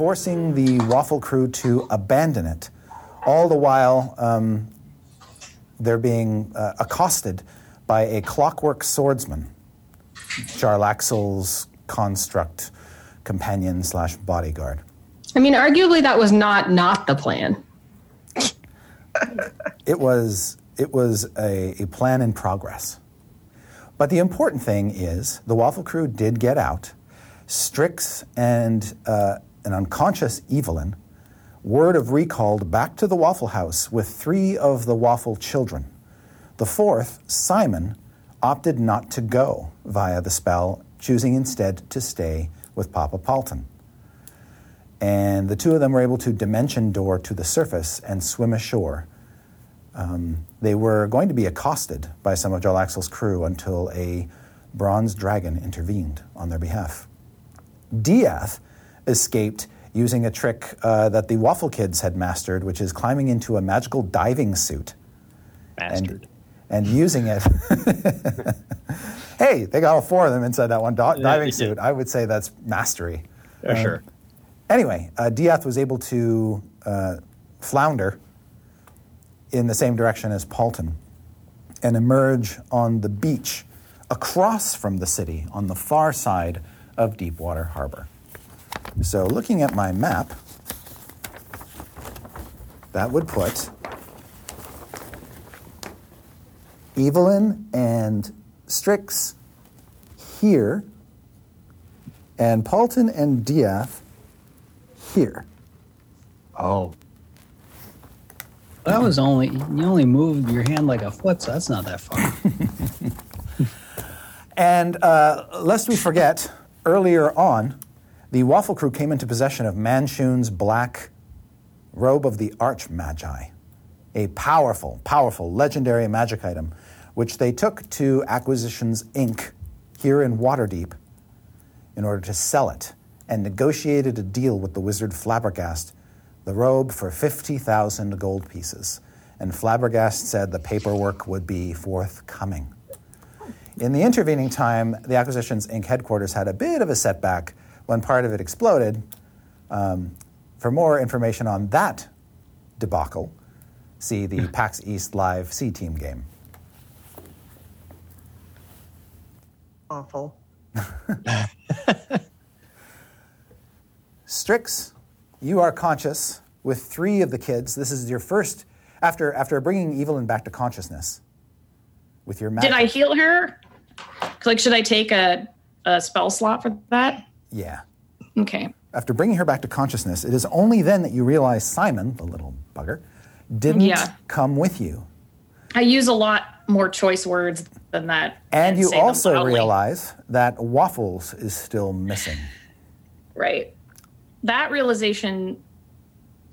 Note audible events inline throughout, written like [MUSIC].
Forcing the waffle crew to abandon it. All the while, um, they're being uh, accosted by a clockwork swordsman, Jarlaxle's construct companion slash bodyguard. I mean, arguably that was not not the plan. It was it was a, a plan in progress. But the important thing is the waffle crew did get out. Strix and uh, an unconscious Evelyn word of recalled back to the Waffle House with three of the Waffle children. The fourth, Simon, opted not to go via the spell, choosing instead to stay with Papa Paultin. And the two of them were able to dimension door to the surface and swim ashore. Um, they were going to be accosted by some of Jarlaxle's crew until a bronze dragon intervened on their behalf. Dieth escaped using a trick uh, that the Waffle Kids had mastered, which is climbing into a magical diving suit. Mastered. And, and using it. [LAUGHS] hey, they got all four of them inside that one do- diving suit. I would say that's mastery. Yeah, Um, sure. Anyway, uh, Dieth was able to uh, flounder in the same direction as Paultin and emerge on the beach across from the city on the far side of Deepwater Harbor. So, looking at my map, that would put Evelyn and Strix here, and Paultin and Dieth here. Oh. That was only you only moved your hand like a foot, so that's not that far. [LAUGHS] And uh, lest we forget, earlier on, the Waffle Crew came into possession of Manshoon's black robe of the Arch Magi, a powerful, powerful, legendary magic item, which they took to Acquisitions Inc. here in Waterdeep in order to sell it, and negotiated a deal with the wizard Flabbergast, the robe for 50,000 gold pieces. And Flabbergast said the paperwork would be forthcoming. In the intervening time, the Acquisitions Inc. headquarters had a bit of a setback when part of it exploded. Um, for more information on that debacle, see the PAX East Live C Team game. Awful. [LAUGHS] Strix, you are conscious with three of the kids. This is your first, after, after bringing Evelyn back to consciousness with your magic. Did I heal her? Like, should I take a, a spell slot for that? Yeah. Okay. After bringing her back to consciousness, it is only then that you realize Simon, the little bugger, didn't Yeah. come with you. I use a lot more choice words than that. And you also realize that Waffles is still missing. Right. That realization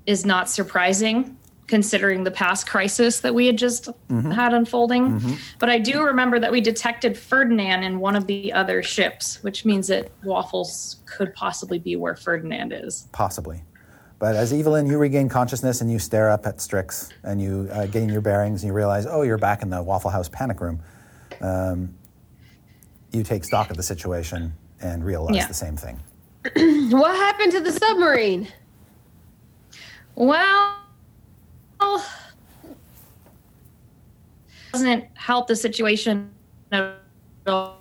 is not surprising considering the past crisis that we had just Mm-hmm. had unfolding. But I do remember that we detected Ferdinand in one of the other ships, which means that Waffles could possibly be where Ferdinand is. Possibly. But as Evelyn, you regain consciousness and you stare up at Strix and you uh, gain your bearings and you realize, oh, you're back in the Waffle House panic room. Um, you take stock of the situation and realize Yeah. the same thing. [CLEARS THROAT] What happened to the submarine? Well, doesn't help the situation at all.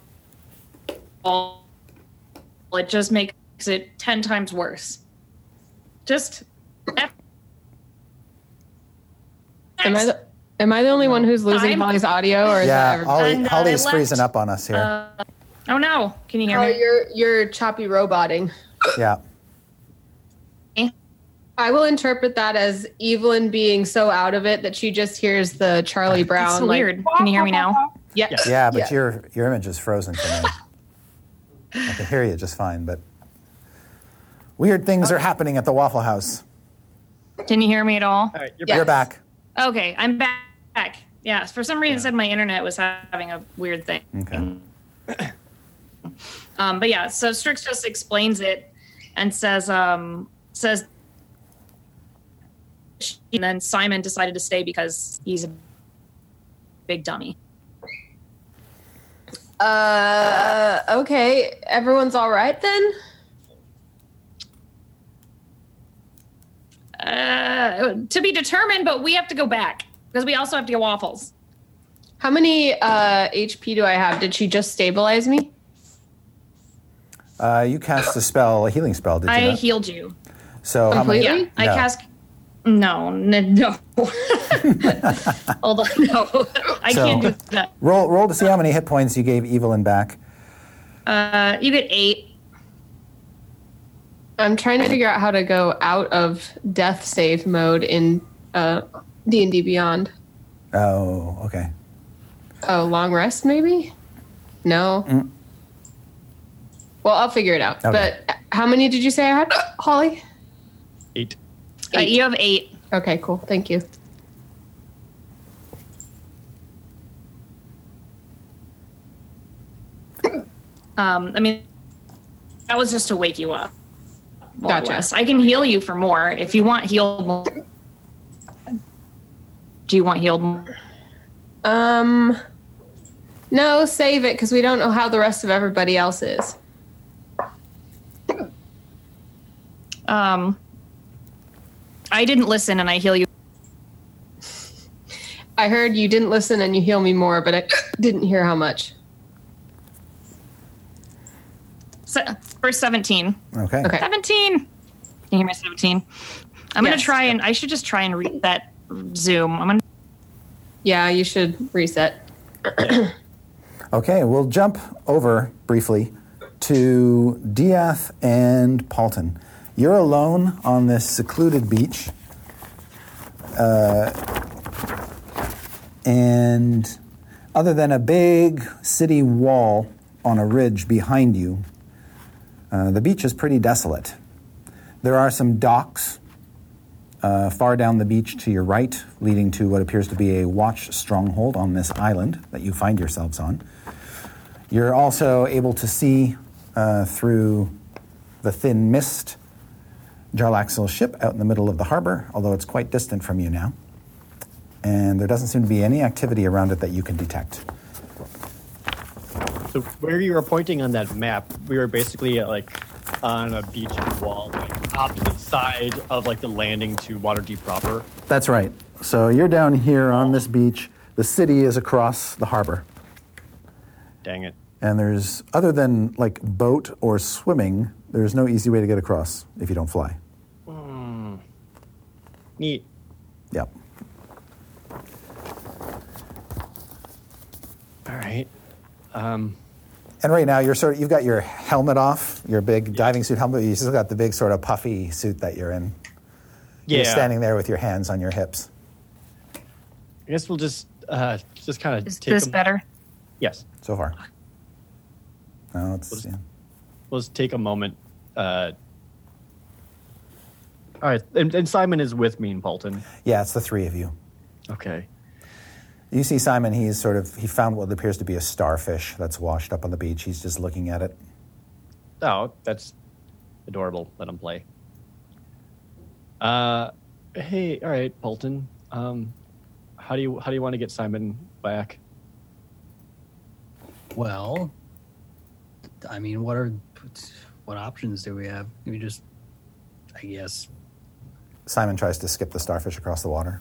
it just makes it 10 times worse. Just. Am I the Am I the only one who's losing I'm- Holly's audio, or is that Yeah, everybody? Holly, And, uh, Holly's freezing left- up on us here. Uh, oh no. Can you hear Oh, me? you're you're choppy roboting. yeah. I will interpret that as Evelyn being so out of it that she just hears the Charlie Brown. It's so like, weird. Can you hear me now? Yeah. Yes. Yeah, but Yeah. your your image is frozen for me. I can hear you just fine, but weird things are happening at the Waffle House. Can you hear me at all? All right, you're Yeah. You're back. Okay, I'm back. Yes, for some reason, it said my internet was having a weird thing. Okay. Um, but yeah, so Strix just explains it and says, um, says, and then Simon decided to stay because he's a big dummy. Uh, okay. Everyone's all right then. Uh, to be determined, but we have to go back because we also have to get waffles. How many uh, HP do I have? Did she just stabilize me? Uh, you cast a spell, a healing spell, did you I not? healed you. so how many? Completely? Yeah, Really? I cast. No, n- no. [LAUGHS] Hold on, no. I So- can't do that. Roll roll to see how many hit points you gave Evelyn back. Uh, you get eight. I'm trying to figure out how to go out of death save mode in uh, D&D Beyond. Oh, okay. Oh, long rest maybe? No. Well, I'll figure it out. Mm. Okay. But how many did you say I had, Holly? Eight. Uh, you have eight. Okay, cool. Thank you. Um, I mean, that was just to wake you up. Gotcha. I can heal you for more if you want healed more. Do you want healed more? Um, no, save it because we don't know how the rest of everybody else is. Um, I didn't listen and I heal you. [LAUGHS] I heard you didn't listen and you heal me more, but I [COUGHS] didn't hear how much. Se- First 17. Okay. Okay. 17. Can you hear my 17? I'm gonna try and, I should just try and reset Zoom. I'm going to, Yeah, you should reset. [COUGHS] Okay, we'll jump over briefly to Dieth and Paultin. You're alone on this secluded beach. Uh, and other than a big city wall on a ridge behind you, uh, the beach is pretty desolate. There are some docks uh, far down the beach to your right, leading to what appears to be a watch stronghold on this island that you find yourselves on. You're also able to see uh, through the thin mist Jarlaxle's ship out in the middle of the harbor, although it's quite distant from you now. And there doesn't seem to be any activity around it that you can detect. So where you were pointing on that map, we were basically uh, like on a beach wall, like opposite side of like the landing to Waterdeep proper. That's right. So you're down here on this beach. The city is across the harbor. Dang it. And there's, other than like boat or swimming, there's no easy way to get across if you don't fly. Neat. Yep. All right. Um, And right now, you're sort of, you've got your helmet off, your big diving suit helmet. You still got the big sort of puffy suit that you're in. yeah. You're standing there with your hands on your hips. I guess we'll just uh, just kind of is take this a, better? Yes. So far. No, it's yeah. We'll just take a moment. Uh, all right. And, and Simon is with me in Paultin. yeah, it's the three of you. Okay. You see Simon. He's sort of he found what appears to be a starfish that's washed up on the beach. He's just looking at it. Oh, that's adorable. Let him play. Uh, hey, all right, Paultin. Um, how do you how do you want to get Simon back? Well, I mean, what are what options do we have? We just, I guess, Simon tries to skip the starfish across the water.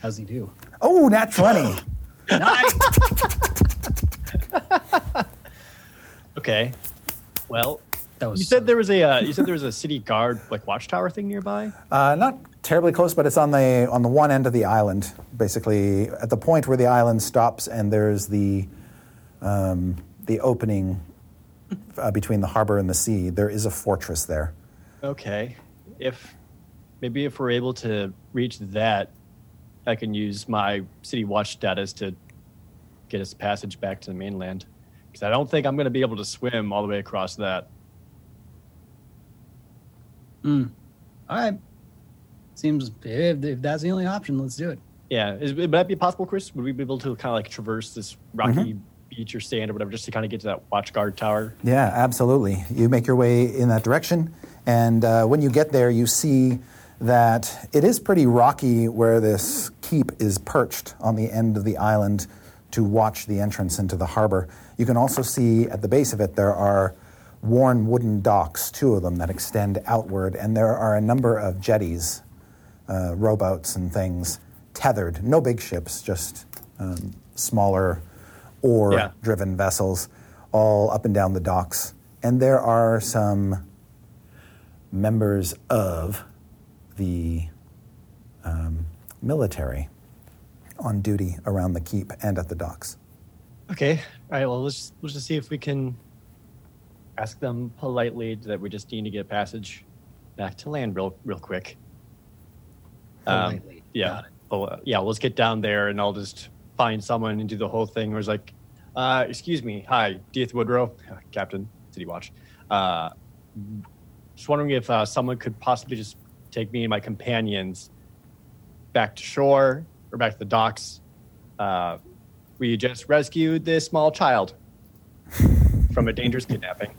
how's he do? Oh, nat twenty. [LAUGHS] Okay. Well, That was you said so- there was a uh, you said there was a city guard like watchtower thing nearby. Uh, not terribly close, but it's on the on the one end of the island, basically at the point where the island stops, and there's the um, the opening uh, between the harbor and the sea. There is a fortress there. Okay. If maybe if we're able to reach that, I can use my city watch status to get us passage back to the mainland. Because I don't think I'm going to be able to swim all the way across that. Hmm. All right. Seems if, if that's the only option, let's do it. Yeah, is, would that be possible, Chris? Would we be able to kind of like traverse this rocky beach or sand or whatever just to kind of get to that watch guard tower? Yeah, absolutely. You make your way in that direction, and uh, when you get there, you see that it is pretty rocky where this keep is perched on the end of the island to watch the entrance into the harbor. You can also see at the base of it there are worn wooden docks, two of them that extend outward, and there are a number of jetties, uh, rowboats, and things tethered. No big ships, just um, smaller oar Yeah. driven vessels all up and down the docks. And there are some members of the um, military on duty around the keep and at the docks. Okay. All right. Well, let's let's just see if we can ask them politely that we just need to get passage back to land real real quick. Um, Politely. yeah. Oh, uh, yeah. Let's get down there, and I'll just find someone and do the whole thing. Where it's like, uh, "Excuse me, hi, Dieth Woodrow, [LAUGHS] Captain City Watch. Uh, just wondering if uh, someone could possibly just take me and my companions back to shore or back to the docks. Uh, we just rescued this small child [LAUGHS] from a dangerous kidnapping.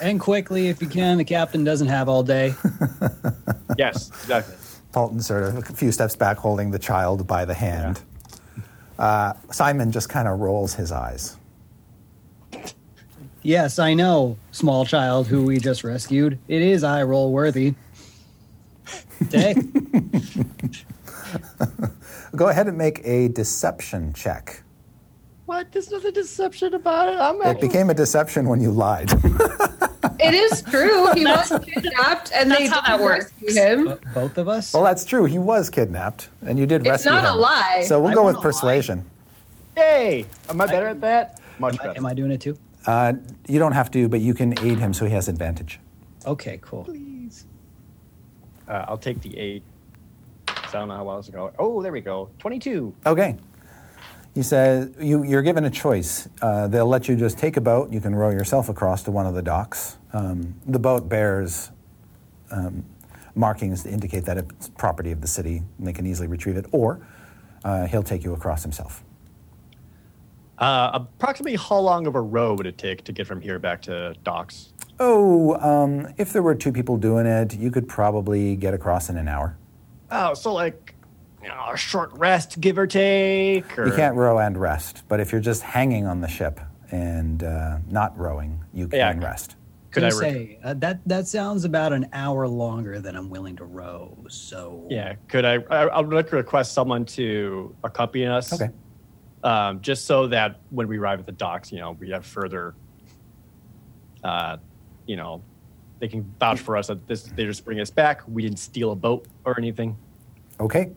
And quickly, if you can, the captain doesn't have all day. [LAUGHS] Yes, exactly. Paultin sort of a few steps back, holding the child by the hand. Uh, Simon just kind of rolls his eyes. Yes, I know, small child who we just rescued. It is eye roll worthy. Day. [LAUGHS] Go ahead and make a deception check. What? There's nothing deception about it. I'm It became a deception when you lied. [LAUGHS] It is true. He [LAUGHS] was kidnapped, and That's they how that did works. rescue him. Bo- Both of us? well, that's true. He was kidnapped, and you did It's rescue not him. a lie. So we'll I go with a lie. persuasion. Yay! Am I better at that? Much Am I, better. am I doing it too? Uh, you don't have to, but you can aid him so he has advantage. Okay, cool. Uh, I'll take the eight. 'cause I don't know how well it's going. Oh, there we go. Twenty-two. Okay. He says you, you're given a choice. Uh, they'll let you just take a boat. You can row yourself across to one of the docks. Um, the boat bears um, markings to indicate that it's property of the city, and they can easily retrieve it. Or uh, he'll take you across himself. Uh, approximately how long of a row would it take to get from here back to docks? Oh, um, if there were two people doing it, you could probably get across in an hour. Oh, so like you know, a short rest, give or take. Or... You can't row and rest, but if you're just hanging on the ship and uh, not rowing, you can Yeah. rest. Could I? Re- say uh, that that sounds about an hour longer than I'm willing to row. So yeah. Could I? I, I would like to request someone to accompany us. Okay. Um, just so that when we arrive at the docks, you know, we have further. Uh, you know, they can vouch for us that this they just bring us back. We didn't steal a boat or anything. Okay,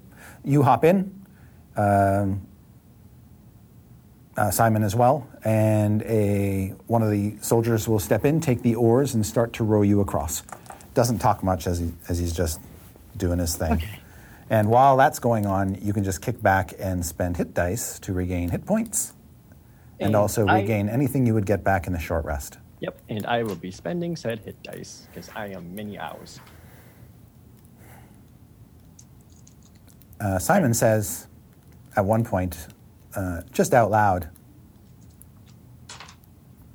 you hop in, um, uh, Simon as well, and a one of the soldiers will step in, take the oars, and start to row you across. Doesn't talk much as he as he's just doing his thing. And while that's going on, you can just kick back and spend hit dice to regain hit points, and And also I- regain anything you would get back in the short rest. Yep, and I will be spending said hit dice because I am many hours. Uh, Simon says, at one point, uh, just out loud,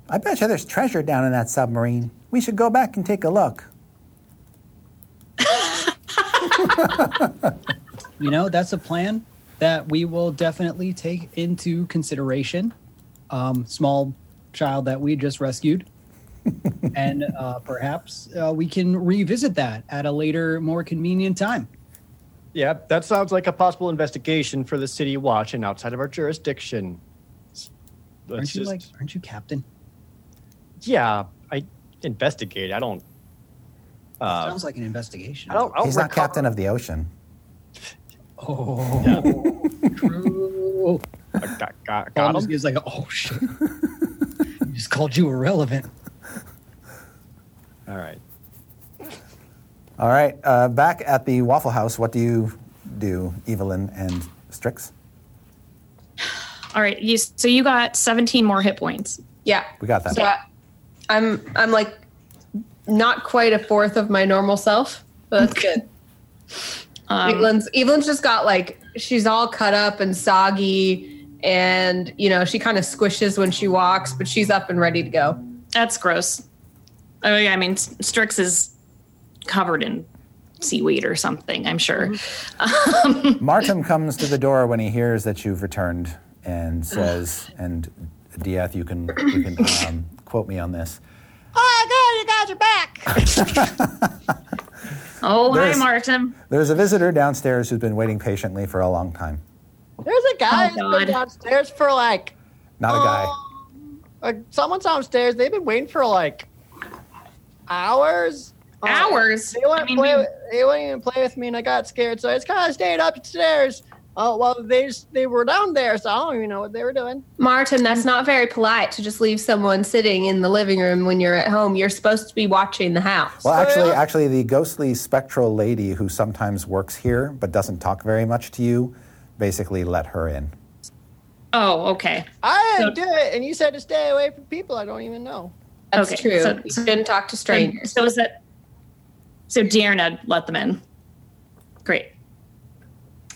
I bet you there's treasure down in that submarine. We should go back and take a look. [LAUGHS] you know that's a plan that we will definitely take into consideration. Um, small child that we just rescued, [LAUGHS] and uh, perhaps uh, we can revisit that at a later, more convenient time. Yeah, that sounds like a possible investigation for the city watch and outside of our jurisdiction. Let's Aren't you just- like? Aren't you captain? Yeah, I investigate. I don't. Uh, Sounds like an investigation. I don't. I don't He's not recover- captain of the ocean. Oh, true. I Got, got, Got got him. He's like, oh shit. he just called you irrelevant. All right. All right, uh, back at the Waffle House, what do you do, Evelyn and Strix? All right. You, so you got 17 more hit points. Yeah. We got that. So I, I'm I'm like not quite a fourth of my normal self, but that's good. [LAUGHS] Um, Evelyn's Evelyn's just got like she's all cut up and soggy, and you know she kind of squishes when she walks, but she's up and ready to go. That's gross. Oh, yeah. I mean, Strix is covered in seaweed or something, I'm sure. [LAUGHS] Martin comes to the door when he hears that you've returned and says, and Dieth, you can, you can [LAUGHS] um, quote me on this. Oh, my God, you guys are back. [LAUGHS] oh, There's- hi, Martin. There's a visitor downstairs who's been waiting patiently for a long time. There's a guy Oh, who's God. been downstairs for like, Not a guy. like someone's downstairs. They've been waiting for like hours. Uh, Hours? They wouldn't I mean, play. we- with, they wouldn't even play with me, and I got scared. So I just kind of stayed upstairs. Oh well, they just, they were down there, so I don't even know what they were doing. Martin, that's not very polite to just leave someone sitting in the living room when you're at home. You're supposed to be watching the house. Well, actually, actually, the ghostly spectral lady who sometimes works here but doesn't talk very much to you, basically let her in. Oh, okay. I So- didn't do it, and you said to stay away from people I don't even know. That's okay, true. so- you shouldn't talk to strangers. So is that? So Dearna let them in. Great.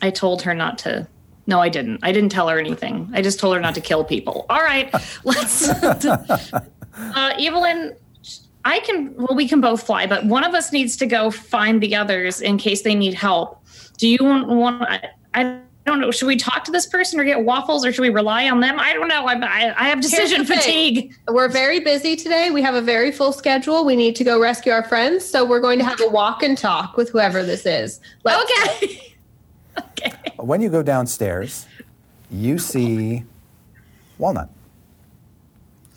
I told her not to. No, I didn't. I didn't tell her anything. I just told her not to kill people. All right, [LAUGHS] let's. [LAUGHS] uh, Evelyn, I can. Well, we can both fly, but one of us needs to go find the others in case they need help. Do you want? want I, I don't know. Should we talk to this person or get waffles, or should we rely on them? I don't know. I, I, I have decision the thing. fatigue. We're very busy today. We have a very full schedule. We need to go rescue our friends. So we're going to have a walk and talk with whoever this is. Let's- Okay. [LAUGHS] okay. When you go downstairs, you see Walnut.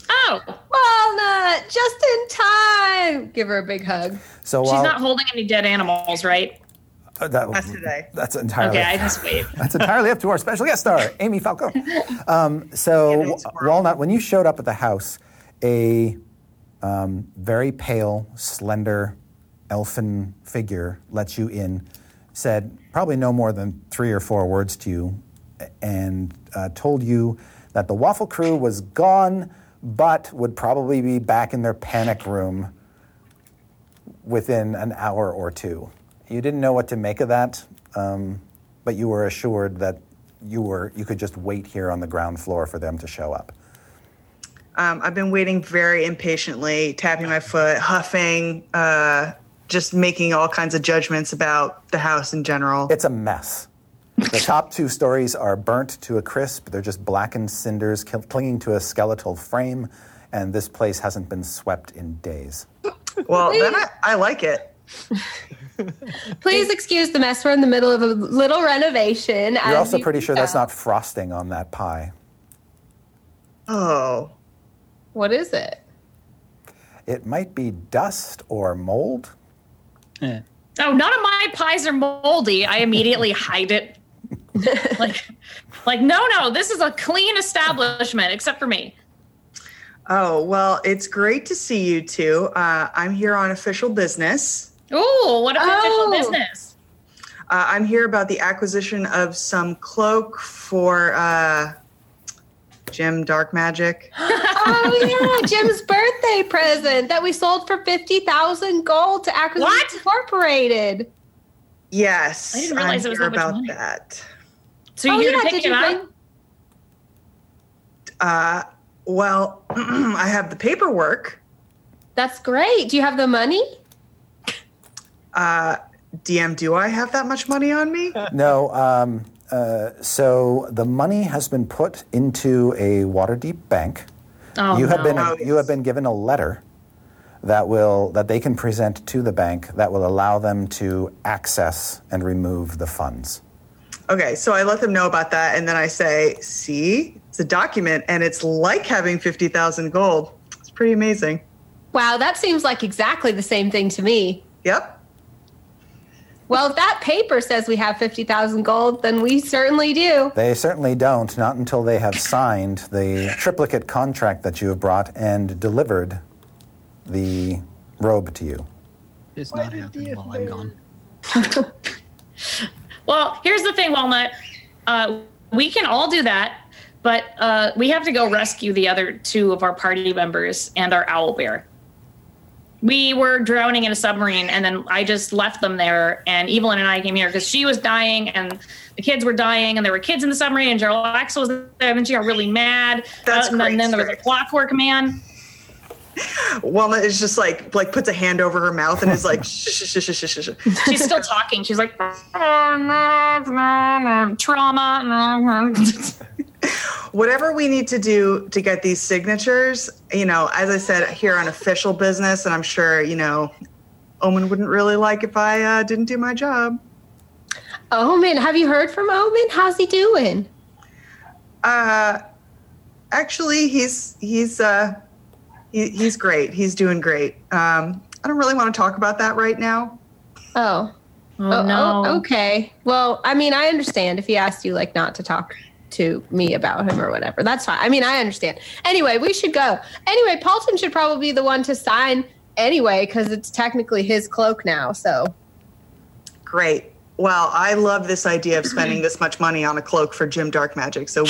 Oh, Walnut, just in time. Give her a big hug. So she's while not holding any dead animals, right? Uh, that, That's today. That's entirely. Okay, I just [LAUGHS] wait. That's entirely up to our special guest star, Amy Falcone. [LAUGHS] Um, so, Yeah, it's Wa- squirrel. Walnut, when you showed up at the house, a um, very pale, slender, elfin figure let you in, said probably no more than three or four words to you, and uh, told you that the Waffle Crew was gone, but would probably be back in their panic room within an hour or two. You didn't know what to make of that, um, but you were assured that you were you could just wait here on the ground floor for them to show up. Um, I've been waiting very impatiently, tapping my foot, huffing, uh, just making all kinds of judgments about the house in general. It's a mess. The [LAUGHS] top two stories are burnt to a crisp. They're just blackened cinders cl- clinging to a skeletal frame, and this place hasn't been swept in days. well, then I, [LAUGHS] I like it. [LAUGHS] Please excuse the mess. We're in the middle of a little renovation. You're also you pretty sure that's not frosting on that pie. Oh, What is it? It might be dust or mold. Eh. Oh, none of my pies are moldy. I immediately hide it. [LAUGHS] like, like no, no. This is a clean establishment, except for me. oh, well, it's great to see you two. Uh, I'm here on official business. Ooh, what a Oh. official business! Uh, I'm here about the acquisition of some cloak for uh, Jim Darkmagic. [LAUGHS] oh yeah, Jim's birthday present that we sold for fifty thousand gold to Acquisition What? Incorporated. Yes, I didn't realize I'm it was here that much about money. that. So oh you're yeah, here to did pick you it bring? up? Uh, well, [CLEARS THROAT] I have the paperwork. That's great. Do you have the money? Uh, DM, do I have that much money on me? [LAUGHS] No. Um, uh, so the money has been put into a Waterdeep bank. Oh, you have no. been Oh, you have been given a letter that will that they can present to the bank that will allow them to access and remove the funds. Okay, so I let them know about that, and then I say, "See, it's a document, and it's like having fifty thousand gold. It's pretty amazing. Wow, that seems like exactly the same thing to me. Yep. Well, if that paper says we have 50,000 gold, then we certainly do. They certainly don't, not until they have signed the triplicate contract that you have brought and delivered the robe to you. It's not happening while I'm gone. [LAUGHS] Well, here's the thing, Walnut. Uh, we can all do that, but uh, we have to go rescue the other two of our party members and our owl bear. We were drowning in a submarine, and then I just left them there. And Evelyn and I came here because she was dying, and the kids were dying, and there were kids in the submarine. And Jarlaxle was there, and she got really mad. That's Uh, and then, then there was a clockwork man. Walnut is just like like puts a hand over her mouth and is like [LAUGHS] shh, shh, shh, shh, shh, shh, shh. She's still talking. She's like trauma. whatever we need to do to get these signatures, you know, as I said here on official business, and I'm sure, you know, Omin wouldn't really like if I uh, didn't do my job. Omin, have you heard from Omin? How's he doing? Uh, actually, he's he's uh, he, he's great. He's doing great. Um, I don't really want to talk about that right now. Oh. Oh, Oh, no. oh, okay. Well, I mean, I understand if he asked you like not to talk to me about him or whatever. That's fine. I mean, I understand. Anyway, we should go. Anyway, Paultin should probably be the one to sign anyway because it's technically his cloak now. So Great. Well, I love this idea of spending this much money on a cloak for Jim Darkmagic, so we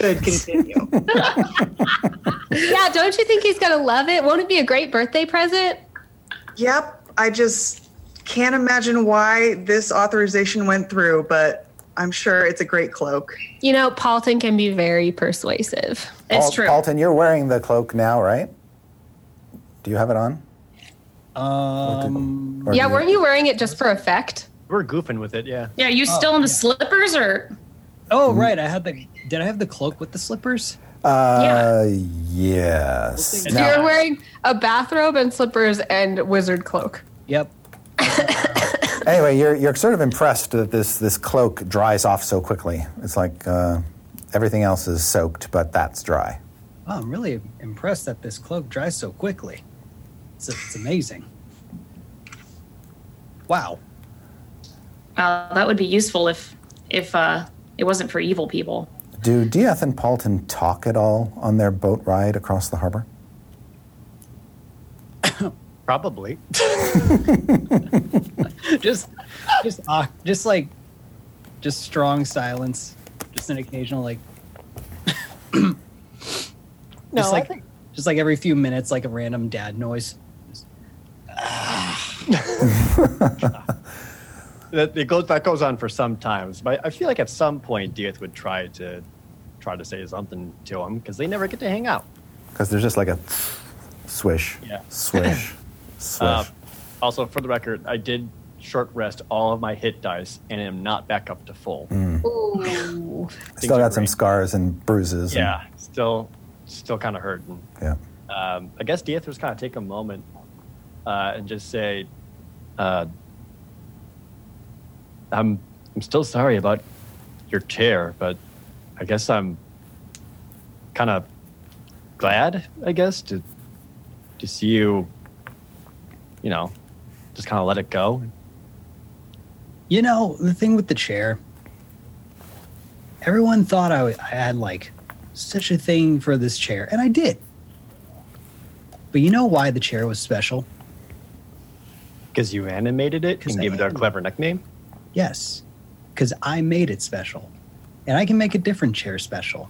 should continue. [LAUGHS] yeah, don't you think he's gonna love it? Won't it be a great birthday present? Yep. I just can't imagine why this authorization went through, but I'm sure it's a great cloak. You know, Paultin can be very persuasive. It's Paul- true. Paultin, you're wearing the cloak now, right? Do you have it on? Um, Or yeah, do you- weren't you wearing it just for effect? We're goofing with it, yeah. Yeah, you still in the slippers or? oh, right. I had the. Did I have the cloak with the slippers? Uh, yes. So So Now- you're wearing a bathrobe and slippers and wizard cloak. Yep. [LAUGHS] Anyway, you're you're sort of impressed that this this cloak dries off so quickly. It's like uh, everything else is soaked, but that's dry. Wow, I'm really impressed that this cloak dries so quickly. It's, it's amazing. Wow. Uh, that would be useful if if uh, it wasn't for evil people. Do Dieth and Paultin talk at all on their boat ride across the harbor? [COUGHS] Probably. [LAUGHS] [LAUGHS] just, just, uh, just like, just strong silence. Just an occasional like. [COUGHS] No, just I like, think just like every few minutes, like a random dad noise. [LAUGHS] [SIGHS] That it goes that goes on for some times, but I feel like at some point Dieth would try to try to say something to him because they never get to hang out. Because there's just like a swish, Yeah. swish, [CLEARS THROAT] swish. Uh, also, for the record, I did short rest all of my hit dice and am not back up to full. Ooh. [LAUGHS] Still got some scars and bruises. and- Yeah, still, still kind of hurting. yeah. Um, I guess Dieth was kind of take a moment uh, and just say, uh, "I'm, I'm still sorry about your chair, but I guess I'm kind of glad, I guess, to to see you, you know, just kind of let it go." You know, the thing with the chair, everyone thought I, I had like such a thing for this chair, and I did. But you know why the chair was special? Because you animated it and I gave it a clever nickname. Yes, because I made it special. And I can make a different chair special.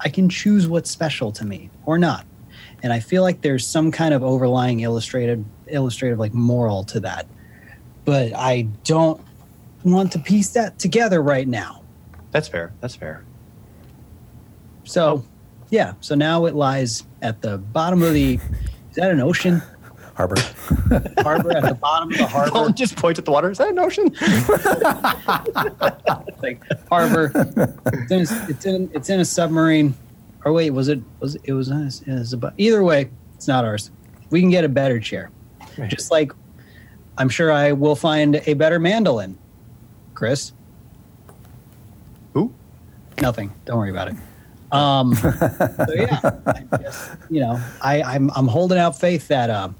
I can choose what's special to me or not. And I feel like there's some kind of overlying illustrated illustrative like moral to that. But I don't want to piece that together right now. That's fair. That's fair. So, oh. yeah, so now it lies at the bottom of the is that an ocean Harbor. [LAUGHS] harbor at the bottom of the [LAUGHS] harbor Don't just point at the water. Is that an ocean? [LAUGHS] like harbor. It's in, a, it's in it's in a submarine. Or wait, was it was it was, in a- it was a, either way? It's not ours. We can get a better chair. Just like I'm sure I will find a better mandolin. Chris, Who? nothing. Don't worry about it. Um, so yeah, I just, you know, I, I'm I'm holding out faith that uh,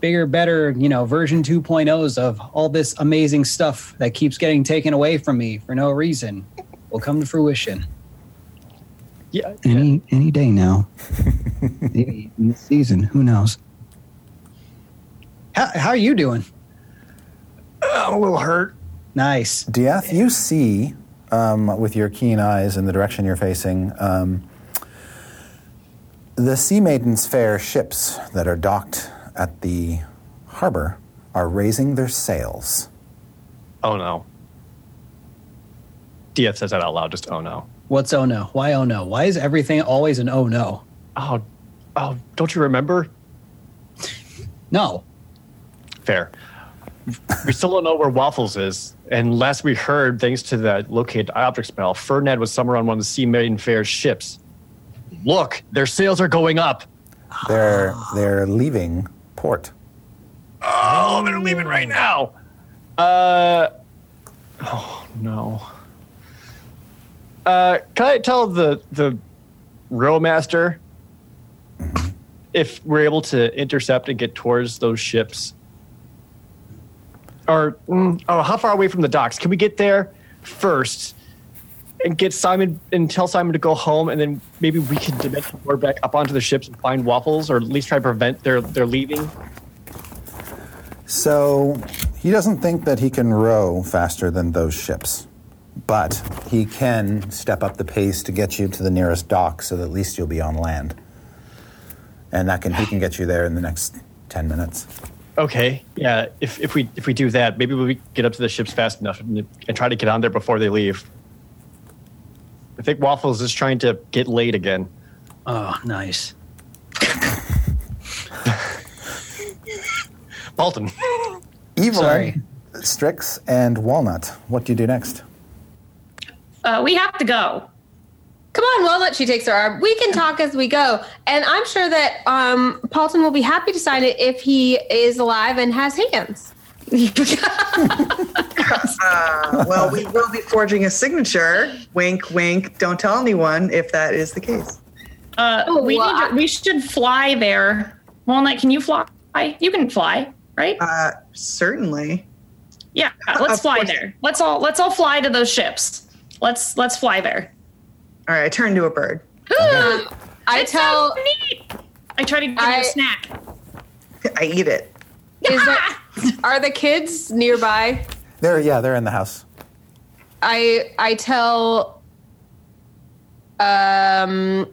bigger, better, you know, version 2.0s of all this amazing stuff that keeps getting taken away from me for no reason will come to fruition Yeah. any any day now. [LAUGHS] Maybe in this season, who knows? How, how are you doing? I'm a little hurt. Nice. Dieth, you see um, with your keen eyes in the direction you're facing um, the Sea Maiden's Faire ships that are docked at the harbor are raising their sails. Oh no. DF says that out loud. Just oh no. What's oh no? Why oh no? Why is everything always an oh no? Oh, oh, don't you remember? No. Fair. We still don't know where Waffles is. And last we heard, thanks to the locate object spell, Ferdinand was somewhere on one of the Sea Maiden Faire's ships. Look, their sails are going up. They're they're leaving port. Oh, they're leaving right now. Uh, oh no. Uh, can I tell the the row master if we're able to intercept and get towards those ships? Or mm, oh, how far away from the docks? Can we get there first and get Simon and tell Simon to go home, and then maybe we can dimension door back up onto the ships and find waffles, or at least try to prevent their their leaving. So he doesn't think that he can row faster than those ships, but he can step up the pace to get you to the nearest dock, so that at least you'll be on land. And that can he can get you there in the next ten minutes. Okay, yeah. If if we if we do that, maybe we get up to the ships fast enough and, and try to get on there before they leave. I think Waffles is trying to get laid again. Oh, nice. [LAUGHS] Paultin. Evelyn, Sorry. Strix, and Walnut. What do you do next? Uh, we have to go. Come on, Walnut. She takes her arm. We can talk as we go, and I'm sure that um, Paultin will be happy to sign it if he is alive and has hands. [LAUGHS] Uh, well, we will be forging a signature. Wink, wink. Don't tell anyone if that is the case. Uh, Oh, we well, need to, we should fly there. Walnut, can you fly? You can fly, right? Uh, certainly. yeah, let's fly course. there. Let's all let's all fly to those ships. Let's let's fly there. All right, I turn to a bird. Um, I tell. sounds neat. I try to give I- you a snack. I eat it. Is there, [LAUGHS] are the kids nearby? They're yeah, they're in the house. I I tell. Um,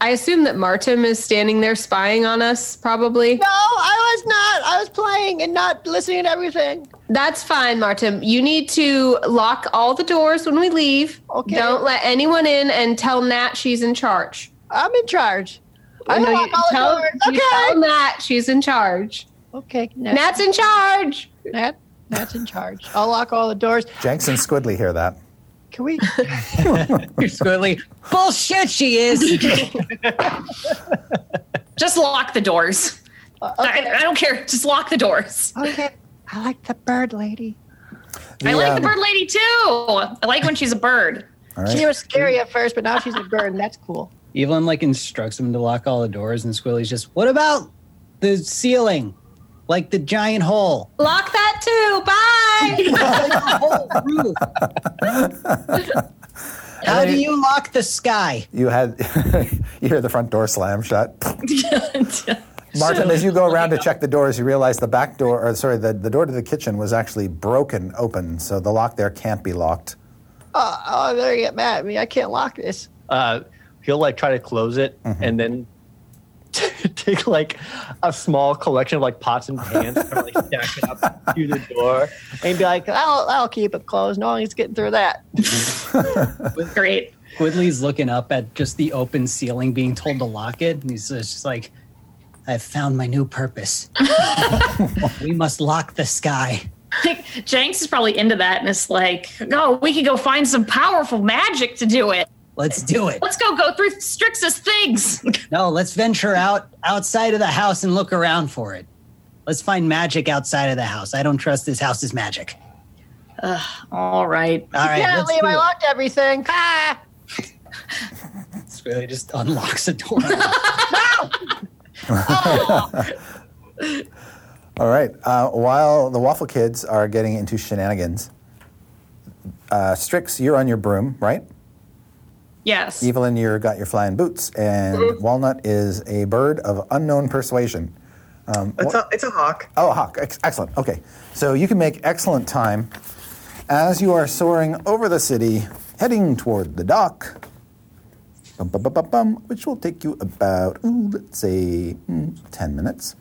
I assume that Martin is standing there spying on us. Probably. No, I was not. I was playing and not listening to everything. That's fine, Martin. You need to lock all the doors when we leave. Okay. Don't let anyone in, and tell Nat she's in charge. I'm in charge. I know know you tell, you tell Nat she's in charge. Okay. Nat, Nat's in charge. Nat, Nat's in charge. I'll lock all the doors. Jenks and Squidly hear that. Can we? [LAUGHS] You're squiggly. Bullshit, she is. [LAUGHS] Just lock the doors. Uh, I, okay. I don't care. Just lock the doors. okay. I like the bird lady. I like um, the bird lady too. I like when she's a bird. All She was scary at first, but now she's a bird, and that's cool. Evelyn like instructs him to lock all the doors, and Squilly's just, what about the ceiling? Like the giant hole. Lock that too. Bye. [LAUGHS] Like the whole roof. [LAUGHS] How do you lock the sky? You had [LAUGHS] you hear the front door slam shut. Martin, as you go around to check the doors, you realize the back door, or sorry, the, the door to the kitchen was actually broken open, so the lock there can't be locked. Oh, oh, they're gonna get mad at me. I can't lock this. Uh, he'll like try to close it and then [LAUGHS] take like a small collection of like pots and pans and like stack it up [LAUGHS] to the door. And be like, I'll, I'll keep it closed. No one's getting through that. [LAUGHS] Great. Squidly's looking up at just the open ceiling, being told to lock it, and he's just like, I've found my new purpose. we must lock the sky. Jenks is probably into that and it's like, oh, we could go find some powerful magic to do it. Let's do it. Let's go go through Strix's things. [LAUGHS] No, let's venture out outside of the house and look around for it. Let's find magic outside of the house. I don't trust this house's magic. All right. All right, yeah, let's leave. I locked everything. Ah! really just unlocks the door. [LAUGHS] [LAUGHS] All right. Uh, while the Waffle Kids are getting into shenanigans, uh, Strix, you're on your broom, right? Yes. Evelyn, you're got your flying boots, and Walnut is a bird of unknown persuasion. Um, It's a, it's a hawk. Oh, a hawk. Ex- excellent. Okay. So you can make excellent time as you are soaring over the city, heading toward the dock. Bum, bum, bum, bum, bum, which will take you about, ooh, let's say, mm, 10 minutes.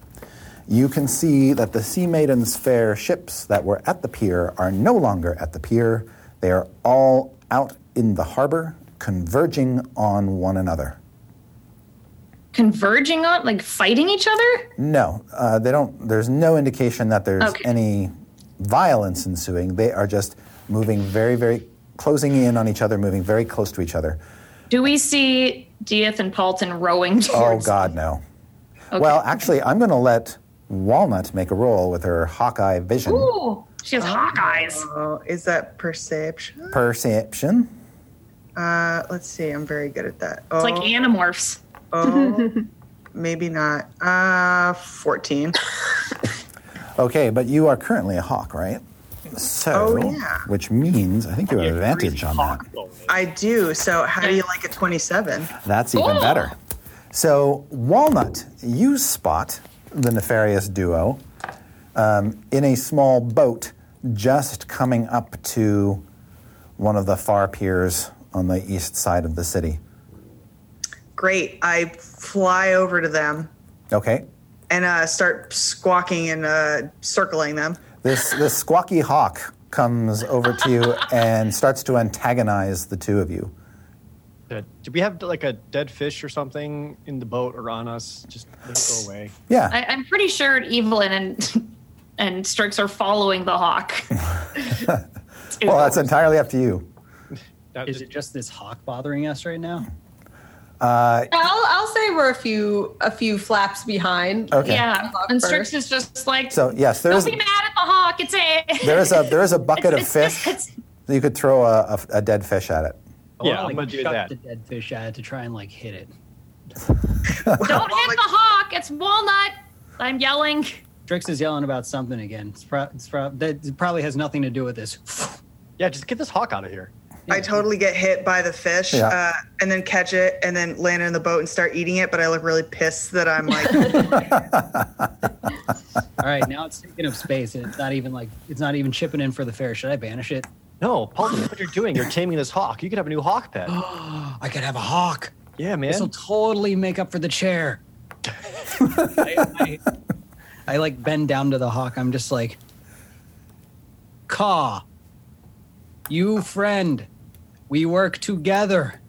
You can see that the Sea Maiden's Faire ships that were at the pier are no longer at the pier. They are all out in the harbor, converging on one another. Converging on, like fighting each other? No, uh, they don't. There's no indication that there's Okay. any violence ensuing. They are just moving very, very, closing in on each other, moving very close to each other. Do we see Dieth and Paultin rowing [LAUGHS] Oh? God, no. Okay. Well, actually, I'm going to let Walnut make a roll with her Hawkeye vision Ooh, she has hawk eyes. Oh, is that perception? perception. Uh, let's see. I'm very good at that. Oh, It's like Animorphs. oh [LAUGHS] maybe not. Uh, 14. [LAUGHS] Okay, but you are currently a hawk, right? So, Oh, yeah. which means I think you have Yeah, advantage on that. I do. So, how do you like a 27? That's even Ooh. better. So, Walnut, you spot the nefarious duo um, in a small boat just coming up to one of the far piers on the east side of the city. Great. I fly over to them Okay? and uh, start squawking and uh, circling them. This, this squawky hawk comes over to you [LAUGHS] and starts to antagonize the two of you. Did we have like a dead fish or something in the boat or on us? Just let it go away. Yeah. I, I'm pretty sure Evelyn and and Strix are following the hawk. [LAUGHS] [LAUGHS] well, that's entirely up to you. That Is it just this hawk bothering us right now? Uh, I'll, I'll say we're a few a few flaps behind. okay. Yeah, Hawk and Strix is just like, So, yes, there don't is, be mad at the hawk. It's a. [LAUGHS] there is a, there is a bucket of fish. it's- You could throw a, a, a dead fish at it. I wanna, Yeah, I'm like, gonna do that. the dead fish at it to try and like hit it. [LAUGHS] [LAUGHS] Don't hit the hawk. It's Walnut. I'm yelling. Strix is yelling about something again. It's pro- it's pro- that probably has nothing to do with this. yeah, just get this hawk out of here. I totally get hit by the fish Yeah. uh, and then catch it and then land in the boat and start eating it. But I look really pissed that I'm like, [LAUGHS] All right, now it's taking up space and it's not even like it's not even chipping in for the fair. Should I banish it? No, Paul, that's what you're doing. You're taming this hawk. You could have a new hawk pet. [GASPS] I could have a hawk. Yeah, man. This will totally make up for the chair. [LAUGHS] I, I, I like bend down to the hawk. I'm just like, Caw, you friend, we work together.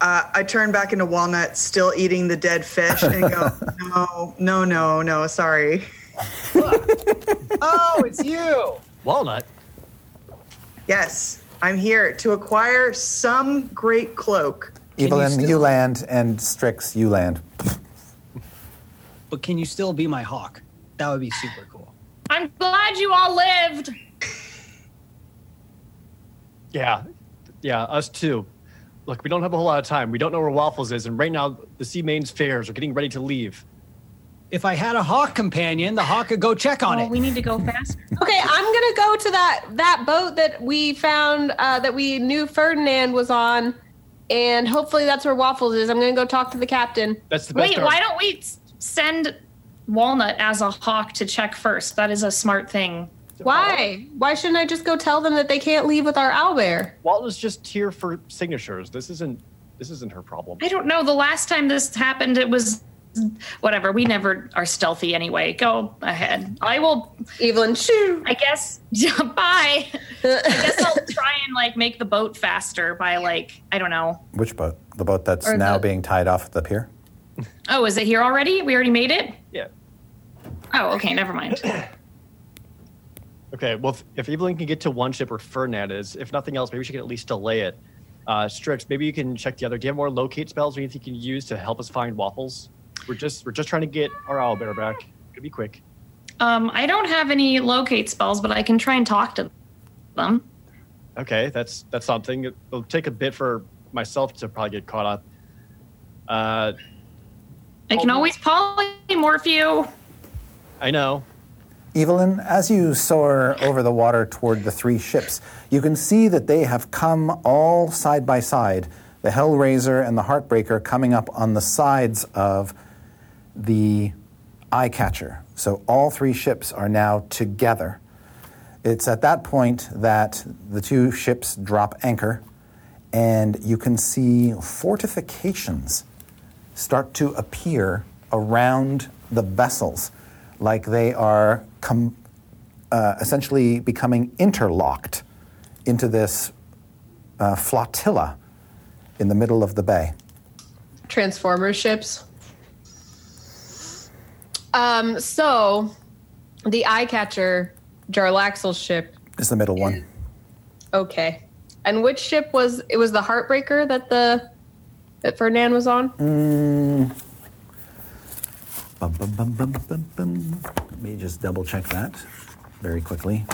uh, I turn back into Walnut, still eating the dead fish, and go, [LAUGHS] no, no, no, no, sorry. [LAUGHS] Oh, it's you. Walnut. Yes, I'm here to acquire some great cloak. Evelyn, you, still- land, and Strix, you land. But can you still be my hawk? That would be super cool. I'm glad you all lived. Yeah, yeah, us too. Look, we don't have a whole lot of time. We don't know where Waffles is, and right now the Sea Main's fairs are getting ready to leave. If I had a hawk companion, the hawk could go check on Oh, it. we need to go faster. Okay, I'm gonna go to that that boat that we found uh, that we knew Ferdinand was on, and hopefully that's where Waffles is. I'm gonna go talk to the captain. That's the best. Wait, our- why don't we send Walnut as a hawk to check first? That is a smart thing. Why? Why shouldn't I just go tell them that they can't leave with our owlbear? Walnut's just here for signatures. This isn't. This isn't her problem. I don't know. The last time this happened, it was whatever. We never are stealthy anyway. Go ahead. I will. Evelyn, shoo. I guess. [LAUGHS] Bye. I guess I'll [LAUGHS] try and like make the boat faster by like I don't know. Which boat? The boat that's Or now the- being tied off the pier? Oh, is it here already? We already made it. Yeah. Oh, okay. Never mind. [CLEARS THROAT] Okay. Well, if, if Evelyn can get to one ship where Fernand is, if nothing else, maybe she can at least delay it. Uh, Strix, maybe you can check the other. Do you have more locate spells or anything you can use to help us find Waffles? We're just we're just trying to get our owlbear back. Could be quick. Um, I don't have any locate spells, but I can try and talk to them. Okay, that's that's something. It'll take a bit for myself to probably get caught up. Uh, I can always polymorph you. I know. Evelyn, as you soar over the water toward the three ships, you can see that they have come all side by side. The Hellraiser and the Heartbreaker coming up on the sides of the Eye Catcher. So all three ships are now together. It's at that point that the two ships drop anchor, and you can see fortifications start to appear around the vessels, like they are com- uh, essentially becoming interlocked into this uh, flotilla in the middle of the bay. Transformer ships. Um, so the eye catcher, Jarlaxle's ship. Is the middle one. Okay. And which ship was it was the Heartbreaker that the that Ferdinand was on? Bum, bum, bum, bum, bum, bum. Let me just double check that very quickly.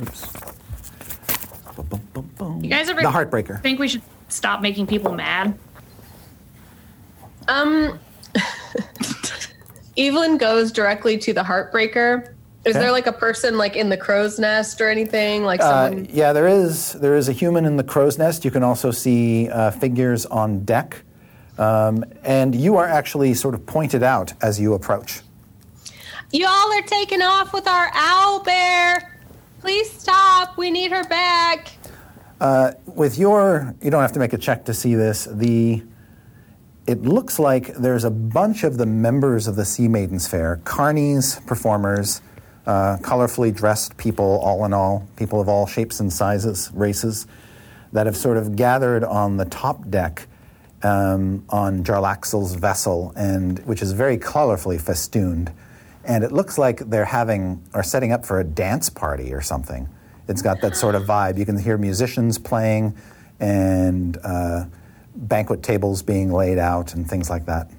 Oops. Bum, bum, bum, bum. You guys ever the Heartbreaker. think we should stop making people mad? Um [LAUGHS] Evelyn goes directly to the Heartbreaker. Is Okay. there like a person like in the crow's nest or anything? Like Uh, yeah, there is there is a human in the crow's nest. You can also see uh, figures on deck, um, and you are actually sort of pointed out as you approach. Y'all are taking off with our owl bear. Please stop. We need her back. With your, you don't have to make a check to see this. The it looks like there's a bunch of the members of the Sea Maiden's Faire, carnies, performers, uh, colorfully dressed people, all in all, people of all shapes and sizes, races, that have sort of gathered on the top deck um, on Jarlaxle's vessel, and which is very colorfully festooned. And it looks like they're having or setting up for a dance party or something. It's got that sort of vibe. You can hear musicians playing and uh, banquet tables being laid out and things like that.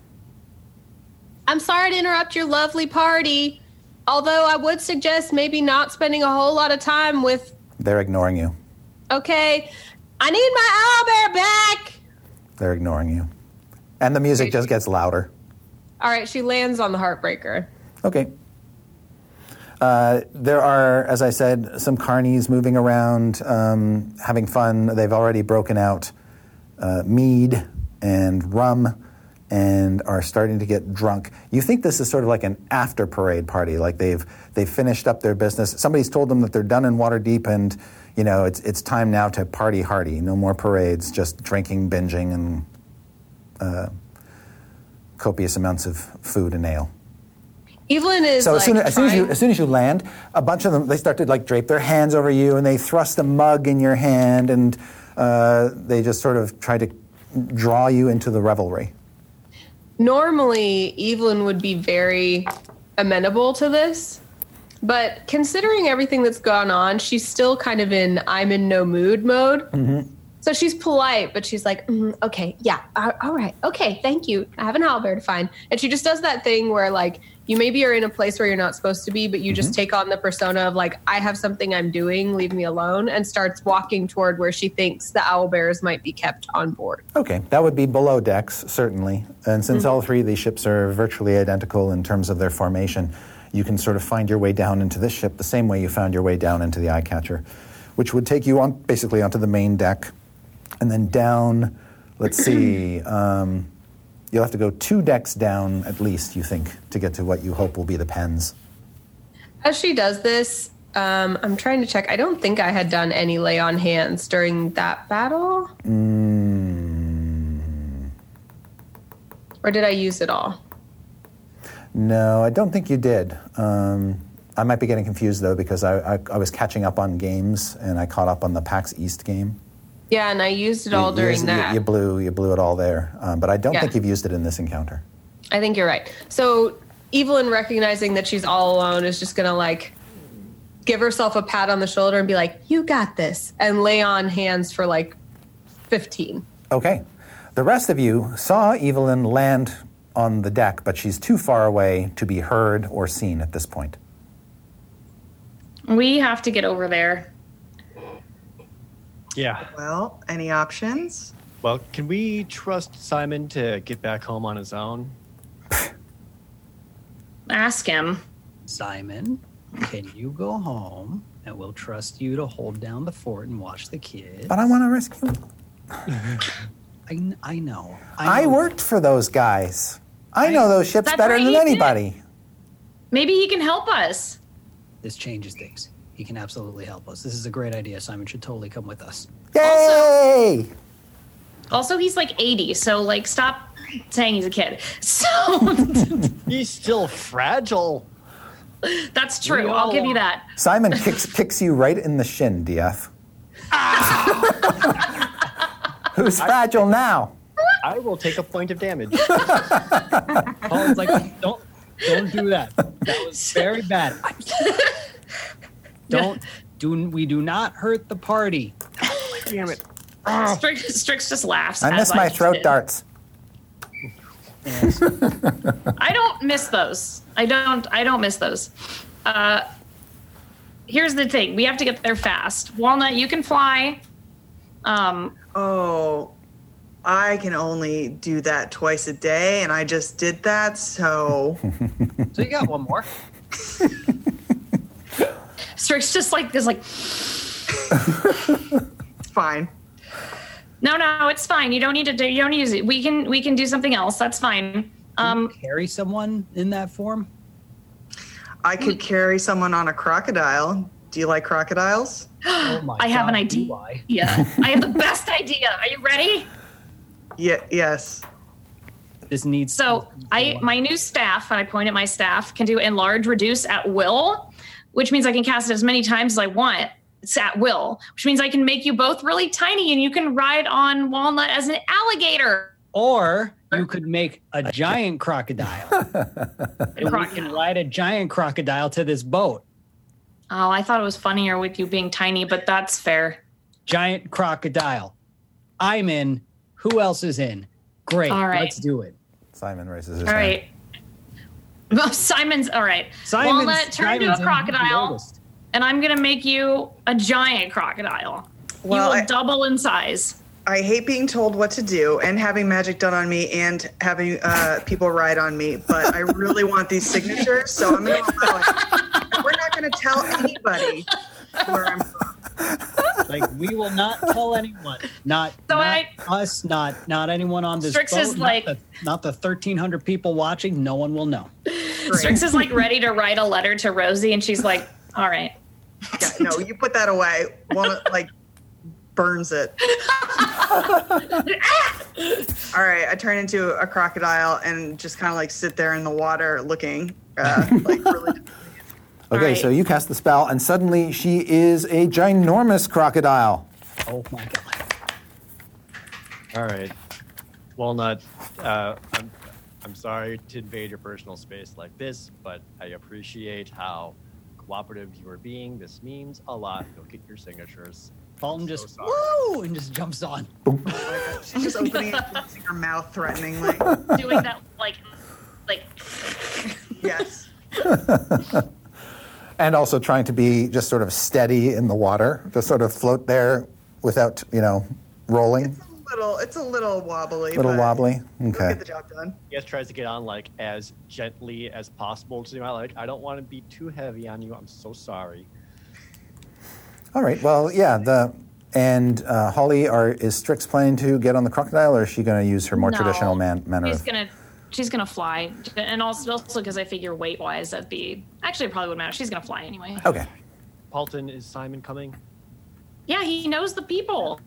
I'm sorry to interrupt your lovely party. Although I would suggest maybe not spending a whole lot of time with They're ignoring you. okay. I need my owl bear back. They're ignoring you. And the music just gets louder. All right, she lands on the heartbreaker. Okay. Uh, there are, as I said, some carnies moving around, um, having fun. They've already broken out uh, mead and rum and are starting to get drunk. You think this is sort of like an after parade party, like they've they've finished up their business. Somebody's told them that they're done in Waterdeep, and you know it's it's time now to party hardy. No more parades, just drinking, binging, and uh, copious amounts of food and ale. Evelyn is So like as, soon as, as soon as you as soon as you land, a bunch of them they start to like drape their hands over you, and they thrust a mug in your hand, and uh, they just sort of try to draw you into the revelry. normally Evelyn would be very amenable to this, but considering everything that's gone on, she's still kind of in I'm in no mood mode. Mm-hmm. So she's polite, but she's like, "Mm, okay, yeah, all right, okay, thank you. I have an owlbear to find. And she just does that thing where, like, you maybe are in a place where you're not supposed to be, but you just mm-hmm. take on the persona of, like, I have something I'm doing, leave me alone, and starts walking toward where she thinks the owlbears might be kept on board. Okay, that would be below decks certainly, and since all three of these ships are virtually identical in terms of their formation, you can sort of find your way down into this ship the same way you found your way down into the eye catcher, which would take you on basically onto the main deck, and then down. Let's see. [CLEARS THROAT] Um, you'll have to go two decks down at least, you think, to get to what you hope will be the pens. As she does this, um, I'm trying to check. I don't think I had done any lay on hands during that battle. Or did I use it all? No, I don't think you did. Um, I might be getting confused though because I, I, I was catching up on games and I caught up on the PAX East game. Yeah, and I used it all You- during you, that. You, blew, you blew it all there, um, but I don't Yeah. think you've used it in this encounter. I think you're right. So Evelyn recognizing that she's all alone is just gonna like give herself a pat on the shoulder and be like, "You got this," and lay on hands for like 15. Okay, the rest of you saw Evelyn land on the deck, but she's too far away to be heard or seen at this point. We have to get over there. Yeah. Well, any options? Well, can we trust Simon to get back home on his own? [LAUGHS] Ask him. Simon, can you go home and we'll trust you to hold down the fort and watch the kids? But I want to rescue. [LAUGHS] I, I know. I know. worked for those guys. I know those ships That's better right, than you did. anybody. Maybe he can help us. This changes things. He can absolutely help us. This is a great idea. Simon should totally come with us. Yay! Also, he's like 80, so like stop saying he's a kid. [LAUGHS] So [LAUGHS] He's still fragile. that's true. We I'll give you that. Simon [LAUGHS] kicks kicks you right in the shin, Dieth. Who's fragile now? I will take a point of damage. [LAUGHS] Paul's like, don't, don't do that. That was [LAUGHS] very bad. Don't do. We do not hurt the party. Damn it. [LAUGHS] Strix, Strix just laughs. I miss my just throat did. darts. I don't miss those. I don't. I don't miss those. Uh, here's the thing: we have to get there fast. Walnut, you can fly. Um, Oh, I can only do that twice a day, and I just did that. So [LAUGHS] so you got one more. [LAUGHS] Strix just like is like, it's [LAUGHS] fine. no, no, it's fine. You don't need to do. You don't use it. We can. We can do something else. That's fine. Um, Carry someone in that form. I could carry someone on a crocodile. Do you like crocodiles? [GASPS] Oh my I have an idea. do I? Yeah, I have the best idea. Are you ready? Yeah. Yes. This needs. So I my new staff, and I point at my staff, can do enlarge reduce at will, which means I can cast it as many times as I want. It's at will, which means I can make you both really tiny and you can ride on Walnut as an alligator. Or you could make a giant crocodile. [LAUGHS] and we can ride a giant crocodile to this boat. Oh, I thought it was funnier with you being tiny, but that's fair. Giant crocodile. I'm in. Who else is in? Great. All right. Let's do it. Simon raises his All hand. right. Well, Simon's all right. Simon's, Walnut, turn into a in. He's the crocodile, and I'm gonna make you a giant crocodile. Well, you will I- double in size. I hate being told what to do and having magic done on me and having uh, people ride on me, but I really want these signatures, so I'm going to allow it. We're not going to tell anybody where I'm from. Like we will not tell anyone. Not, So not I- us. Not not anyone on this Strix boat. is not like- the, not the thirteen hundred people watching. No one will know. Strix is like ready to write a letter to Rosie, and she's like, "All right." Yeah, no, you put that away. One like burns it. [LAUGHS] All right, I turn into a crocodile and just kind of like sit there in the water looking uh, like really. [LAUGHS] Okay, right. so you cast the spell, and suddenly she is a ginormous crocodile. Oh my god. All right. Walnut, uh, I'm, I'm sorry to invade your personal space like this, but I appreciate how cooperative you are being. This means a lot. You'll get your signatures. Paultin So just sorry. woo and just jumps on. She's just opening it, her mouth threateningly. Doing that like, like. Yes. [LAUGHS] And also trying to be just sort of steady in the water, just sort of float there without, you know, rolling. It's a little, it's a little wobbly. little but wobbly. Okay. get the job done. He guys tries to get on like as gently as possible to my like. I don't want to be too heavy on you. I'm so sorry. All right. Well, yeah. The and uh, Holly, are is Strix planning to get on the crocodile, or is she going to use her more No. traditional man, manner She's gonna, she's gonna fly, and also also because I figure weight wise that'd be actually it probably wouldn't matter. She's gonna fly anyway. Okay. Paultin, is Simon coming? Yeah, he knows the people.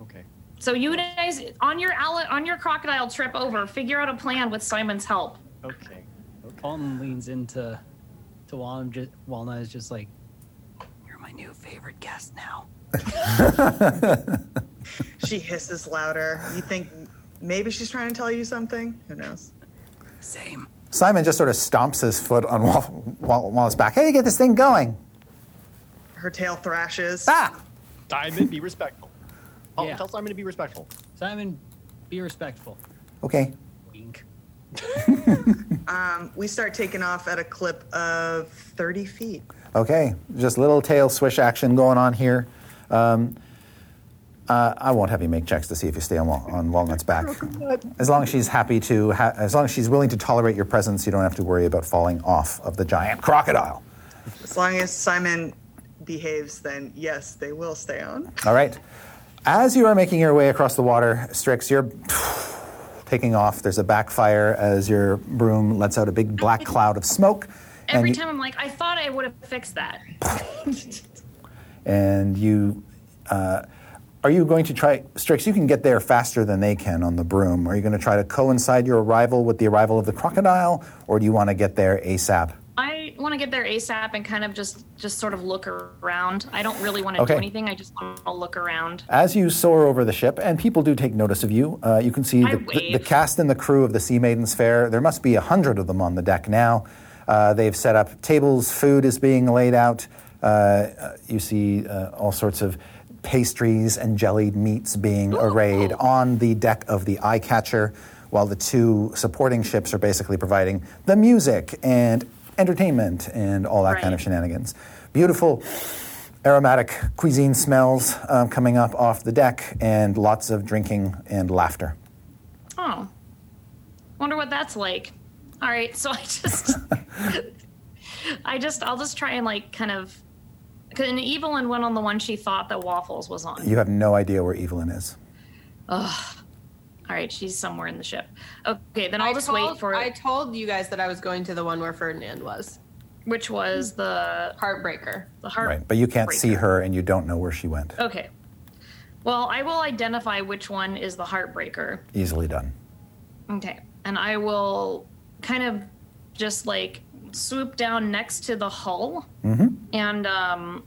Okay. So you guys on your on your crocodile trip over, figure out a plan with Simon's help. Okay. Paultin leans into to Walnut. Just, Walnut is just like, "You're my new favorite guest now." [LAUGHS] [LAUGHS] [LAUGHS] She hisses louder. You think maybe she's trying to tell you something? Who knows? Same. Simon just sort of stomps his foot on Wal- Wal- Wallace's back. Hey, get this thing going! Her tail thrashes. Ah! Simon, be respectful. [LAUGHS] Oh, Yeah. Tell Simon to be respectful. Simon, be respectful. Okay. Wink. [LAUGHS] Um, we start taking off at a clip of 30 feet. Okay. Just little tail swish action going on here. Um, Uh, I won't have you make checks to see if you stay on, on Walnut's back. As long as she's happy to, ha- as long as she's willing to tolerate your presence, you don't have to worry about falling off of the giant crocodile. As long as Simon behaves, then yes, they will stay on. All right. As you are making your way across the water, Strix, you're taking off. There's a backfire as your broom lets out a big black cloud of smoke. Every you- time I'm like, I thought I would have fixed that. [LAUGHS] and you uh, are you going to try strix you can get there faster than they can on the broom are you going to try to coincide your arrival with the arrival of the crocodile or do you want to get there asap I want to get there ASAP and kind of just just sort of look around. I don't really want to Okay. do anything. I just want to look around. as you soar over the ship and people do take notice of you uh, you can see the, the, the cast and the crew of the Sea Maiden's Faire there must be a hundred of them on the deck now uh, they've set up tables food is being laid out uh, uh, you see uh, all sorts of pastries and jellied meats being arrayed on the deck of the eye catcher while the two supporting ships are basically providing the music and entertainment and all that kind of shenanigans. Beautiful aromatic cuisine smells um, coming up off the deck and lots of drinking and laughter. Oh, wonder what that's like. All right, so I just, [LAUGHS] [LAUGHS] I just, I'll just try and like kind of, because an Evelyn went on the one she thought that Waffles was on. you have no idea where evelyn is Ugh. All right, she's somewhere in the ship. Okay, then I'll I just told, wait for I told you guys that I was going to the one where Ferdinand was. which was the Heartbreaker. the heart. right but you can't see her and you don't know where she went Okay. Well, I will identify which one is the heartbreaker. easily done Okay. And I will kind of just like swoop down next to the hull and um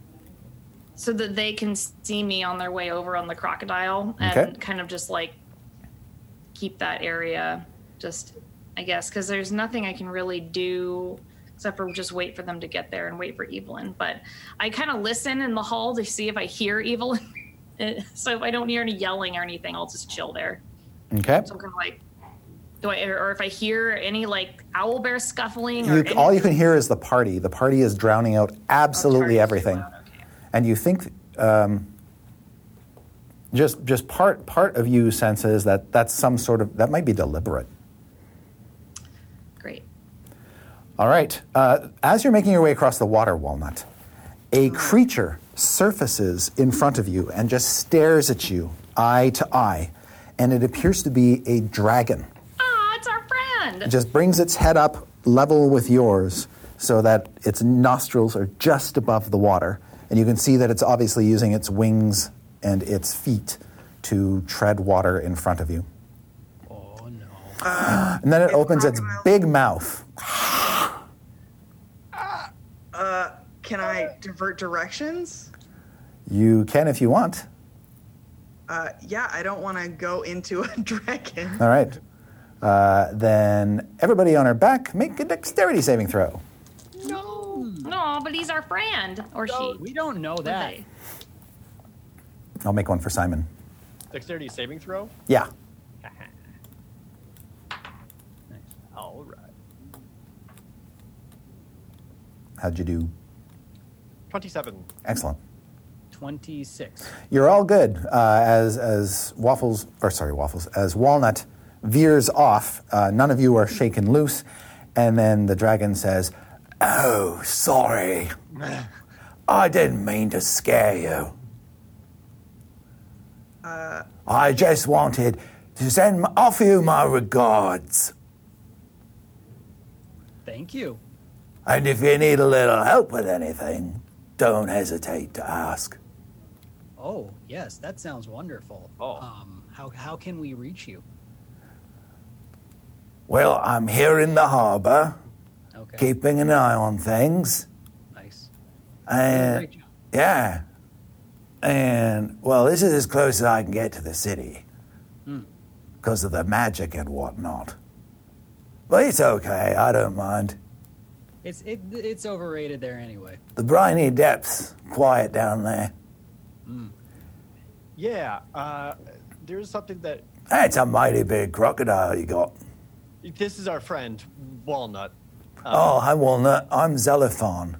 so that they can see me on their way over on the crocodile and Okay. kind of just like keep that area just I guess because there's nothing I can really do except for just wait for them to get there and wait for Evelyn. But I kind of listen in the hall to see if I hear Evelyn. [LAUGHS] so if I don't hear any yelling or anything, I'll just chill there. okay So I'm kind of like, do I, or if I hear any like owl bear scuffling, you, or all you can hear is the party the party is drowning out absolutely Party's too everything okay. and you think um, just just part part of you senses that that's some sort of that might be deliberate Great. All right. Uh, as you're making your way across the water, Walnut, a creature surfaces in front of you and just stares at you, eye to eye, and it appears to be a dragon. It's our friend. It just brings its head up level with yours so that its nostrils are just above the water, and you can see that it's obviously using its wings and its feet to tread water in front of you. Oh no. And then it It's opens its crocodile. big mouth. Can I divert directions? You can if you want. Uh, yeah, I don't want to go into a [LAUGHS] dragon. All right. Uh, then everybody on her back, make a dexterity saving throw. No, no, but he's our friend, or she. We don't know that. they. I'll make one for Simon. Dexterity saving throw. Yeah. [LAUGHS] All right. How'd you do? Twenty-seven. Excellent. 26. You're all good uh, as as waffles or sorry waffles as walnut veers off. Uh, none of you are shaken loose, and then the dragon says, "Oh, sorry, I didn't mean to scare you. I just wanted to send offer you my regards, Thank you. and if you need a little help with anything, don't hesitate to ask." Oh, yes, that sounds wonderful. Oh. Um, how, how can we reach you? Well, I'm here in the harbor. Okay. keeping an eye on things. Nice. And Great job. yeah, and well, this is as close as I can get to the city because of the magic and whatnot. But it's okay. I don't mind. It's, it, it's overrated there anyway. The briny depths, quiet down there. Yeah. Uh, there's something that That's a mighty big crocodile you got. This is our friend Walnut. oh, hi, Walnut. I'm Zelifarn.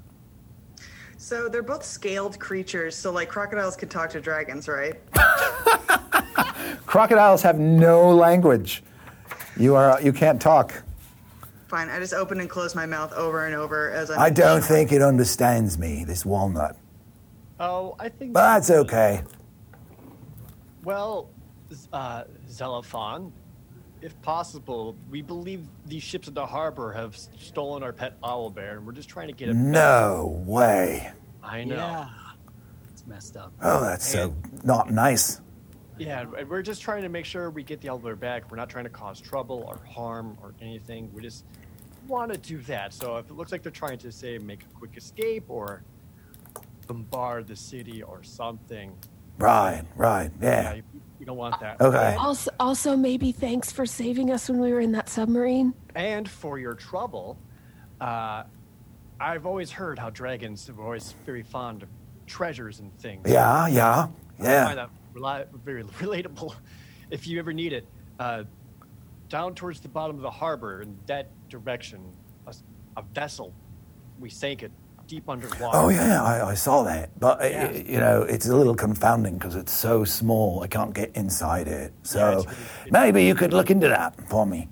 So they're both scaled creatures. So like crocodiles could talk to dragons, right? [LAUGHS] Crocodiles have no language. You are you can't talk. Fine. I just open and close my mouth over and over as I'm. I don't think it understands me, this walnut. Oh, I think. But that's okay. Well, Z- uh, Zelifarn, if possible, we believe these ships at the harbor have stolen our pet owl bear, and we're just trying to get it. back. No way. I know. Yeah. It's messed up. Oh, that's so not nice. Yeah, we're just trying to make sure we get the owl bear back. We're not trying to cause trouble or harm or anything. We just want to do that. So if it looks like they're trying to say make a quick escape or bombard the city or something, Right, right, yeah, yeah. You, you don't want that. Okay. Also, also, maybe thanks for saving us when we were in that submarine. And for your trouble, uh, I've always heard how dragons are always very fond of treasures and things. Yeah, yeah, I find yeah. that reli- very [LAUGHS] relatable. If you ever need it, uh, down towards the bottom of the harbor in that direction, a vessel, we sank it deep underwater. Oh yeah, I, I saw that, but Yeah. you know it's a little confounding because it's so small. I can't get inside it. So it's really- it- maybe you could look into that for me.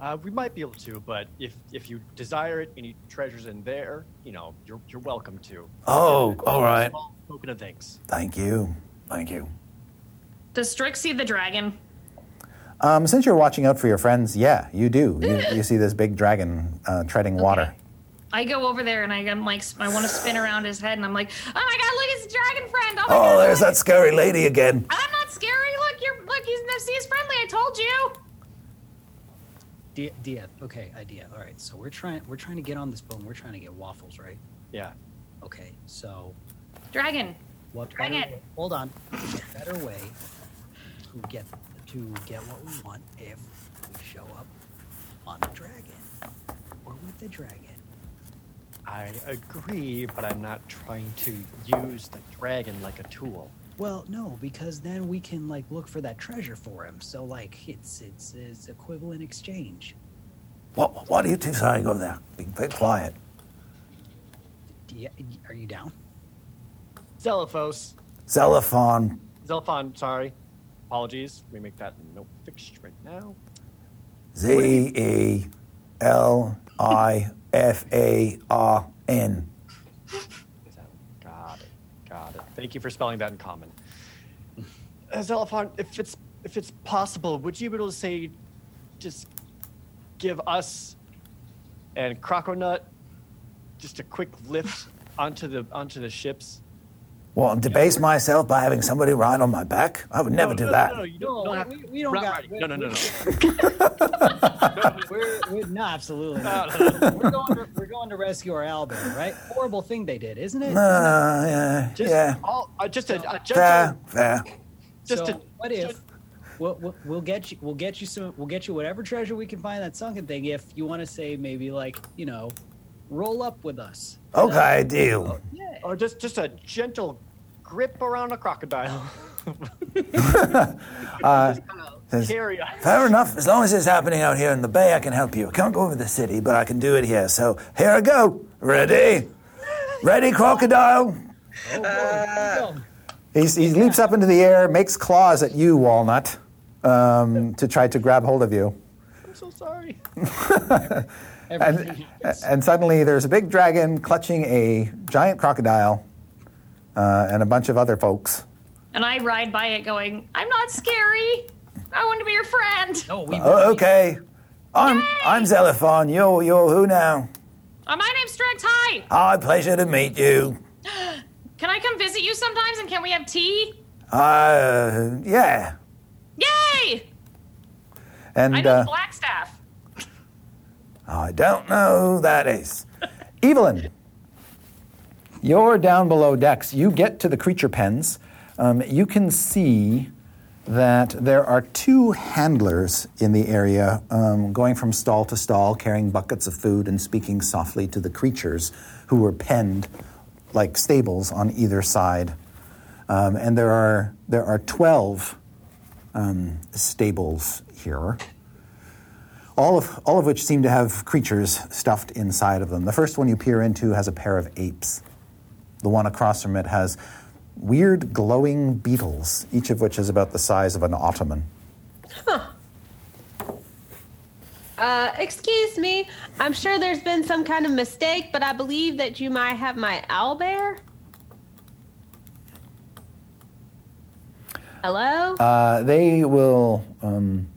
Uh, we might be able to, but if if you desire it, any treasures in there, you know, you're you're welcome to. Oh, all right. Small token of thanks. Thank you, thank you. Does Strix see the dragon? Um, since you're watching out for your friends, yeah, you do. You, [LAUGHS] you see this big dragon uh, treading water. I go over there and I, I'm like, I want to spin around his head, and I'm like, oh my god, look, it's a dragon friend. Oh my Oh, god, there's look. that scary lady again. I'm not scary. Look, you're look, he's he's friendly. I told you. D- Dia, okay, idea. All right, so we're trying we're trying to get on this boat. and We're trying to get waffles, right? Yeah. Okay, so Dragon. what? Dang better hold on. What better way to get to get what we want if we show up on the dragon or with the dragon? I agree, but I'm not trying to use the dragon like a tool. Well, no, because then we can like look for that treasure for him. So like it's it's it's equivalent exchange. What, what are you two saying over there? Be very quiet. Dia, are you down? Zelephos. Zelifarn. Zelephon, sorry. Apologies. We make that note fixed right now. Z E L I F A R N. Got it. Got it. Thank you for spelling that in common. Uh, if it's if it's possible, would you be able to say, just give us and Crocodile just a quick lift onto the onto the ships? Well, and debase myself by having somebody ride on my back? I would never No, do no, that. No, no, you don't, No, don't have we- we don't got- right. we- No, no, no, [LAUGHS] no. we're, we're no, absolutely not. [LAUGHS] no, no. we're going to we're going to rescue our owlbear, right? Horrible thing they did, isn't it? Uh, yeah, Just, yeah. all, uh, just a, a gentle, Fair, fair. just so a, what if we'll, we'll, we'll get you we'll get you some we'll get you whatever treasure we can find that sunken thing if you want to say maybe like you know roll up with us. Okay, deal. Yeah. or just just a gentle grip around a crocodile. [LAUGHS] [LAUGHS] Uh, says, fair enough. As long as it's happening out here in the bay, I can help you. I can't go over the city, but I can do it here. So here I go. Ready? Ready, crocodile? Oh, boy, here we go. He's, he leaps up into the air, makes claws at you, Walnut, um, to try to grab hold of you. I'm so sorry. [LAUGHS] And, and suddenly there's a big dragon clutching a giant crocodile uh, and a bunch of other folks. And I ride by it, going, I'm not scary. I want to be your friend. no, we Oh, okay. I'm, I'm Zelifarn. You're, you're who now? Uh, my name's Strix. Hi. Ah, pleasure to meet you. [GASPS] Can I come visit you sometimes? And can we have tea? Uh, yeah. Yay! And I know uh, Blackstaff. I don't know who that is. Evelyn, [LAUGHS] you're down below decks. You get to the creature pens. Um, you can see that there are two handlers in the area um, going from stall to stall, carrying buckets of food and speaking softly to the creatures who were penned like stables on either side. Um, and there are, there are 12 um, stables here all of, all of which seem to have creatures stuffed inside of them. The first one you peer into has a pair of apes. The one across from it has weird glowing beetles, each of which is about the size of an ottoman. Uh, excuse me. I'm sure there's been some kind of mistake, but I believe that you might have my owl bear. Hello? Uh, they will um,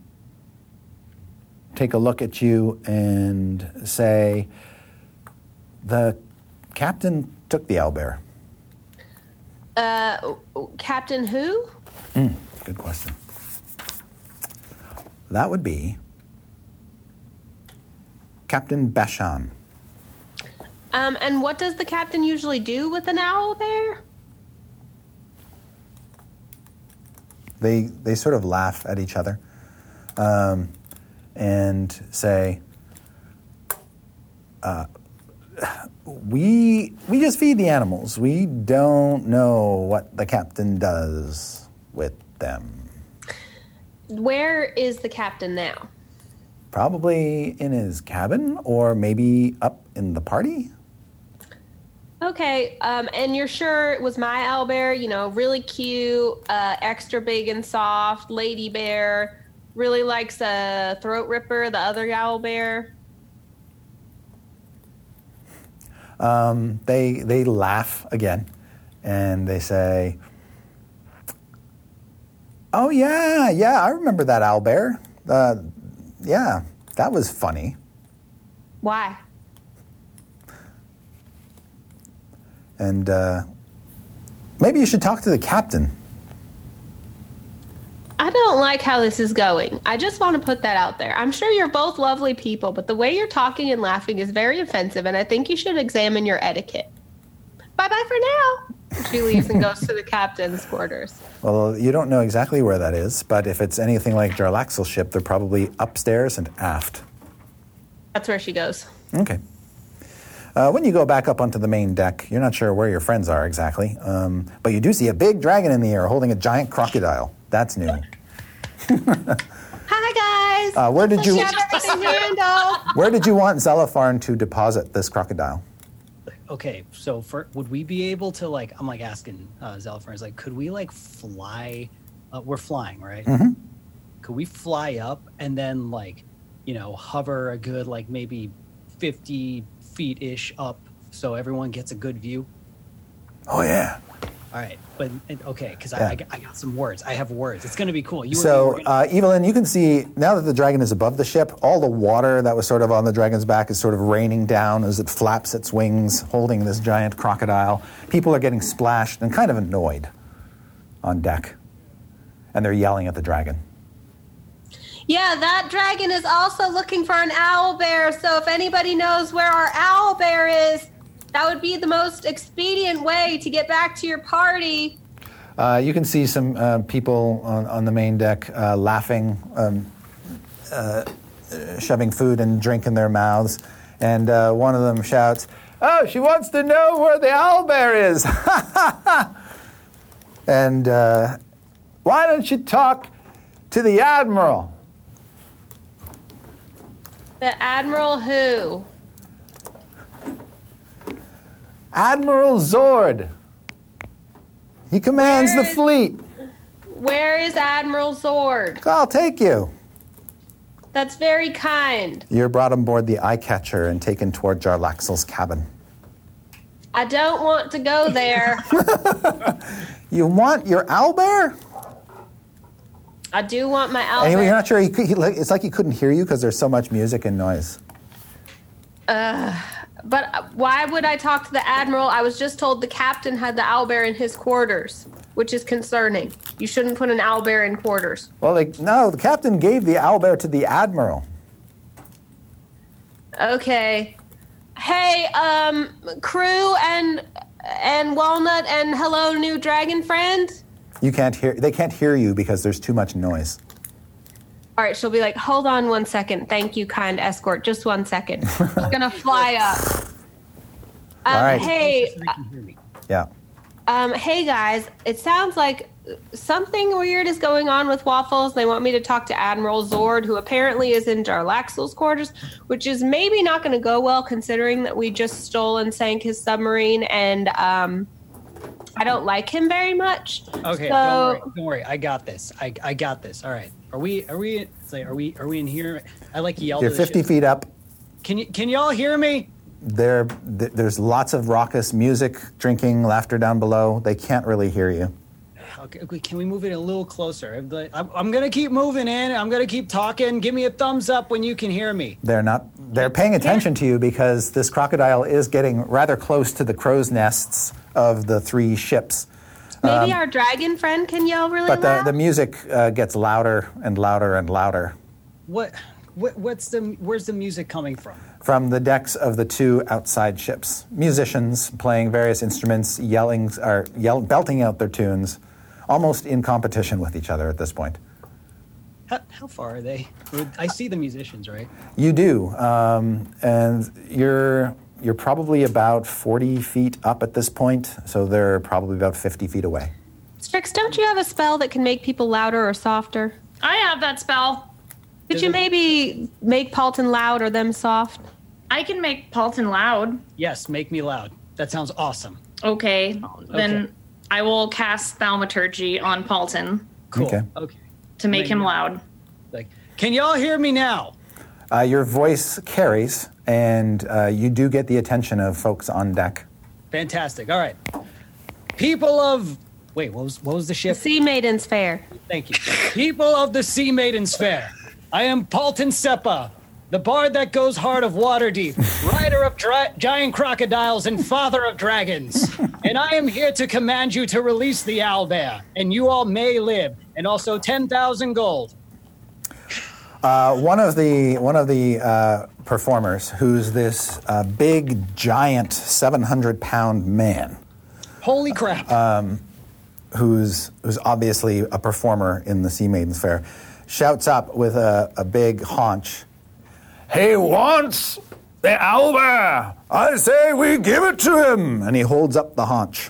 take a look at you and say, The captain took the owlbear. Uh, Captain who? Good question. That would be Captain Bashan. Um, and what does the captain usually do with an owlbear? They, they sort of laugh at each other um, and say, uh, we, we just feed the animals. We don't know what the captain does with them. Where is the captain now? Probably in his cabin or maybe up in the party. Okay, um, and you're sure it was my owlbear? You know, really cute, uh, extra big and soft, lady bear. Really likes a throat ripper, the other owlbear. Um, they they laugh again, and they say, "Oh yeah, yeah, I remember that owlbear. Uh, yeah, that was funny." Why? And uh, maybe you should talk to the captain. I don't like how this is going. I just want to put that out there. I'm sure you're both lovely people, but the way you're talking and laughing is very offensive, and I think you should examine your etiquette. Bye bye for now. She leaves and goes to the captain's quarters. Well, you don't know exactly where that is, but if it's anything like Jarlaxle's ship, they're probably upstairs and aft. That's where she goes. Okay. Uh, when you go back up onto the main deck, you're not sure where your friends are exactly, um, but you do see a big dragon in the air holding a giant crocodile. That's new. Hi guys. Uh, where did you Shepherd and Where did you want Zelifarn to deposit this crocodile? Okay, so for would we be able to like? I'm like asking uh, Zelfar, is like, could we like fly? Uh, we're flying, right? Mhm. Could we fly up and then like, you know, hover a good like maybe 50 feet ish up, so everyone gets a good view? Oh yeah. All right, but and- okay, because Yeah. I, I, got- some words. I have words. It's gonna be cool. You So, we're gonna- uh, Evelyn, you can see now that the dragon is above the ship, all the water that was sort of on the dragon's back is sort of raining down as it flaps its wings, holding this giant crocodile. People are getting splashed and kind of annoyed on deck, and they're yelling at the dragon. Yeah, that dragon is also looking for an owl bear. So if anybody knows where our owl bear is, that would be the most expedient way to get back to your party. Uh, you can see some uh, people on, on the main deck uh, laughing, um, uh, shoving food and drink in their mouths, and uh, one of them shouts, "Oh, she wants to know where the owlbear is!" [LAUGHS] and uh, why don't you talk to the admiral? The admiral who? Admiral Zord. He commands the is- fleet. Where is Admiral Zord? I'll take you. That's very kind. You're brought on board the eye catcher and taken toward Jarlaxle's cabin. I don't want to go there. [LAUGHS] You want your owlbear? I do want my And you're not sure. He, could- he, like- it's like he couldn't hear you because there's so much music and noise. But why would I talk to the admiral? I was just told the captain had the owlbear in his quarters, which is concerning. You shouldn't put an owlbear in quarters. Well, like no, the captain gave the owlbear to the admiral. Okay. Hey, um, crew and and walnut and hello, new dragon friend. You can't hear. They can't hear you because there's too much noise. All right, she'll be like, hold on one second. Thank you, kind escort. Just one second. She's gonna fly up. [LAUGHS] Um, All right. Hey, so they can hear me. Yeah. Um, hey guys, it sounds like something weird is going on with Waffles. They want me to talk to Admiral Zord, who apparently is in Jarlaxle's quarters, which is maybe not going to go well considering that we just stole and sank his submarine and um, I don't like him very much. Okay, So- don't worry. Don't worry. I got this. I, I got this. All right. Are we are we it's like are we are we in here? I like yelled. You're 50 feet up. Can you can y'all hear me? There, th- there's lots of raucous music, drinking, laughter down below. They can't really hear you. Okay, okay, can we move it a little closer? I'm, I'm gonna keep moving in. I'm gonna keep talking. Give me a thumbs up when you can hear me. They're not. They're paying attention to you because this crocodile is getting rather close to the crow's nests of the three ships. Maybe our dragon friend can yell really But the, loud. the music uh, gets louder and louder and louder What, what what's the where's the music coming from? from the decks of the two outside ships. Musicians playing various instruments, yelling or yell, belting out their tunes, almost in competition with each other at this point. How, how far are they? I see the musicians, right? You do, um, and you're you're probably about 40 feet up at this point, so they're probably about 50 feet away. Strix, don't you have a spell that can make people louder or softer? I have that spell. Could you maybe make Paultin loud or them soft? I can make Paultin loud. Yes, make me loud. That sounds awesome. Okay. Then Okay. I will cast Thaumaturgy on Paultin Cool. Okay. Okay. to make him loud. Like, can y'all hear me now? Uh, your voice carries, and uh, you do get the attention of folks on deck. Fantastic. All right. People of wait, what was what was the ship? The Sea Maiden's Faire. Thank you. People of the Sea Maiden's Faire. I am Paultin Seppa, the bard that goes hard of water deep, [LAUGHS] rider of dri- giant crocodiles and father of dragons. [LAUGHS] and I am here to command you to release the owlbear, and you all may live, and also 10,000 gold. Uh, one of the one of the uh, performers, who's this uh, big, giant, 700 pound man, Holy crap. who's who's obviously a performer in the Sea Maiden's Faire, shouts up with a, a big haunch. He wants the owlbear. I say we give it to him. And he holds up the haunch.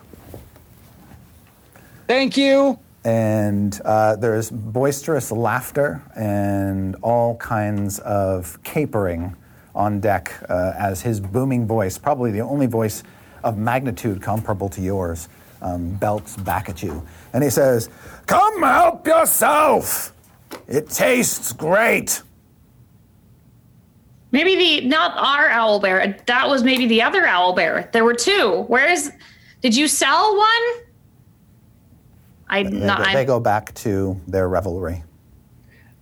Thank you. And uh, there's boisterous laughter and all kinds of capering on deck uh, as his booming voice, probably the only voice of magnitude comparable to yours, um, belts back at you. And he says, Come help yourself! It tastes great! Maybe the not our owl bear. That was maybe the other owl bear. There were two. Where is? Did you sell one? I They, not. go, they go back to their revelry.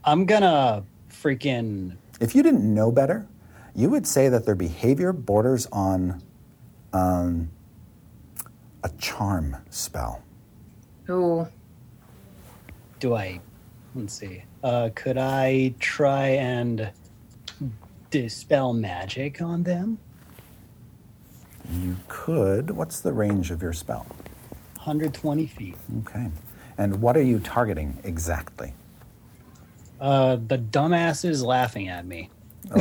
I'm gonna freaking. If you didn't know better, you would say that their behavior borders on um, a charm spell. Ooh. Do I. Let's see. Uh, could I try and dispel magic on them? You could. What's the range of your spell? 120 feet. Okay. And what are you targeting exactly? Uh, the dumbass is laughing at me. [LAUGHS]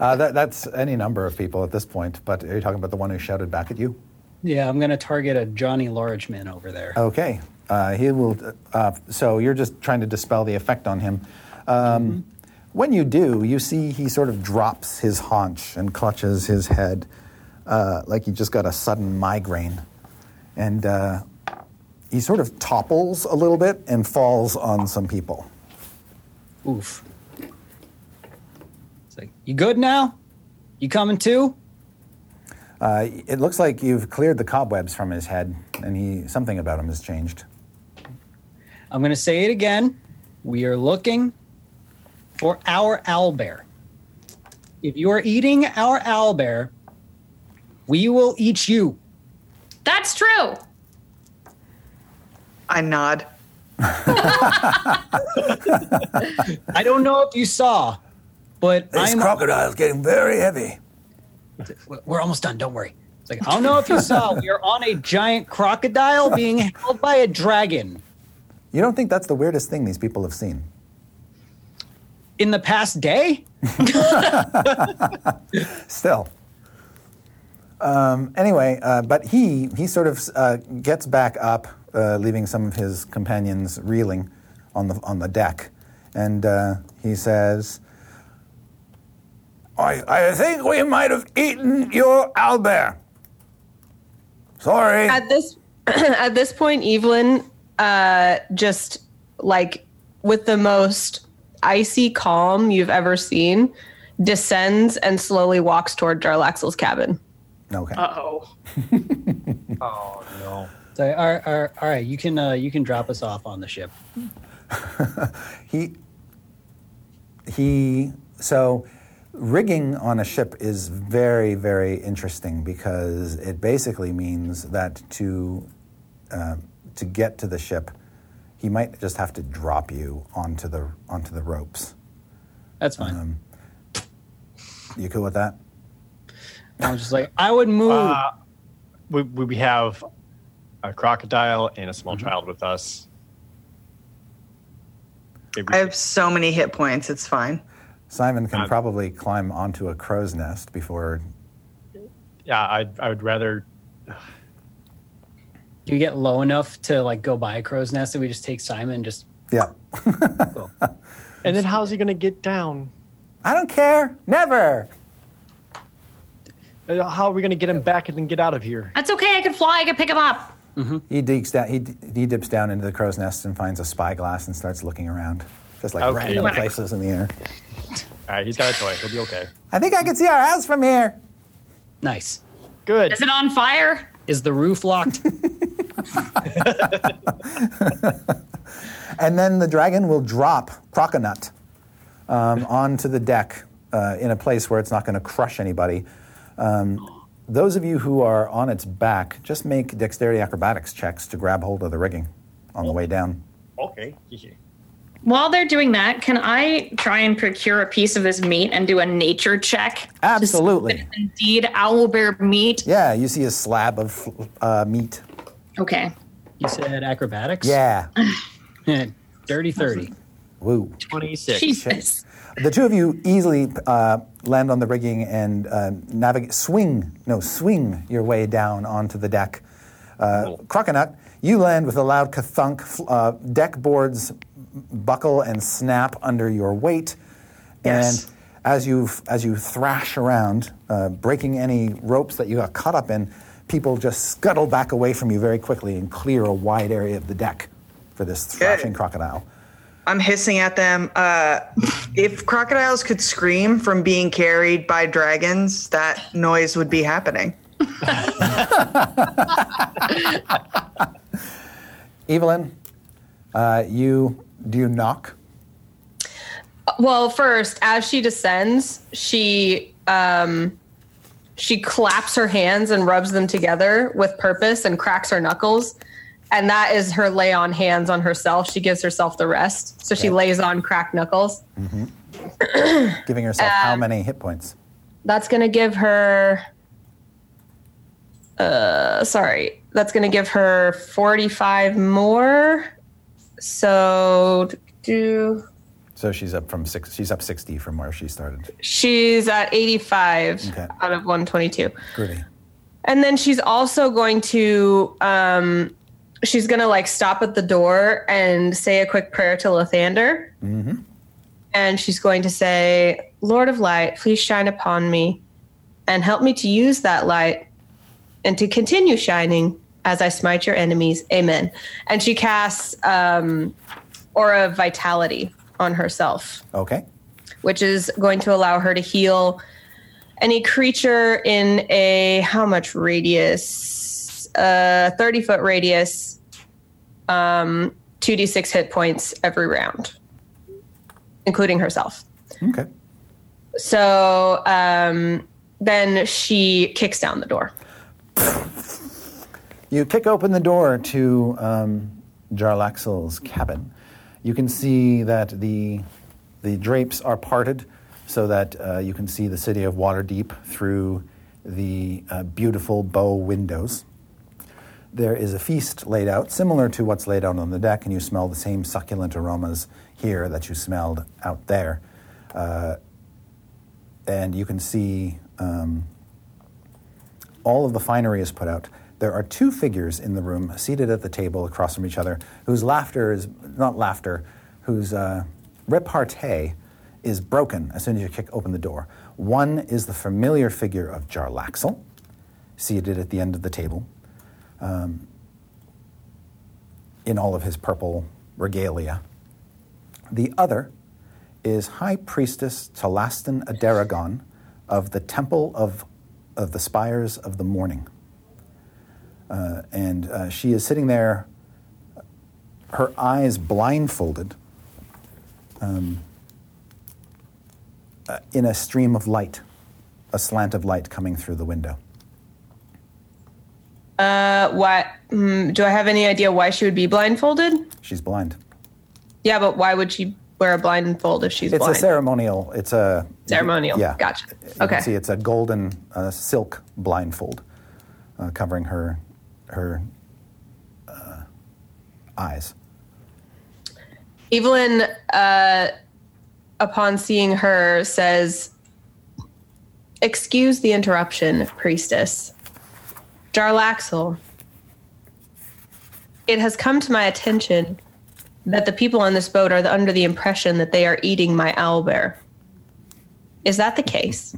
Uh, that, that's any number of people at this point, but are you talking about the one who shouted back at you? Yeah, I'm gonna target a Johnny Largeman over there. Okay. Uh, he will. Uh, so you're just trying to dispel the effect on him. Um, When you do, you see he sort of drops his haunch and clutches his head uh, like he just got a sudden migraine. And uh, he sort of topples a little bit and falls on some people. Oof. It's like, you good now? You coming too? Uh, it looks like you've cleared the cobwebs from his head, and he something about him has changed. I'm gonna say it again. We are looking for our owlbear. If you are eating our owlbear, we will eat you. That's true. I nod. [LAUGHS] I don't know if you saw, but I'm crocodile's getting very heavy. We're almost done. Don't worry. It's like I don't know if you saw. We are on a giant crocodile being held by a dragon. You don't think that's the weirdest thing these people have seen? In the past day, [LAUGHS] Still. Um, anyway, uh, but he he sort of uh, gets back up, uh, leaving some of his companions reeling on the on the deck, and uh, he says, "I I think we might have eaten your owlbear. Sorry. At this [CLEARS THROAT] at this point, Evelyn uh, just like with the most icy calm you've ever seen, descends and slowly walks toward Jarlaxle's cabin. Okay. Uh oh. [LAUGHS] Oh no. So, all right, all right, all right, you can uh, you can drop us off on the ship. [LAUGHS] He he so rigging on a ship is very very interesting because it basically means that to uh, to get to the ship he might just have to drop you onto the onto the ropes. That's fine. Um, You cool with that? I was just like, I would move. Uh, we, we have a crocodile and a small child with us. Maybe I have so many hit points. It's fine. Simon can Uh, probably climb onto a crow's nest before. yeah, I I would rather. Do you get low enough to like go by a crow's nest, and we just take Simon and just Yeah, [LAUGHS] And then how's he gonna get down? I don't care. Never. Uh, How are we gonna get him back and then get out of here? That's okay. I can fly. I can pick him up. He digs down. He, he dips down into the crow's nest and finds a spyglass and starts looking around, just like Okay. random places in the air. [LAUGHS] All right, he's got a toy. He'll be okay. I think I can see our house from here. nice. Good. Is it on fire? Is the roof locked? [LAUGHS] [LAUGHS] And then the dragon will drop Croconut um, onto the deck uh, in a place where it's not going to crush anybody. Um, those of you who are on its back, just make dexterity acrobatics checks to grab hold of the rigging on the way down. Okay. While they're doing that, can I try and procure a piece of this meat and do a nature check? to see if Absolutely. it's Indeed, owlbear meat. Yeah, you see a slab of uh, meat. Okay. you said acrobatics. Yeah. [LAUGHS] Dirty thirty. Woo. Twenty-six. Jesus. The two of you easily uh, land on the rigging and uh, navigate, swing, no, swing your way down onto the deck. Uh, Croconut, you land with a loud kathunk. Uh, deck boards buckle and snap under your weight, Yes. and as you as you thrash around, uh, breaking any ropes that you got caught up in, people just scuttle back away from you very quickly and clear a wide area of the deck for this thrashing crocodile. I'm hissing at them. Uh, if crocodiles could scream from being carried by dragons, that noise would be happening. [LAUGHS] Evelyn, uh, you do you knock? Well, first, as she descends, she um, she claps her hands and rubs them together with purpose and cracks her knuckles, and that is her lay on hands on herself. She gives herself the rest, so she lays on cracked knuckles. [COUGHS] Giving yourself how many hit points? That's gonna give her. Uh, sorry, that's gonna give her forty-five more. So do So she's up from six. She's up sixty from where she started. she's at eighty-five Okay. out of one twenty-two. And then she's also going to um she's gonna like stop at the door and say a quick prayer to Lathander. And she's going to say, Lord of light, please shine upon me and help me to use that light and to continue shining as I smite your enemies. Amen. And she casts um aura of vitality on herself Okay. which is going to allow her to heal any creature in a how much radius? Uh, 30 foot radius, um, 2d6 hit points every round, including herself. Okay. So um, then she kicks down the door. You kick open the door to um, Jarlaxle's cabin. You can see that the the drapes are parted so that uh, you can see the city of Waterdeep through the uh, beautiful bow windows. There is a feast laid out, similar to what's laid out on the deck, and you smell the same succulent aromas here that you smelled out there. Uh, and you can see um, all of the finery is put out. There are two figures in the room seated at the table across from each other whose laughter is not laughter, whose uh, repartee is broken as soon as you kick open the door. One is the familiar figure of Jarlaxle, seated at the end of the table. Um, in all of his purple regalia. The other is High Priestess Talastin Adaragon of the Temple of, of the Spires of the Morning. Uh, and uh, she is sitting there, her eyes blindfolded, um, uh, in a stream of light, a slant of light coming through the window. Uh, what? Mm, do I have any idea why she would be blindfolded? She's blind. Yeah, but why would she wear a blindfold if she's It's blind? a ceremonial. It's a Ceremonial. Yeah, Gotcha. Okay. see it's a golden uh, silk blindfold uh, covering her her uh, eyes. Evelyn, uh, upon seeing her, says, Excuse the interruption, priestess. Jarlaxle, it has come to my attention that the people on this boat are under the impression that they are eating my owlbear. Is that the case?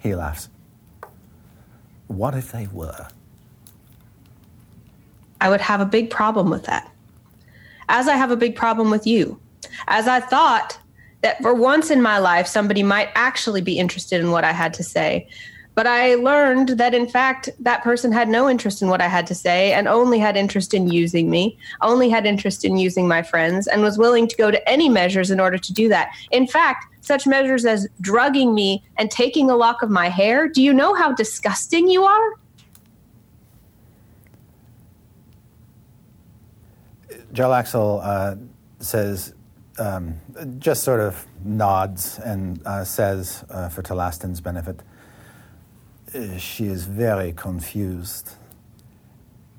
He laughs. What if they were? I would have a big problem with that. As I have a big problem with you. As I thought that for once in my life, somebody might actually be interested in what I had to say. But I learned that, in fact, that person had no interest in what I had to say and only had interest in using me, only had interest in using my friends, and was willing to go to any measures in order to do that. In fact, such measures as drugging me and taking a lock of my hair. Do you know how disgusting you are? Jarlaxle uh, says, um, just sort of nods and uh, says, uh, for Talastin's benefit, "Uh, she is very confused.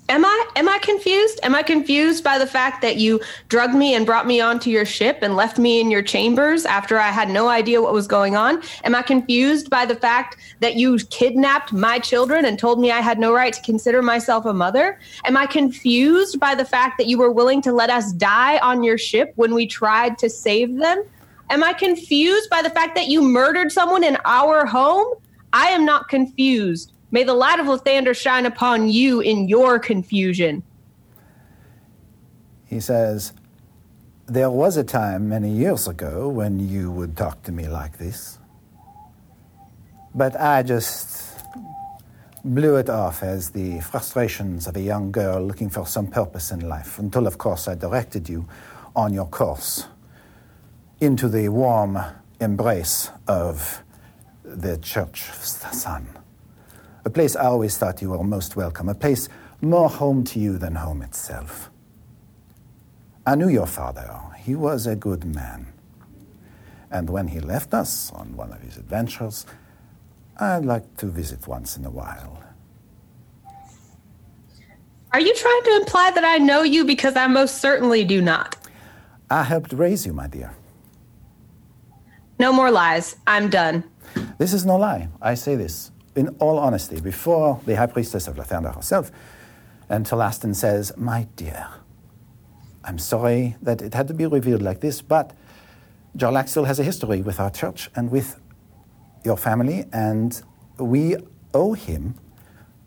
Am I am I confused? Am I confused by the fact that you drugged me and brought me onto your ship and left me in your chambers after I had no idea what was going on? Am I confused by the fact that you kidnapped my children and told me I had no right to consider myself a mother? Am I confused by the fact that you were willing to let us die on your ship when we tried to save them? Am I confused by the fact that you murdered someone in our home? I am not confused. May the light of Lathander shine upon you in your confusion. He says, There was a time many years ago when you would talk to me like this. But I just blew it off as the frustrations of a young girl looking for some purpose in life, until, of course, I directed you on your course into the warm embrace of the Church of the Sun. A place I always thought you were most welcome, a place more home to you than home itself. I knew your father. He was a good man. And when he left us on one of his adventures, I'd like to visit once in a while. Are you trying to imply that I know you because I most certainly do not? I helped raise you, my dear. No more lies. I'm done. This is no lie. I say this in all honesty before the High Priestess of Lathander herself. And Talastin says, My dear, I'm sorry that it had to be revealed like this, but Jarlaxle has a history with our church and with your family, and we owe him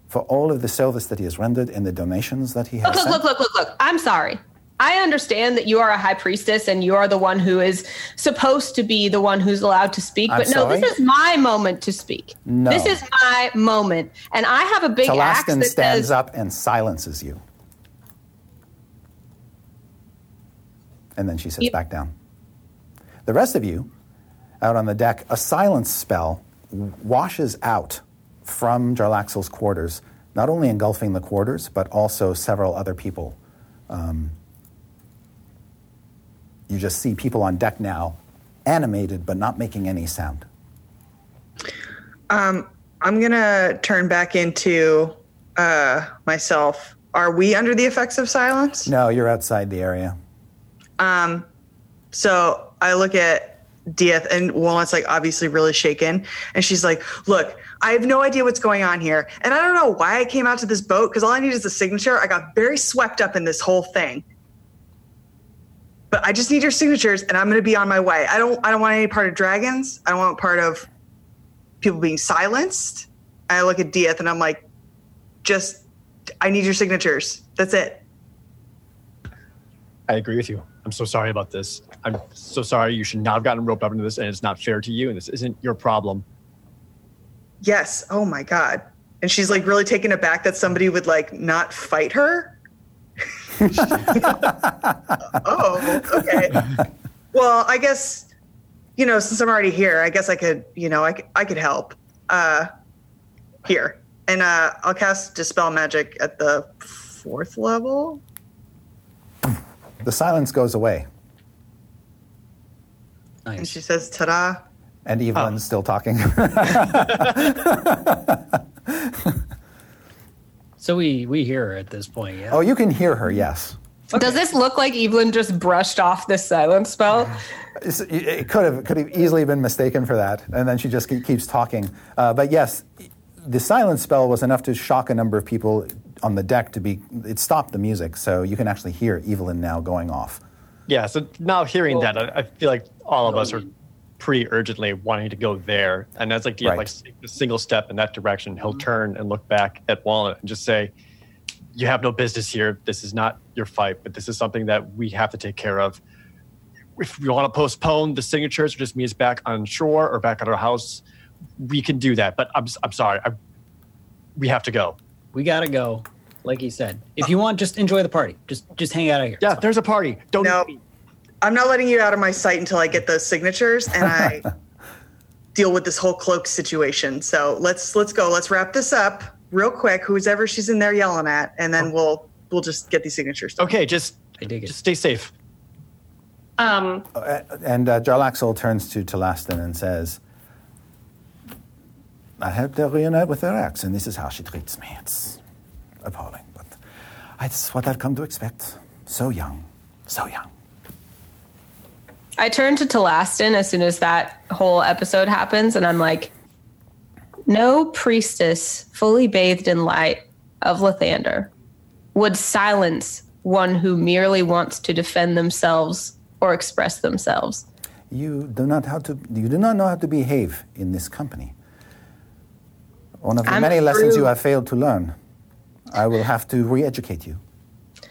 for all of the service that he has rendered and the donations that he has Look, look, look, look, look, look. I'm sorry. I understand that you are a high priestess and you are the one who is supposed to be the one who's allowed to speak. I'm but no, sorry? this is my moment to speak. No. This is my moment. And I have a big axe that stands says, up and silences you. And then she sits You- back down. The rest of you, out on the deck, a silence spell washes out from Jarlaxle's quarters, not only engulfing the quarters, but also several other people. Um, you just see people on deck now, animated but not making any sound. Um, I'm gonna turn back into uh, myself. Are we under the effects of silence? No, you're outside the area. Um, so I look at Dieth, and Walnut's like obviously really shaken, and she's like, "Look, I have no idea what's going on here, and I don't know why I came out to this boat because all I need is a signature. I got very swept up in this whole thing." But I just need your signatures, and I'm going to be on my way. I don't. I don't want any part of dragons. I don't want part of people being silenced. I look at Dieth, and I'm like, just I need your signatures. That's it. I agree with you. I'm so sorry about this. I'm so sorry. You should not have gotten roped up into this, and it's not fair to you, and this isn't your problem. Yes. Oh my god. And she's like really taken aback that somebody would like not fight her. [LAUGHS] oh, okay. Well, I guess you know since I'm already here, I guess I could you know I could, I could help. Uh, here, and uh, I'll cast dispel magic at the fourth level. The silence goes away, Nice. And she says, "Ta-da!" and Evelyn's still talking. [LAUGHS] [LAUGHS] So we we hear her at this point. Yeah. oh, you can hear her, yes. Does this look like Evelyn just brushed off this silence spell? It could have could have easily been mistaken for that, and then she just keeps talking. Uh, but yes, the silence spell was enough to shock a number of people on the deck. To be, it stopped the music, so you can actually hear Evelyn now going off. Yeah. So now hearing that, I, I feel like all of us are pretty urgently wanting to go there, and as like the Right. like a single step in that direction, he'll mm-hmm. turn and look back at Walnut and just say, "You have no business here. This is not your fight, but this is something that we have to take care of." If we want to postpone the signatures or just meet us back on shore or back at our house, we can do that. But I'm, I'm sorry. I, we have to go. We gotta go. Like he said, if you want, just enjoy the party. Just just hang out of here. Yeah, there's a party. Don't No, I'm not letting you out of my sight until I get those signatures and I [LAUGHS] deal with this whole cloak situation. So let's let's go. Let's wrap this up real quick. Who's ever she's in there yelling at, and then we'll we'll just get these signatures. done. Okay, just I dig it. just stay safe. Um, And uh, Jarlaxle turns to Telastin and says, I helped her reunite with her ex, and this is how she treats me. It's appalling, but it's what I've come to expect. So young, so young. I turn to Telastin as soon as that whole episode happens, and I'm like, no priestess fully bathed in light of Lathander would silence one who merely wants to defend themselves or express themselves. You do not how to you do not know how to behave in this company. One of the I'm many lessons you have failed to learn. I will have to re-educate you.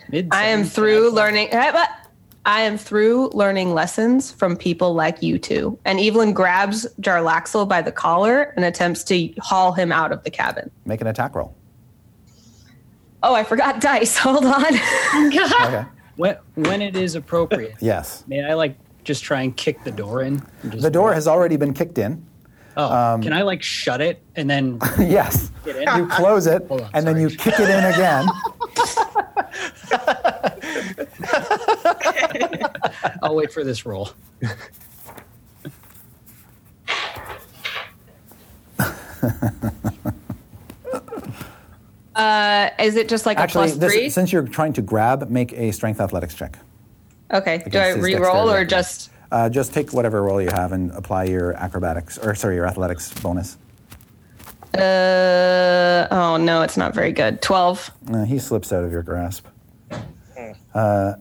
Mid- I am through learning. [LAUGHS] but I am through learning lessons from people like you two. And Evelyn grabs Jarlaxle by the collar and attempts to haul him out of the cabin. Make an attack roll. Oh, I forgot [LAUGHS] dice. Hold on. Okay. [LAUGHS] When, when it is appropriate, Yes. may I like just try and kick the door in? The door has already been kicked in. Oh, um, can I like shut it and then? [LAUGHS] yes. Get in? You close it Hold on, and then you kick it in again. [LAUGHS] I'll wait for this roll. [LAUGHS] Uh, is it just like Actually, a plus three? this, since you're trying to grab, make a strength athletics check. okay. Do I re-roll or just? Uh, just take whatever roll you have and apply your acrobatics, or sorry, your athletics bonus. Uh, oh no, it's not very good. Twelve. Uh, he slips out of your grasp. Uh,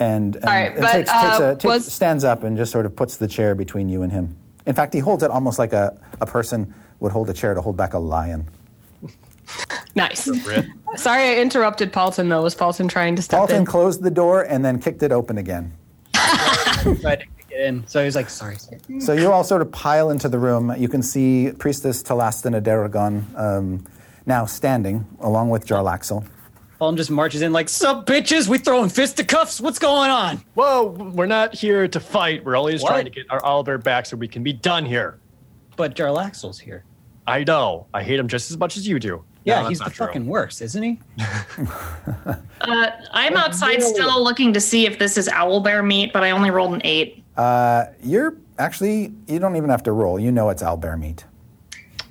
and and, All right, and but, takes, uh, takes a, takes, was- stands up and just sort of puts the chair between you and him. In fact, he holds it almost like a, a person would hold a chair to hold back a lion. [LAUGHS] Nice. Sorry, I interrupted Paultin though. Was Paultin trying to step Paultin in? closed the door and then kicked it open again. [LAUGHS] Tried to kick it in, so he was like, "Sorry." sorry. So you all sort of pile into the room. You can see Priestess Telastin Adaragon um, now standing along with Jarlaxle. Paultin just marches in like, "Sup, bitches? We throwing fisticuffs? What's going on?" Whoa, we're not here to fight. We're only just What? trying to get our Oliver back so we can be done here. But Jarlaxle's here. I know. I hate him just as much as you do. Yeah, No, he's the true. fucking worst, isn't he? [LAUGHS] uh, I'm outside still looking to see if this is owl bear meat, but I only rolled an eight. Uh, you're actually, you don't even have to roll. You know it's owl bear meat.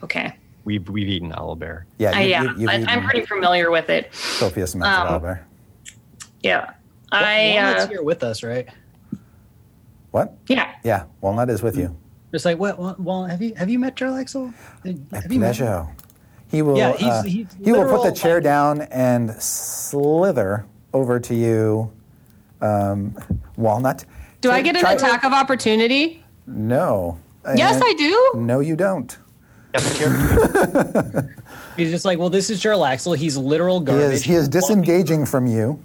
Okay. We've, we've eaten owlbear. Yeah, Uh, yeah, you, you've I, I'm pretty familiar with it. copious amounts um, of owlbear. Yeah. I, Walnut's uh, here with us, right? What? yeah. Yeah, Walnut is with you. Just like, what? Well, well have you have you met Jarlaxle? A Have you met him? pleasure. He will. Yeah, he's- uh, he's he will put the chair down and slither over to you, um, Walnut. Do I get an try- attack of opportunity? No. Yes, Uh, I do. No, you don't. [LAUGHS] He's just like, well, this is Jarlaxle. He's literal He garbage. is, he is disengaging from you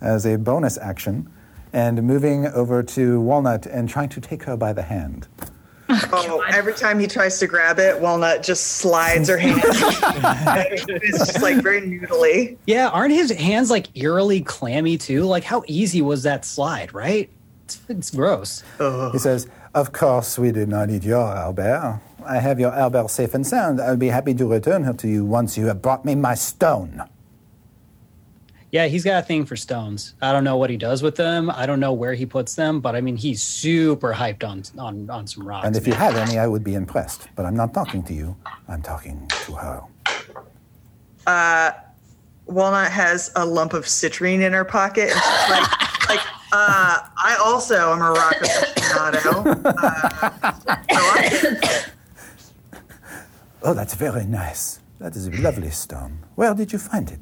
as a bonus action and moving over to Walnut and trying to take her by the hand. Oh, oh every time he tries to grab it, Walnut just slides her hand. [LAUGHS] it's just like very noodly. Yeah, aren't his hands like eerily clammy too? Like, how easy was that slide, right? It's, it's gross. He says, Of course, we do not need your owlbear. I have your owlbear safe and sound. I'll be happy to return her to you once you have brought me my stone. Yeah, he's got a thing for stones. I don't know what he does with them. I don't know where he puts them, but I mean, he's super hyped on on, on some rocks. And if you had any, I would be impressed. But I'm not talking to you, I'm talking to her. Walnut has a lump of citrine in her pocket. And she's like, [LAUGHS] like uh, I also am a rock aficionado. Uh, so Oh, that's very nice. That is a lovely stone. Where did you find it?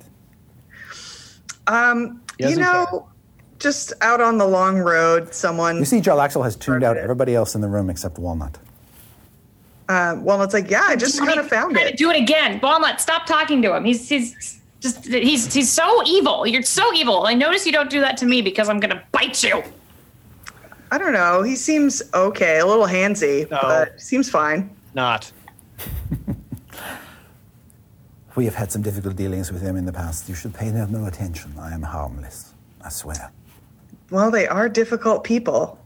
Um, you know, care. just out on the long road, someone. You see, Jarlaxle has tuned out everybody else in the room except Walnut. Uh, Walnut's like, yeah, I just kind of found Try to it. Do it again. Walnut, stop talking to him. He's he's just he's he's so evil. You're so evil. I notice you don't do that to me because I'm gonna bite you. I don't know. He seems okay, a little handsy, No. but seems fine. Not. [LAUGHS] We have had some difficult dealings with them in the past. You should pay them no attention. I am harmless. I swear. Well, they are difficult people.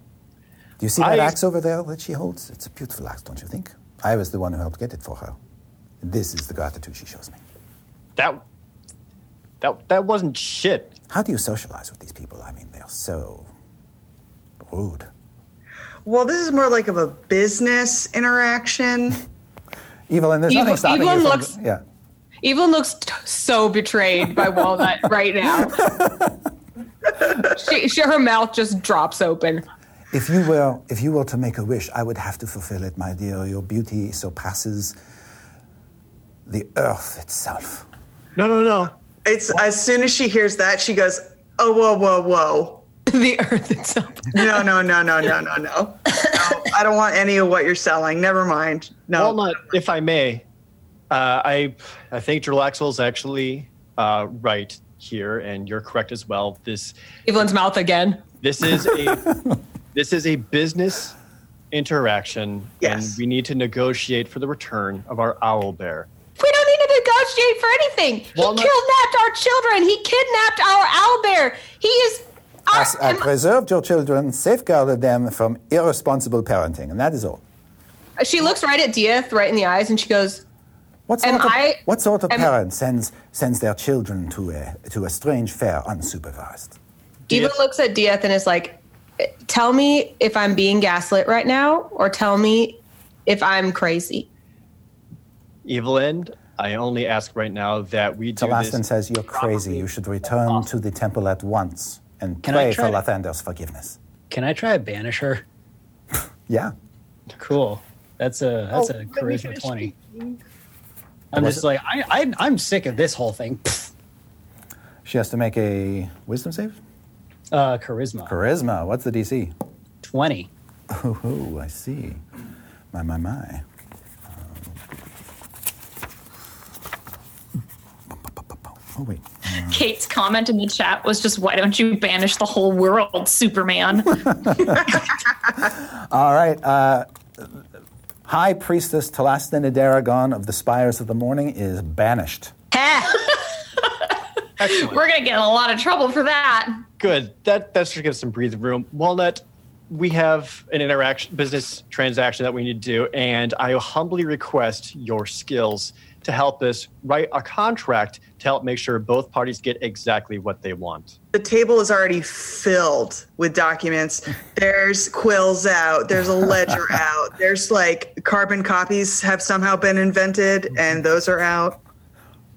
Do you see that I- axe over there that she holds? It's a beautiful axe, don't you think? I was the one who helped get it for her. This is the gratitude she shows me. That. That that wasn't shit. How do you socialize with these people? I mean, they're so rude. Well, this is more like of a business interaction. [LAUGHS] Evelyn, there's Evil- nothing stopping Evelyn you from... looks- Yeah. Evelyn looks t- so betrayed by Walnut [LAUGHS] right now. she, she, her mouth just drops open. If you were, if you were to make a wish, I would have to fulfill it, my dear. Your beauty surpasses the earth itself. No, no, no. It's as soon as she hears that, she goes, "Oh, whoa, whoa, whoa! [LAUGHS] the earth itself. No, no, no, no, no, no, no! no I don't want any of what you're selling. Never mind. No, Walnut, if I may, uh, I I think is actually uh, right here, and you're correct as well. This Evelyn's mouth again. this is a [LAUGHS] this is a business interaction, Yes. and we need to negotiate for the return of our owl bear. We don't need to negotiate for anything. Walnut- He kidnapped our children. He kidnapped our owl bear. He is. Our, As I preserved your children, safeguarded them from irresponsible parenting, and that is all. she looks right at Dieth, right in the eyes, and she goes, What Am sort of, I- what sort of am- parent sends, sends their children to a, to a strange fair unsupervised? Evelyn looks at Dieth and is like, eh, tell me if I'm being gaslit right now, or tell me if I'm crazy. Evelyn, I only ask right now that we do Talastin this. says, You're crazy. You should return to the temple at once and Can I pray try for to- Lathander's forgiveness. Can I try to banish her? [LAUGHS] Yeah. Cool. That's a that's Oh, a let me charisma twenty. I'm just like I, I I'm sick of this whole thing. Pfft. She has to make a wisdom save? Uh, charisma Charisma. What's the DC? twenty. Oh, I see. My, my, my. Oh, wait. [LAUGHS] Kate's comment in the chat was just, "Why don't you banish the whole world, Superman?" [LAUGHS] All right. Uh, High Priestess Talastin Idaragon of the Spires of the Morning is banished. [LAUGHS] We're gonna get in a lot of trouble for that. Good. That that should give us some breathing room. Walnut, we have an interaction, business transaction that we need to do, and I humbly request your skills to help us write a contract to help make sure both parties get exactly what they want. the table is already filled with documents. There's quills out. There's a ledger [LAUGHS] out. There's like carbon copies have somehow been invented, and those are out.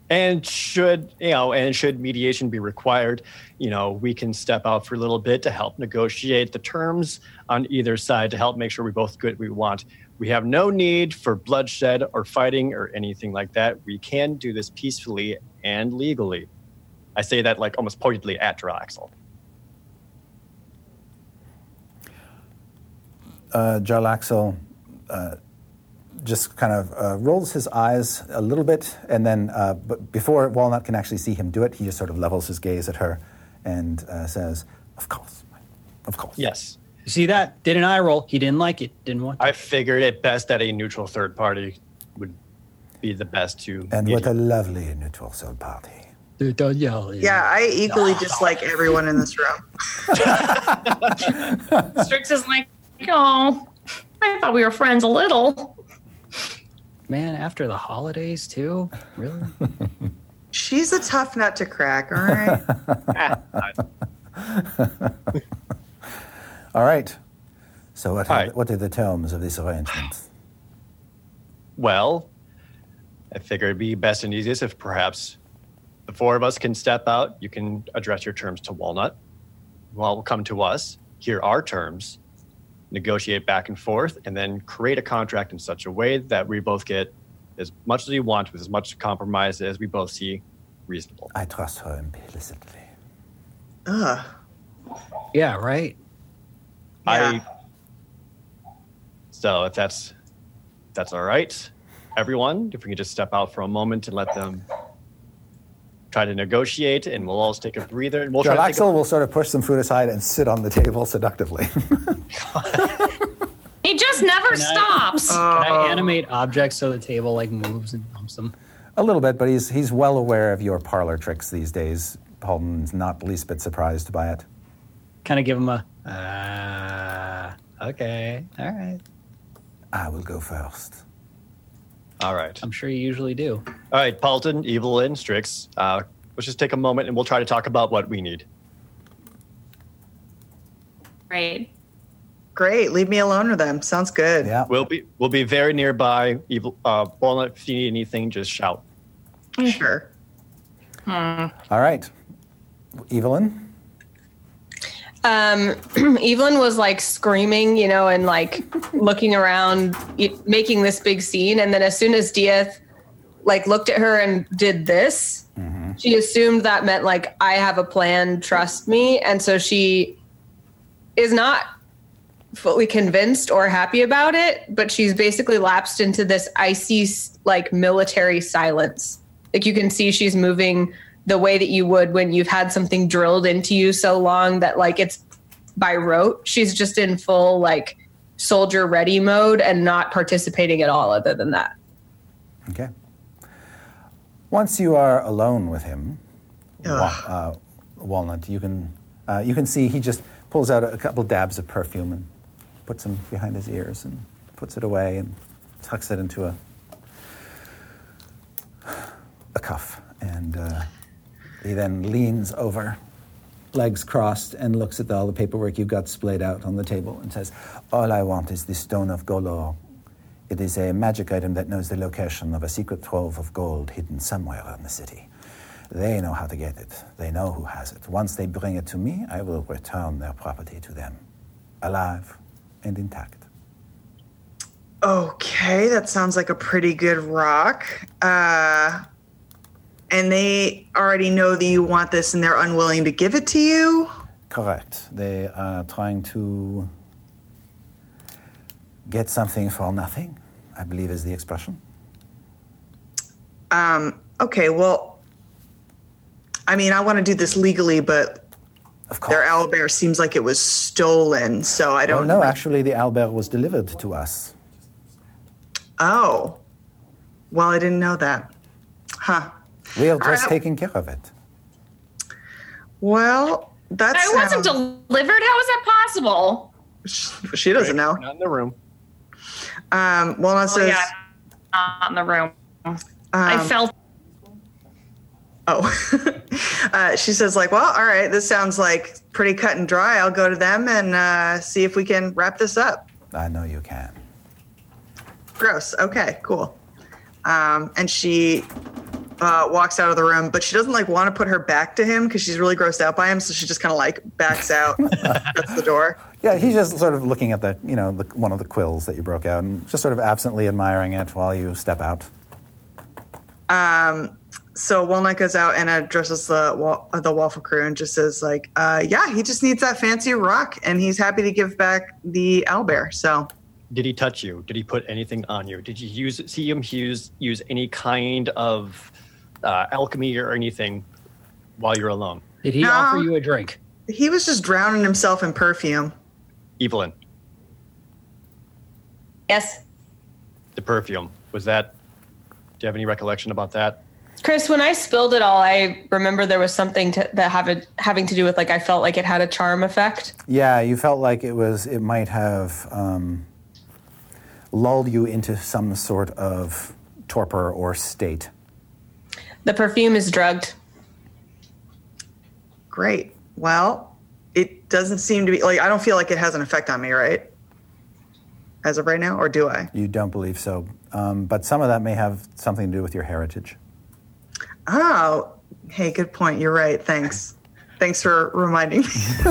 And should you know, and should mediation be required, you know, we can step out for a little bit to help negotiate the terms on either side to help make sure we both get what we want. We have no need for bloodshed or fighting or anything like that. We can do this peacefully and legally. I say that like almost pointedly at Draxel. uh, Jarlaxle uh, just kind of uh, rolls his eyes a little bit, and then, uh, but before Walnut can actually see him do it, he just sort of levels his gaze at her and uh, says, "Of course, of course." Yes. You see that? Did an eye roll. He didn't like it. Didn't want. I figured it best that a neutral third party would be the best to. And mediate. what a lovely neutral third party. to. Don't yell. Yeah, I equally dislike everyone in this room. [LAUGHS] Strix is like, oh, I thought we were friends a little. Man, after the holidays too. Really? She's a tough nut to crack, all right? [LAUGHS] [LAUGHS] All right. So, what, are, right. what are the terms of this arrangement? Well, I figure it'd be best and easiest if perhaps the four of us can step out. You can address your terms to Walnut. Well, will come to us, hear our terms, negotiate back and forth, and then create a contract in such a way that we both get as much as we want with as much compromise as we both see reasonable. I trust her implicitly. Ugh. yeah. Right. Yeah. I so if that's that's all right, everyone, if we can just step out for a moment and let them try to negotiate, and we'll all take a breather, and we'll try to take a, Axel will sort of push some food aside and sit on the table seductively. [LAUGHS] He just never Can I- stops. Can I animate objects so the table like moves and bumps them? a little bit, but he's, he's well aware of your parlor tricks these days. Paultin's not the least bit surprised by it. Kind of give him a. Ah. okay. All right. I will go first. all right, I'm sure you usually do. all right, Paultin, Evelyn, Strix. Uh, let's just take a moment, and we'll try to talk about what we need. Great. Great. Leave me alone with them. Sounds good. Yeah. We'll be we'll be very nearby. Evil, uh, Walnut, if you need anything, just shout. Sure. All right. Evelyn? Um, [CLEARS THROAT] Evelyn was like screaming, you know, and like looking around, making this big scene. And then as soon as Dieth like looked at her and did this, she assumed that meant like I have a plan, trust me. And so she is not fully convinced or happy about it, but she's basically lapsed into this icy like military silence. Like you can see she's moving the way that you would when you've had something drilled into you so long that like it's by rote. She's just in full like soldier ready mode and not participating at all other than that. Okay. Once you are alone with him, wa- Ugh. uh, Walnut, you can uh, you can see he just pulls out a couple dabs of perfume and puts them behind his ears and puts it away and tucks it into a a cuff, and uh, he then leans over, legs crossed, and looks at all the paperwork you've got splayed out on the table and says, "All I want is the stone of Golorr. It is a magic item that knows the location of a secret trove of gold hidden somewhere in the city. They know how to get it. They know who has it. Once they bring it to me, I will return their property to them, alive and intact." Okay, that sounds like a pretty good rock. Uh, and they already know that you want this and they're unwilling to give it to you? Correct. They are trying to get something for nothing, I believe is the expression. Um, okay, well, I mean, I want to do this legally, but Of course. their owlbear seems like it was stolen, so I don't no, actually, the owlbear was delivered to us. Oh, well, I didn't know that. Huh. We are just right. taking care of it. Well, that's. I wasn't delivered. How is that possible? she doesn't know. Not in the room. Um, Walnut Oh, says, yeah, not in the room. I um, felt Oh, [LAUGHS] uh, she says, like, well, all right, this sounds like pretty cut and dry. I'll go to them and uh, see if we can wrap this up. I know you can. Gross. Okay, cool. Um, and she uh, walks out of the room, but she doesn't like want to put her back to him because she's really grossed out by him. So she just kind of like backs out. [LAUGHS] That's the door. Yeah, he's just sort of looking at the, you know, the, one of the quills that you broke out and just sort of absently admiring it while you step out. Um. So Walnut goes out and addresses the wa- the waffle crew and just says, like, uh, yeah, he just needs that fancy rock, and he's happy to give back the owlbear. So did he touch you? Did he put anything on you? Did you use see him use use any kind of uh, alchemy or anything while you're alone? Did he No. offer you a drink? He was just drowning himself in perfume. Evelyn, Yes. the perfume was that? Do you have any recollection about that? Chris, when I spilled it all, I remember there was something to, that have a, having to do with like I felt like it had a charm effect. Yeah, you felt like it was. It might have um, lulled you into some sort of torpor or state. The perfume is drugged. Great. Well, it doesn't seem to be like I don't feel like it has an effect on me, right? As of right now, or do I? You don't believe so, um, but some of that may have something to do with your heritage. Oh, hey, good point. You're right. Thanks. Thanks for reminding me. [LAUGHS]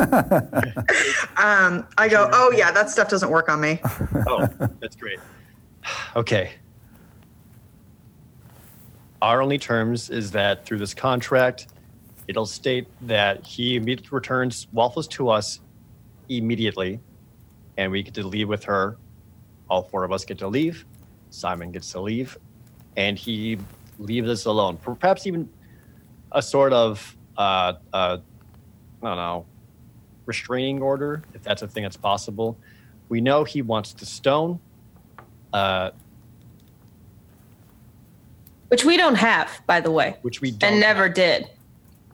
um, I go, oh yeah, that stuff doesn't work on me. Oh, that's great. [SIGHS] Okay. Our only terms is that through this contract, it'll state that he immediately returns Waffles to us immediately, and we get to leave with her. All four of us get to leave. Simon gets to leave, and he leaves us alone. Perhaps even a sort of, uh, uh, I don't know, restraining order, if that's a thing that's possible. We know he wants the stone. Uh, Which we don't have, by the way, which we don't and never have. did.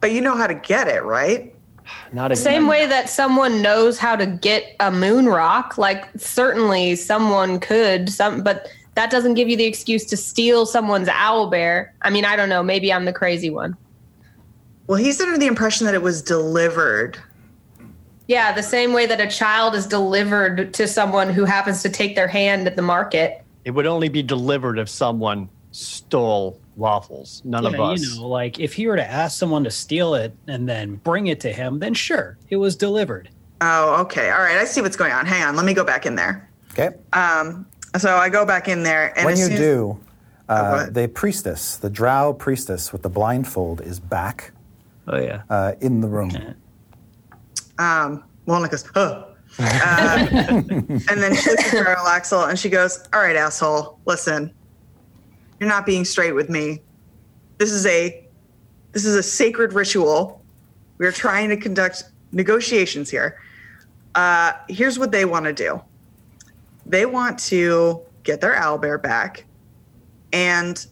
But you know how to get it, right? [SIGHS] Not the Same way that someone knows how to get a moon rock, like certainly someone could, some but that doesn't give you the excuse to steal someone's owlbear. I mean, I don't know, maybe I'm the crazy one. Well, he's under the impression that it was delivered. Yeah, the same way that a child is delivered to someone who happens to take their hand at the market. It would only be delivered if someone stole waffles. None of us. You know, like if he were to ask someone to steal it and then bring it to him, then sure, it was delivered. Oh, okay. All right. I see what's going on. Hang on. Let me go back in there. Okay. Um, so I go back in there, and when you soon as- do, uh, what? the priestess, the drow priestess with the blindfold, is back Oh yeah. uh, in the room. um, Walnut goes, huh. Uh, [LAUGHS] and then she looks at Jarlaxle and she goes, All right, asshole, listen. You're not being straight with me. This is a this is a sacred ritual. We're trying to conduct negotiations here. Uh, here's what they want to do. They want to get their owlbear back. And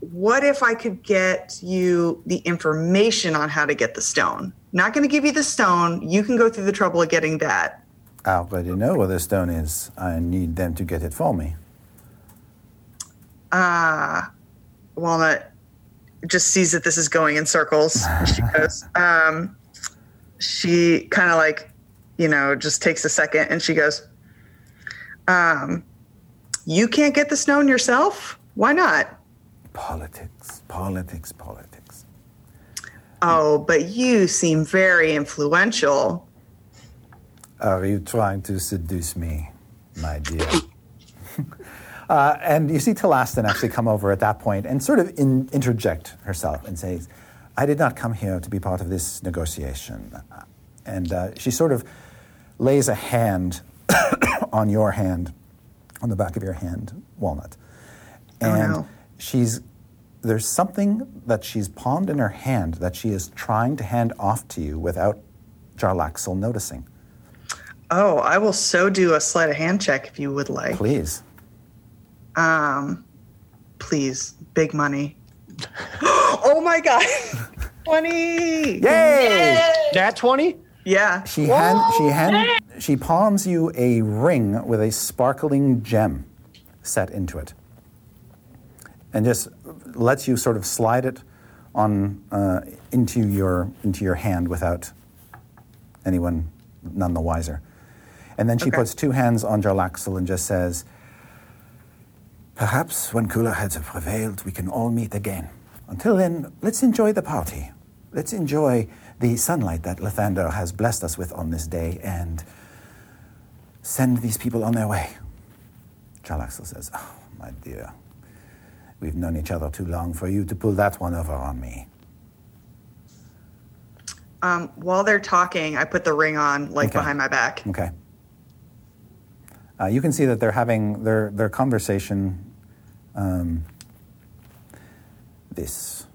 what if I could get you the information on how to get the stone? Not going to give you the stone. You can go through the trouble of getting that. I already know where the stone is. I need them to get it for me. Uh, Walnut just sees that this is going in circles. She [LAUGHS] goes, um, she kind of like, you know, just takes a second and she goes, um, You can't get the stone yourself? Why not? Politics, politics, politics. Oh, but you seem very influential. Are you trying to seduce me, my dear? Uh, and you see Talastin actually come over at that point and sort of in, interject herself and say, I did not come here to be part of this negotiation. And uh, she sort of lays a hand [COUGHS] on your hand, on the back of your hand, Walnut. And no. she's there's something that she's palmed in her hand that she is trying to hand off to you without Jarlaxle noticing. Oh, I will so do a sleight of hand check if you would like. Please. Um, please, big money. [GASPS] oh my god, [LAUGHS] twenty! Yay! That 20? Yeah. She hand, she hand, she palms you a ring with a sparkling gem set into it, and just lets you sort of slide it on uh, into your into your hand without anyone none the wiser. And then she Okay. puts two hands on Jarlaxle and just says, "Perhaps when cooler heads have prevailed, we can all meet again. Until then, let's enjoy the party. Let's enjoy the sunlight that Lathander has blessed us with on this day, and send these people on their way." Jarlaxle says, "Oh, my dear, we've known each other too long for you to pull that one over on me." Um, while they're talking, I put the ring on, like Okay. behind my back. Okay. Uh, you can see that they're having their, their conversation. Um, this.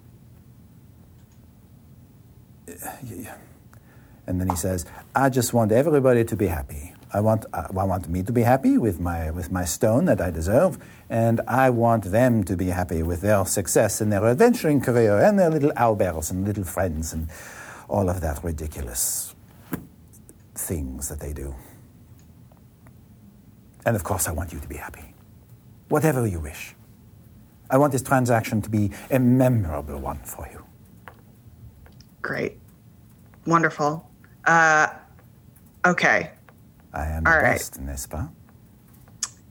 And then he says, I just want everybody to be happy. I want, I want me to be happy with my, with my stone that I deserve, and I want them to be happy with their success in their adventuring career and their little owlbears and little friends and all of that ridiculous things that they do. And of course, I want you to be happy. Whatever you wish. I want this transaction to be a memorable one for you. Great. Wonderful. Uh, okay. I am All the right. best, n'est-ce?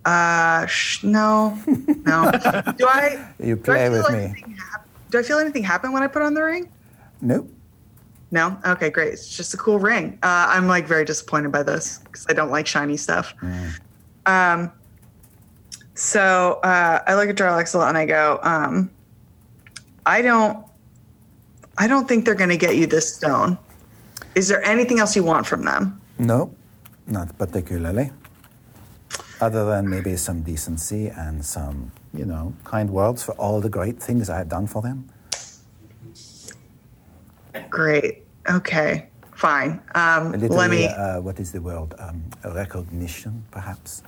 Uh, sh- no, [LAUGHS] no. do I? You do I play with me. hap- do I feel anything happen when I put on the ring? Nope. No. Okay, great. It's just a cool ring. Uh, I'm like very disappointed by this because I don't like shiny stuff. Um. So uh, I look at Jarlax a lot and I go, um, I don't, I don't think they're going to get you this stone. Is there anything else you want from them? No, not particularly. Other than maybe some decency and some, you know, kind words for all the great things I have done for them. Great. Okay. Fine. Um, little, let me uh, what is the word? Um, recognition, perhaps?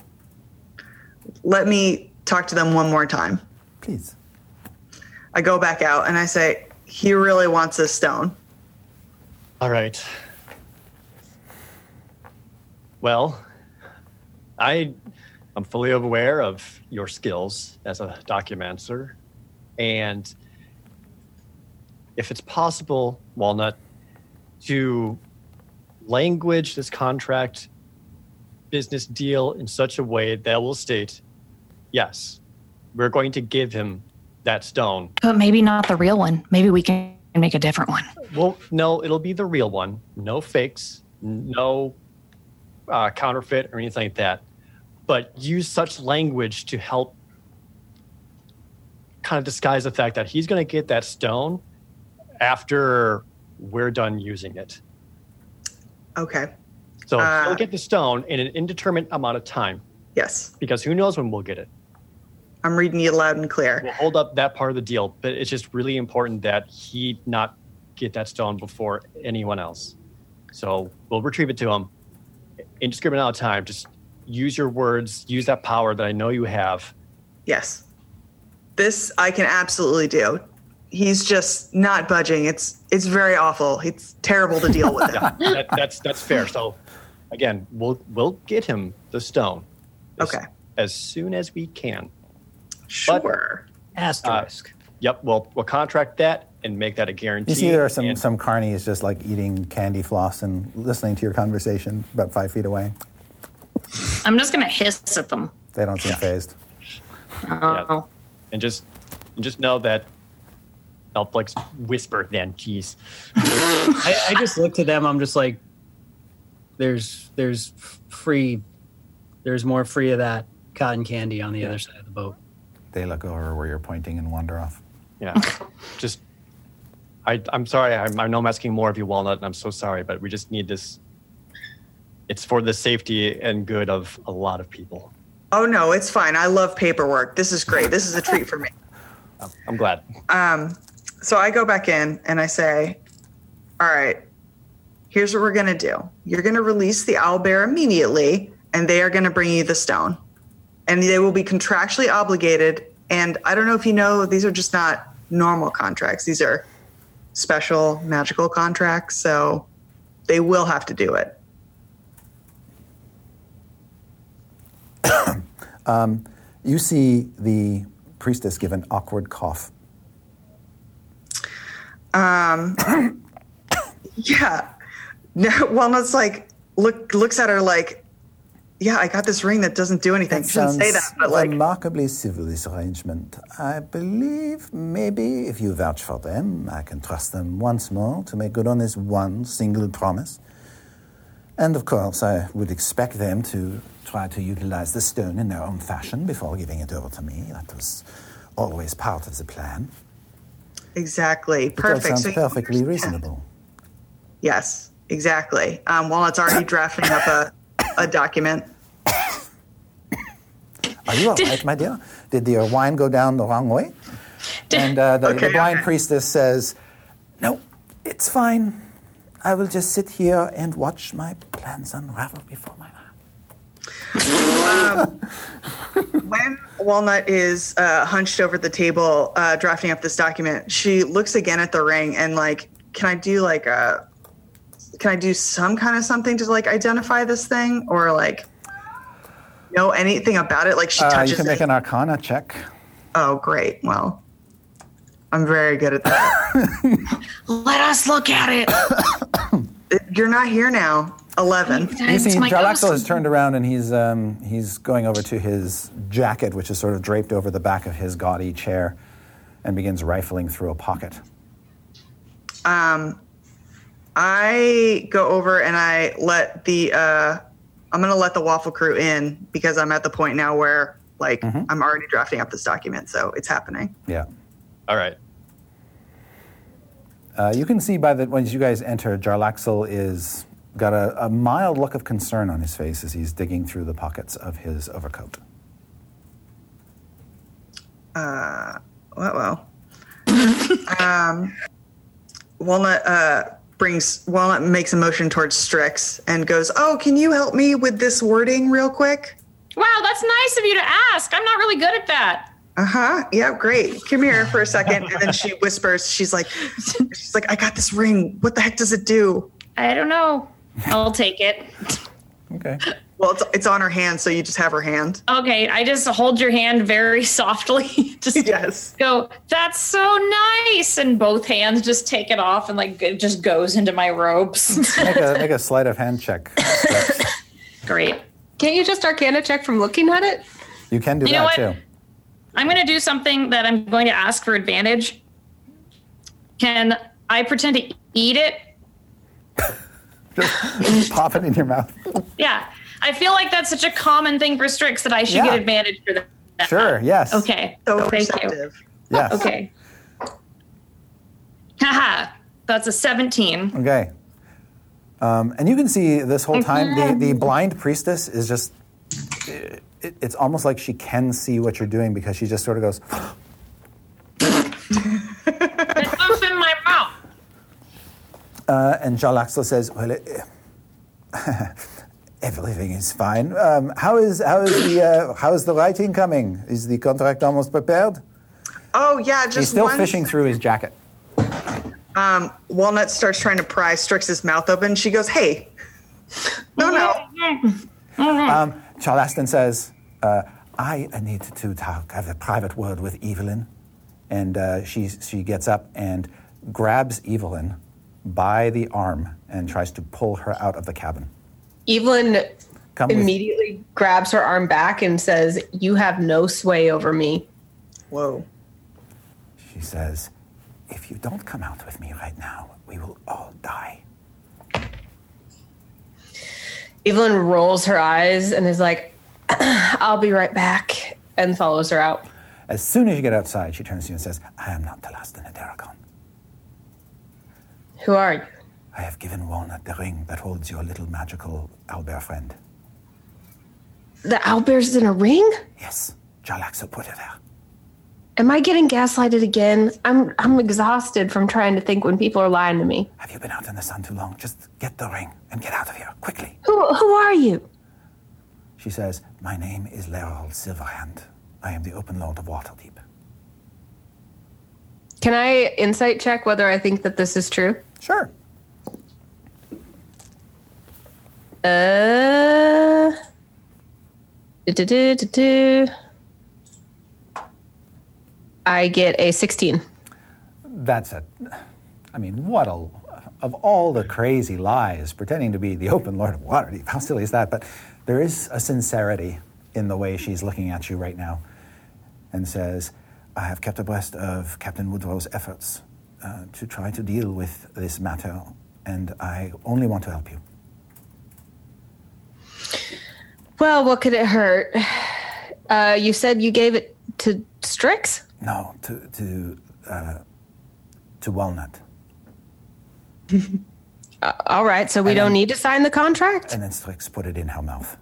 Let me talk to them one more time. Please. I go back out and I say, he really wants this stone. All right. Well, I am fully aware of your skills as a documancer, and if it's possible, Walnut, to language this contract business deal in such a way that will state, yes, we're going to give him that stone But maybe not the real one. Maybe we can make a different one. well, no, it'll be the real one. No fakes, no uh, counterfeit or anything like that. But use such language to help kind of disguise the fact that he's going to get that stone after we're done using it. Okay. So Uh, he'll get the stone in an indeterminate amount of time Yes. because who knows when we'll get it. I'm reading you loud and clear. We'll hold up that part of the deal, but it's just really important that he not get that stone before anyone else. So we'll retrieve it to him. Indiscriminate amount of time. Just use your words, use that power that I know you have. Yes. This I can absolutely do. He's just not budging. It's it's very awful. It's terrible to deal with. [LAUGHS] Yeah, that, that's that's fair. So again, we'll we'll get him the stone. as- Okay. As soon as we can. Sure. Uh, Asterisk. Yep. We'll we'll contract that and make that a guarantee. You see, there are some, and- some carnies just like eating candy floss and listening to your conversation about five feet away. I'm just gonna hiss at them. They don't seem phased. Oh, and just and just know that I'll like whisper then. Jeez. I, I just look to them. I'm just like, there's there's free, there's more free of that cotton candy on the other side of the boat. They look over where you're pointing and wander off. Yeah. [LAUGHS] just I I'm sorry. I, I know I'm asking more of you, Walnut, and I'm so sorry, but we just need this. It's for the safety and good of a lot of people. Oh no, it's fine. I love paperwork. This is great. This is a treat for me. [LAUGHS] I'm glad. Um, so I go back in and I say, "All right, here's what we're gonna do. You're gonna release the owlbear immediately, and they are gonna bring you the stone, and they will be contractually obligated. And I don't know if you know, these are just not normal contracts. These are special magical contracts. So they will have to do it. [COUGHS] You see the priestess give an awkward cough. Um, [COUGHS] Yeah. [LAUGHS] No, Walnut's like look looks at her like, yeah, I got this ring that doesn't do anything. That Shouldn't say that, but like, remarkably civil, this arrangement. I believe maybe if you vouch for them, I can trust them once more to make good on this one single promise. And of course, I would expect them to try to utilize the stone in their own fashion before giving it over to me. That was always part of the plan. exactly perfect. That sounds So perfectly understand. reasonable. Yes, exactly. Um, it's already [COUGHS] drafting up a, a document. Are you all right, my dear? Did the wine go down the wrong way? And uh, the, the blind okay. priestess says, No, it's fine. I will just sit here and watch my plans unravel before my eyes. When Walnut is uh, hunched over the table uh, drafting up this document, she looks again at the ring and like, can I do like a, can I do some kind of something to like identify this thing or like know anything about it? Like she Uh, touches you can make it. an arcana check. Oh, great. Well, I'm very good at that. [LAUGHS] Let us look at it. [COUGHS] You're not here now. Eleven. You see, my Jarlaxle has turned around and he's um, he's going over to his jacket, which is sort of draped over the back of his gaudy chair, and begins rifling through a pocket. Um, I go over and I let the uh, I'm gonna let the waffle crew in because I'm at the point now where like I'm already drafting up this document, so it's happening. Yeah. All right. Uh, you can see by the when you guys enter, Jarlaxle is got a, a mild look of concern on his face as he's digging through the pockets of his overcoat. Uh, well, well. [LAUGHS] um, Walnut uh, brings Walnut makes a motion towards Strix and goes, "Oh, can you help me with this wording real quick?" Wow, that's nice of you to ask. I'm not really good at that. Uh huh. Yeah, great. Come here for a second, and then she whispers. She's like, "She's like, I got this ring. What the heck does it do?" I don't know. I'll take it. Okay. Well, it's it's on her hand, so you just have her hand. Okay, I just hold your hand very [LAUGHS] softly. just Yes. go, that's so nice. And both hands just take it off and like it just goes into my robes. Make a make a [LAUGHS] sleight of hand check. Great. Can't you just arcana check from looking at it? You can do You know that what? too. I'm going to do something that I'm going to ask for advantage. Can I pretend to eat it? [LAUGHS] Just [LAUGHS] pop it in your mouth. Yeah. I feel like that's such a common thing for Strix that I should Yeah. get advantage for that. Sure. Yes. Okay. So Thank you. perceptive. Yes. Okay. Haha. That's a 17. Okay. Um, and you can see this whole time the, the blind priestess is just. It, it's almost like she can see what you're doing because she just sort of goes. [GASPS] [LAUGHS] It goes in my mouth. Uh, and Jarlaxle says, "Well, it, [LAUGHS] everything is fine. Um, how is how is the uh, how is the writing coming? Is the contract almost prepared?" Oh yeah, just He's still one fishing through his jacket. Um, Walnut starts trying to pry Strix's mouth open. She goes, "Hey, [LAUGHS] no, no." [LAUGHS] Um, Charleston says, uh, "I need to talk, have a private word with Evelyn," and uh, she she gets up and grabs Evelyn by the arm and tries to pull her out of the cabin. Evelyn Come with- immediately grabs her arm back and says, You have no sway over me. Whoa. She says, "If you don't come out with me right now, we will all die." Evelyn rolls her eyes and is like, [CLEARS THROAT] I'll be right back, and follows her out. As soon as you get outside, she turns to you and says, "I am not the last in the Daragon. Who are you? I have given Walnut the ring that holds your little magical owlbear friend. The owlbear's in a ring? Yes, Jarlaxle put it there." Am I getting gaslighted again? I'm I'm exhausted from trying to think when people are lying to me. Have you been out in the sun too long? Just get the ring and get out of here quickly. Who who are you? She says, My name is Laeral Silverhand. I am the Open Lord of Waterdeep. Can I insight check whether I think that this is true? Sure. Uh du-du-du-du-du. I get a 16. That's a. I mean, what a. Of all the crazy lies, pretending to be the Open Lord of Waterdeep, [LAUGHS] how silly is that? But there is a sincerity in the way she's looking at you right now and says, I have kept abreast of Captain Woodrow's efforts uh, to try to deal with this matter, and I only want to help you. Well, what could it hurt? Uh, you said you gave it to Strix? No, to to uh, to Walnut, [LAUGHS] Uh, all right, so we And don't then- need to sign the contract? and then Strix put it in her mouth.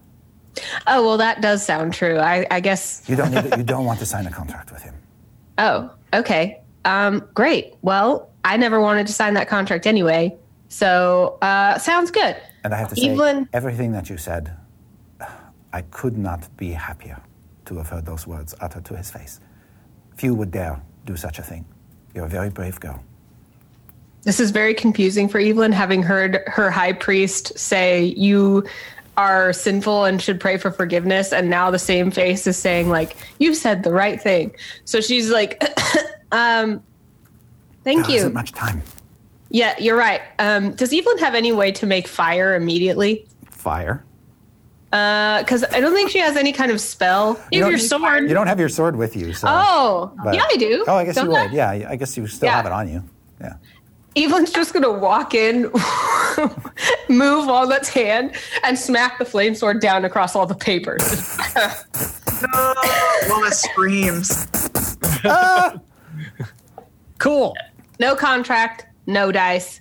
Oh well, that does sound true. I, I guess. You don't need. To, you don't want to sign a contract with him. [LAUGHS] Oh, okay. Um, great. Well, I never wanted to sign that contract anyway, so uh, sounds good. And I have to say, Evelyn- everything that you said, I could not be happier to have heard those words uttered to his face. Few would dare do such a thing. You're a very brave girl. This is very confusing for Evelyn, having heard her high priest say, You are sinful and should pray for forgiveness. And now the same face is saying, like, you said the right thing. So she's like, um, Thank There you. isn't much time. Yeah, you're right. Um, does Evelyn have any way to make fire immediately? Fire. Uh because I don't think she has any kind of spell. You have your sword. You don't have your sword with you, so. Oh, but- yeah, I do. Oh, I guess Don't you I? would. Yeah, I guess you still Yeah. have it on you. Yeah. Evelyn's just gonna walk in, [LAUGHS] move Walnut's hand, and smack the flame sword down across all the papers. [LAUGHS] Oh, Wilma screams. [LAUGHS] Cool. no contract, no dice.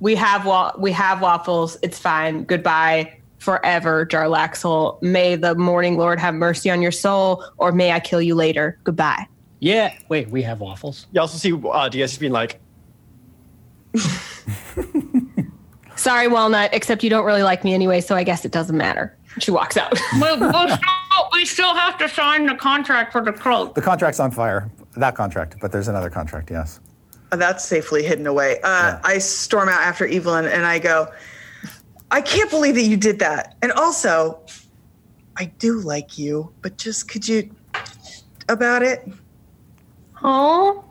We have wa- we have waffles. It's fine. Goodbye forever, Jarlaxle. May the morning lord have mercy on your soul, or may I kill you later. Goodbye. Yeah. Wait, we have waffles. You also see uh, Dieth just being like, [LAUGHS] Sorry, Walnut. Except you don't really like me anyway, so I guess it doesn't matter. She walks out. we, we [LAUGHS] still, we still have to sign the contract for the cloak. The contract's on fire. That contract, but there's another contract, yes. That's safely hidden away. Uh, I storm out after Evelyn and I go, I can't believe that you did that. And also, I do like you, but just could you about it? Oh,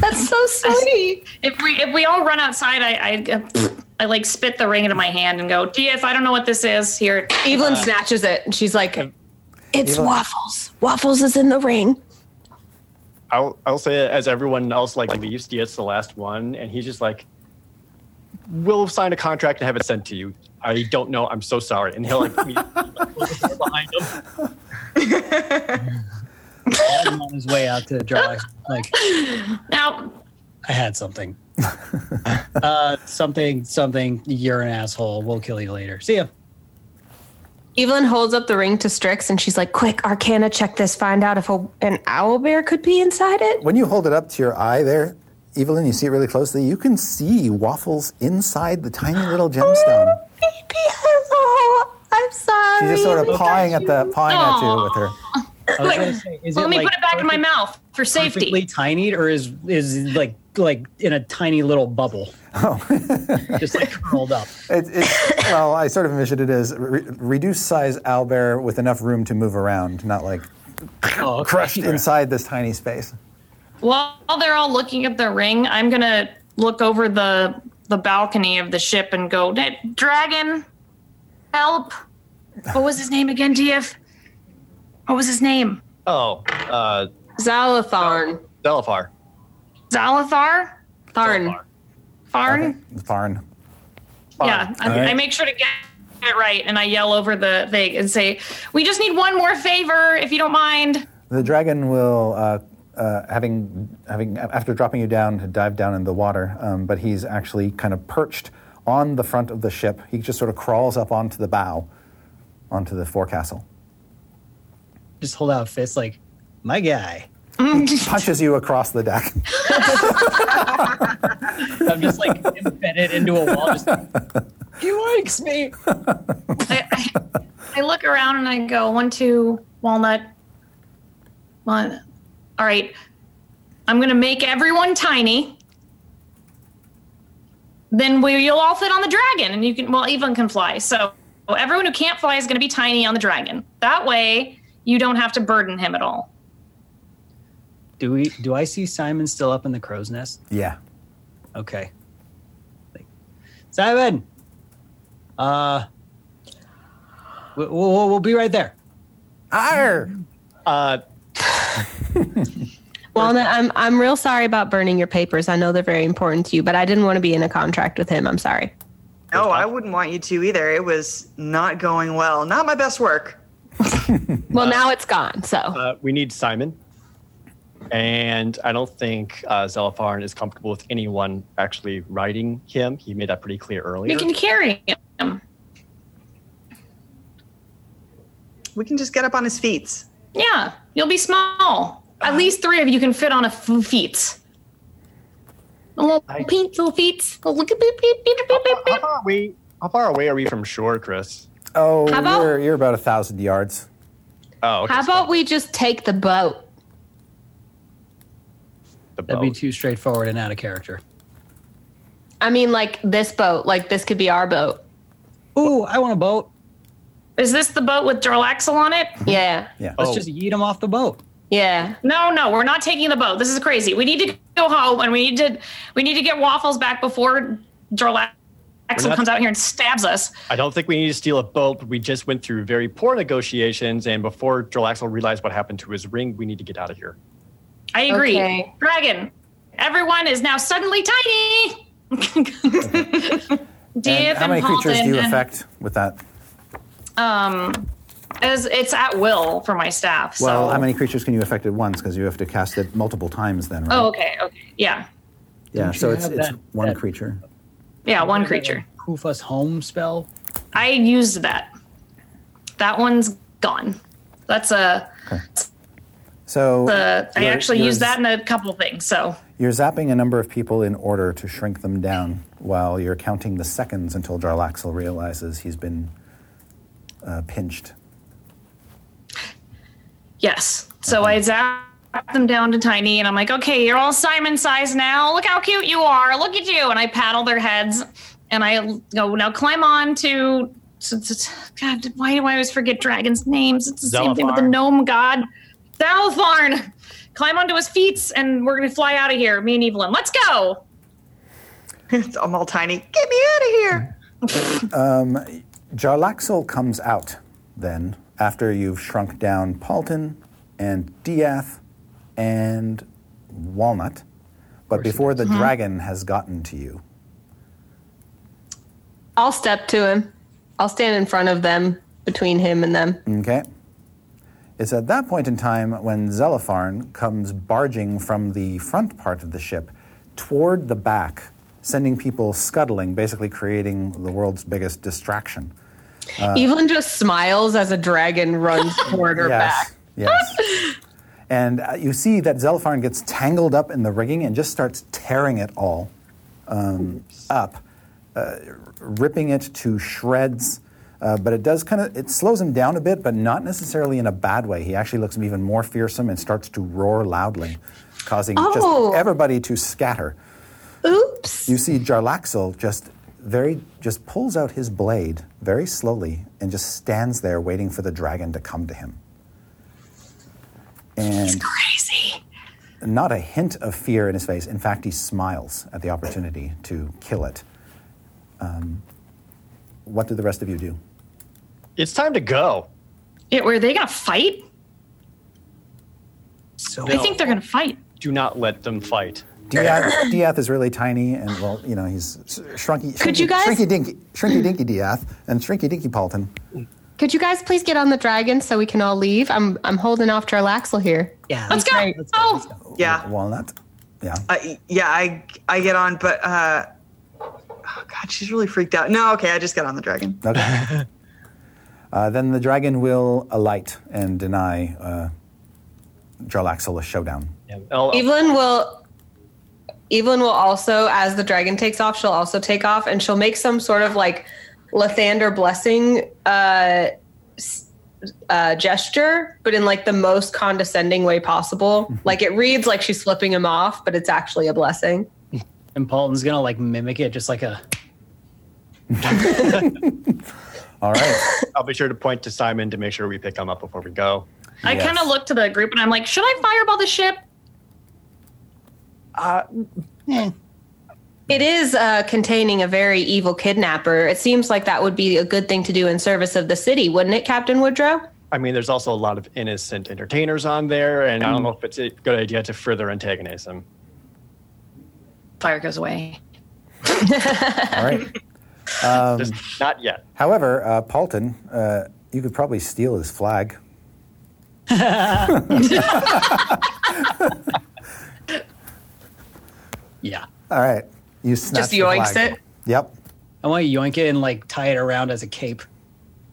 that's so [LAUGHS] sweet. If we if we all run outside, I I, I like spit the ring into my hand and go, Dieth, I don't know what this is. Here, Evelyn snatches it, and she's like, It's Eva- waffles. Waffles is in the ring. I'll, I'll say it as everyone else like leaves, Dieth the last one, and he's just like, "We'll sign a contract and have it sent to you." I don't know. I'm so sorry, and he'll like, me, like close the door behind him. [LAUGHS] I'm on his way out to draw. Like now I had something. [LAUGHS] uh, something, something. You're an asshole. We'll kill you later. See ya. Evelyn holds up the ring to Strix, and she's like, "Quick, Arcana, check this. Find out if a, an owlbear could be inside it." When you hold it up to your eye there, Evelyn, you see it really closely, you can see waffles inside the tiny little gemstone. Oh, baby, hello. I'm sorry. She's just sort of We pawing at the pawing at you with her. Oh. I was gonna say, is well, it let me like put it back in my mouth for safety. perfectly safety. tiny, or is is like like in a tiny little bubble? Oh, [LAUGHS] just like curled up. It, it, well, I sort of envisioned it as re- reduced size owlbear with enough room to move around, not like Oh, okay. crushed inside this tiny space. While they're all looking at the ring, I'm gonna look over the the balcony of the ship and go, "Da- "Dragon, help!" What was his name again, Dieth? What was his name? Oh, uh, Zalatharn. Delafar. Zalathar? Tharn. Farn? Farn. Yeah, I, All right. I make sure to get it right, and I yell over the thing and say, "We just need one more favor, if you don't mind." The dragon will, uh, uh, having, having after dropping you down, to dive down in the water, um, but he's actually kind of perched on the front of the ship. He just sort of crawls up onto the bow, onto the forecastle, Just hold out a fist, like my guy. [LAUGHS] punches you across the deck. [LAUGHS] I'm just like embedded into a wall. Just he likes me. I, I, I look around and I go, one, two, walnut. One. All right. I'm going to make everyone tiny. Then we, you'll all fit on the dragon and you can, well, Evelyn can fly. So everyone who can't fly is going to be tiny on the dragon. That way you don't have to burden him at all. Do we? Do I see Simon still up in the crow's nest? yeah. Okay. Simon. Uh. We'll, we'll, we'll be right there. Arr! Uh, [LAUGHS] Walnut, I'm I'm real sorry about burning your papers. I know they're very important to you, but I didn't want to be in a contract with him. I'm sorry. No, I wouldn't want you to either. It was not going well. Not my best work. [LAUGHS] Well, now it's gone. So uh, we need Simon, and I don't think uh, Zelifarn is comfortable with anyone actually riding him. He made that pretty clear earlier. We can carry him. we can just get up on his feet. Yeah, you'll be small. At least three of you can fit on a f- feet. A little I- feet, little feet. A little beep, beep, beep, beep, beep, beep, How beep. far, are how far away are we from shore, Chris? Oh, How about- you're, you're about a thousand yards. Oh, okay, How about we just take the boat? the That'd be boat. too straightforward and out of character. I mean, like this boat. Like this could be our boat. Ooh, I want a boat. Is this the boat with Jarlaxle on it? [LAUGHS] Yeah. Yeah. Let's Oh. just yeet them off the boat. Yeah. No, no, we're not taking the boat. This is crazy. We need to go home and we need to we need to get waffles back before Jarlaxle not- comes out here and stabs us. I don't think we need to steal a boat. but We just went through very poor negotiations, and before Jarlaxle realized what happened to his ring, we need to get out of here. I agree. Okay. Dragon, everyone is now suddenly tiny. [LAUGHS] Div And how many creatures do you Paultin, affect with that? Um, as it's at will for my staff. So. Well, how many creatures can you affect at once? Because you have to cast it multiple times then, right? Oh, okay, okay, yeah, yeah. Don't So it's, have it's that- one that- creature. Yeah, one creature. Poof us home spell. I used that. That one's gone. That's a. So Uh, I actually you're used that in a couple things. So You're zapping a number of people in order to shrink them down while you're counting the seconds until Jarlaxle realizes he's been uh, pinched. yes. So I zap them down to tiny, and I'm like, okay, you're all Simon size now. Look how cute you are. Look at you. And I paddle their heads, and I go now climb on to. to- to- God, why do I always forget dragons' names? It's the same thing with the gnome god. Zalfarn! Climb onto his feet, and we're gonna fly out of here. Me and Evelyn. Let's go. I'm all tiny. Get me out of here. [LAUGHS] um, Jarlaxle comes out then after you've shrunk down Paultin and Dieth and Walnut, but before the mm-hmm. dragon has gotten to you. I'll step to him. I'll stand in front of them, between him and them. Okay. It's at that point in time when Zelifarn comes barging from the front part of the ship toward the back, sending people scuttling, basically creating the world's biggest distraction. Uh, Evelyn just smiles as a dragon runs toward her [LAUGHS] back. Yes. And uh, you see that Zelifarn gets tangled up in the rigging and just starts tearing it all um, up, uh, ripping it to shreds. Uh, but it does kind of it slows him down a bit, but not necessarily in a bad way. He actually looks even more fearsome and starts to roar loudly, causing Oh. just everybody to scatter. Oops. You see Jarlaxle just very just pulls out his blade very slowly and just stands there waiting for the dragon to come to him. And Crazy. not a hint of fear in his face. In fact, he smiles at the opportunity to kill it. Um, what do the rest of you do? It's time to go. Yeah, were they gonna fight? So I think they're gonna fight. Do not let them fight. Dieth, Dieth is really tiny, and well, you know, he's s- shrunky. Could shrinky, you guys- Shrinky dinky, shrinky dinky Dieth, and shrinky dinky Paultin. Could you guys please get on the dragon so we can all leave? I'm I'm holding off Jarlaxle here. yeah, Let's go. Let's go. Oh, Let's go. Yeah. Walnut. Yeah. Uh, yeah, I I get on, but uh, oh god, she's really freaked out. No, okay, I just get on the dragon. Okay. [LAUGHS] uh, then the dragon will alight and deny uh, Jarlaxle a showdown. Yeah, I'll- Evelyn will Evelyn will also, as the dragon takes off, she'll also take off and she'll make some sort of like Lathander blessing uh, uh, gesture, but in like the most condescending way possible. like it reads like she's flipping him off, but it's actually a blessing. [LAUGHS] And Paultin's gonna like mimic it, just like a. [LAUGHS] All right. [LAUGHS] I'll be sure to point to Simon to make sure we pick him up before we go. I Yes. kind of look to the group and I'm like, should I fireball the ship? It is uh, containing a very evil kidnapper. It seems like that would be a good thing to do in service of the city, wouldn't it, Captain Woodrow? I mean, there's also a lot of innocent entertainers on there, and I don't know if it's a good idea to further antagonize them. Fire goes away. [LAUGHS] All right. Um, Just not yet. However, uh, Paultin, uh, you could probably steal his flag. [LAUGHS] [LAUGHS] Yeah. All right. You snatch Just the yoinks flag. it? Yep. I want to yoink it and like tie it around as a cape.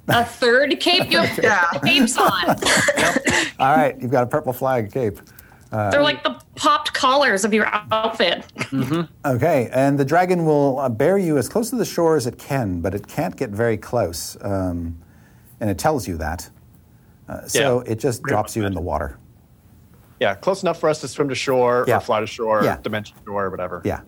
a third cape. You have [LAUGHS] Yeah. capes on. All right, you've got a purple flag cape. They're like the popped collars of your outfit. Okay, and the dragon will uh, bear you as close to the shore as it can, but it can't get very close. Um, and it tells you that. Uh, so Yeah. it just Pretty drops much you in the water. Yeah, close enough for us to swim to shore Yeah. or fly to shore, Yeah. dimension shore, or whatever. Yeah.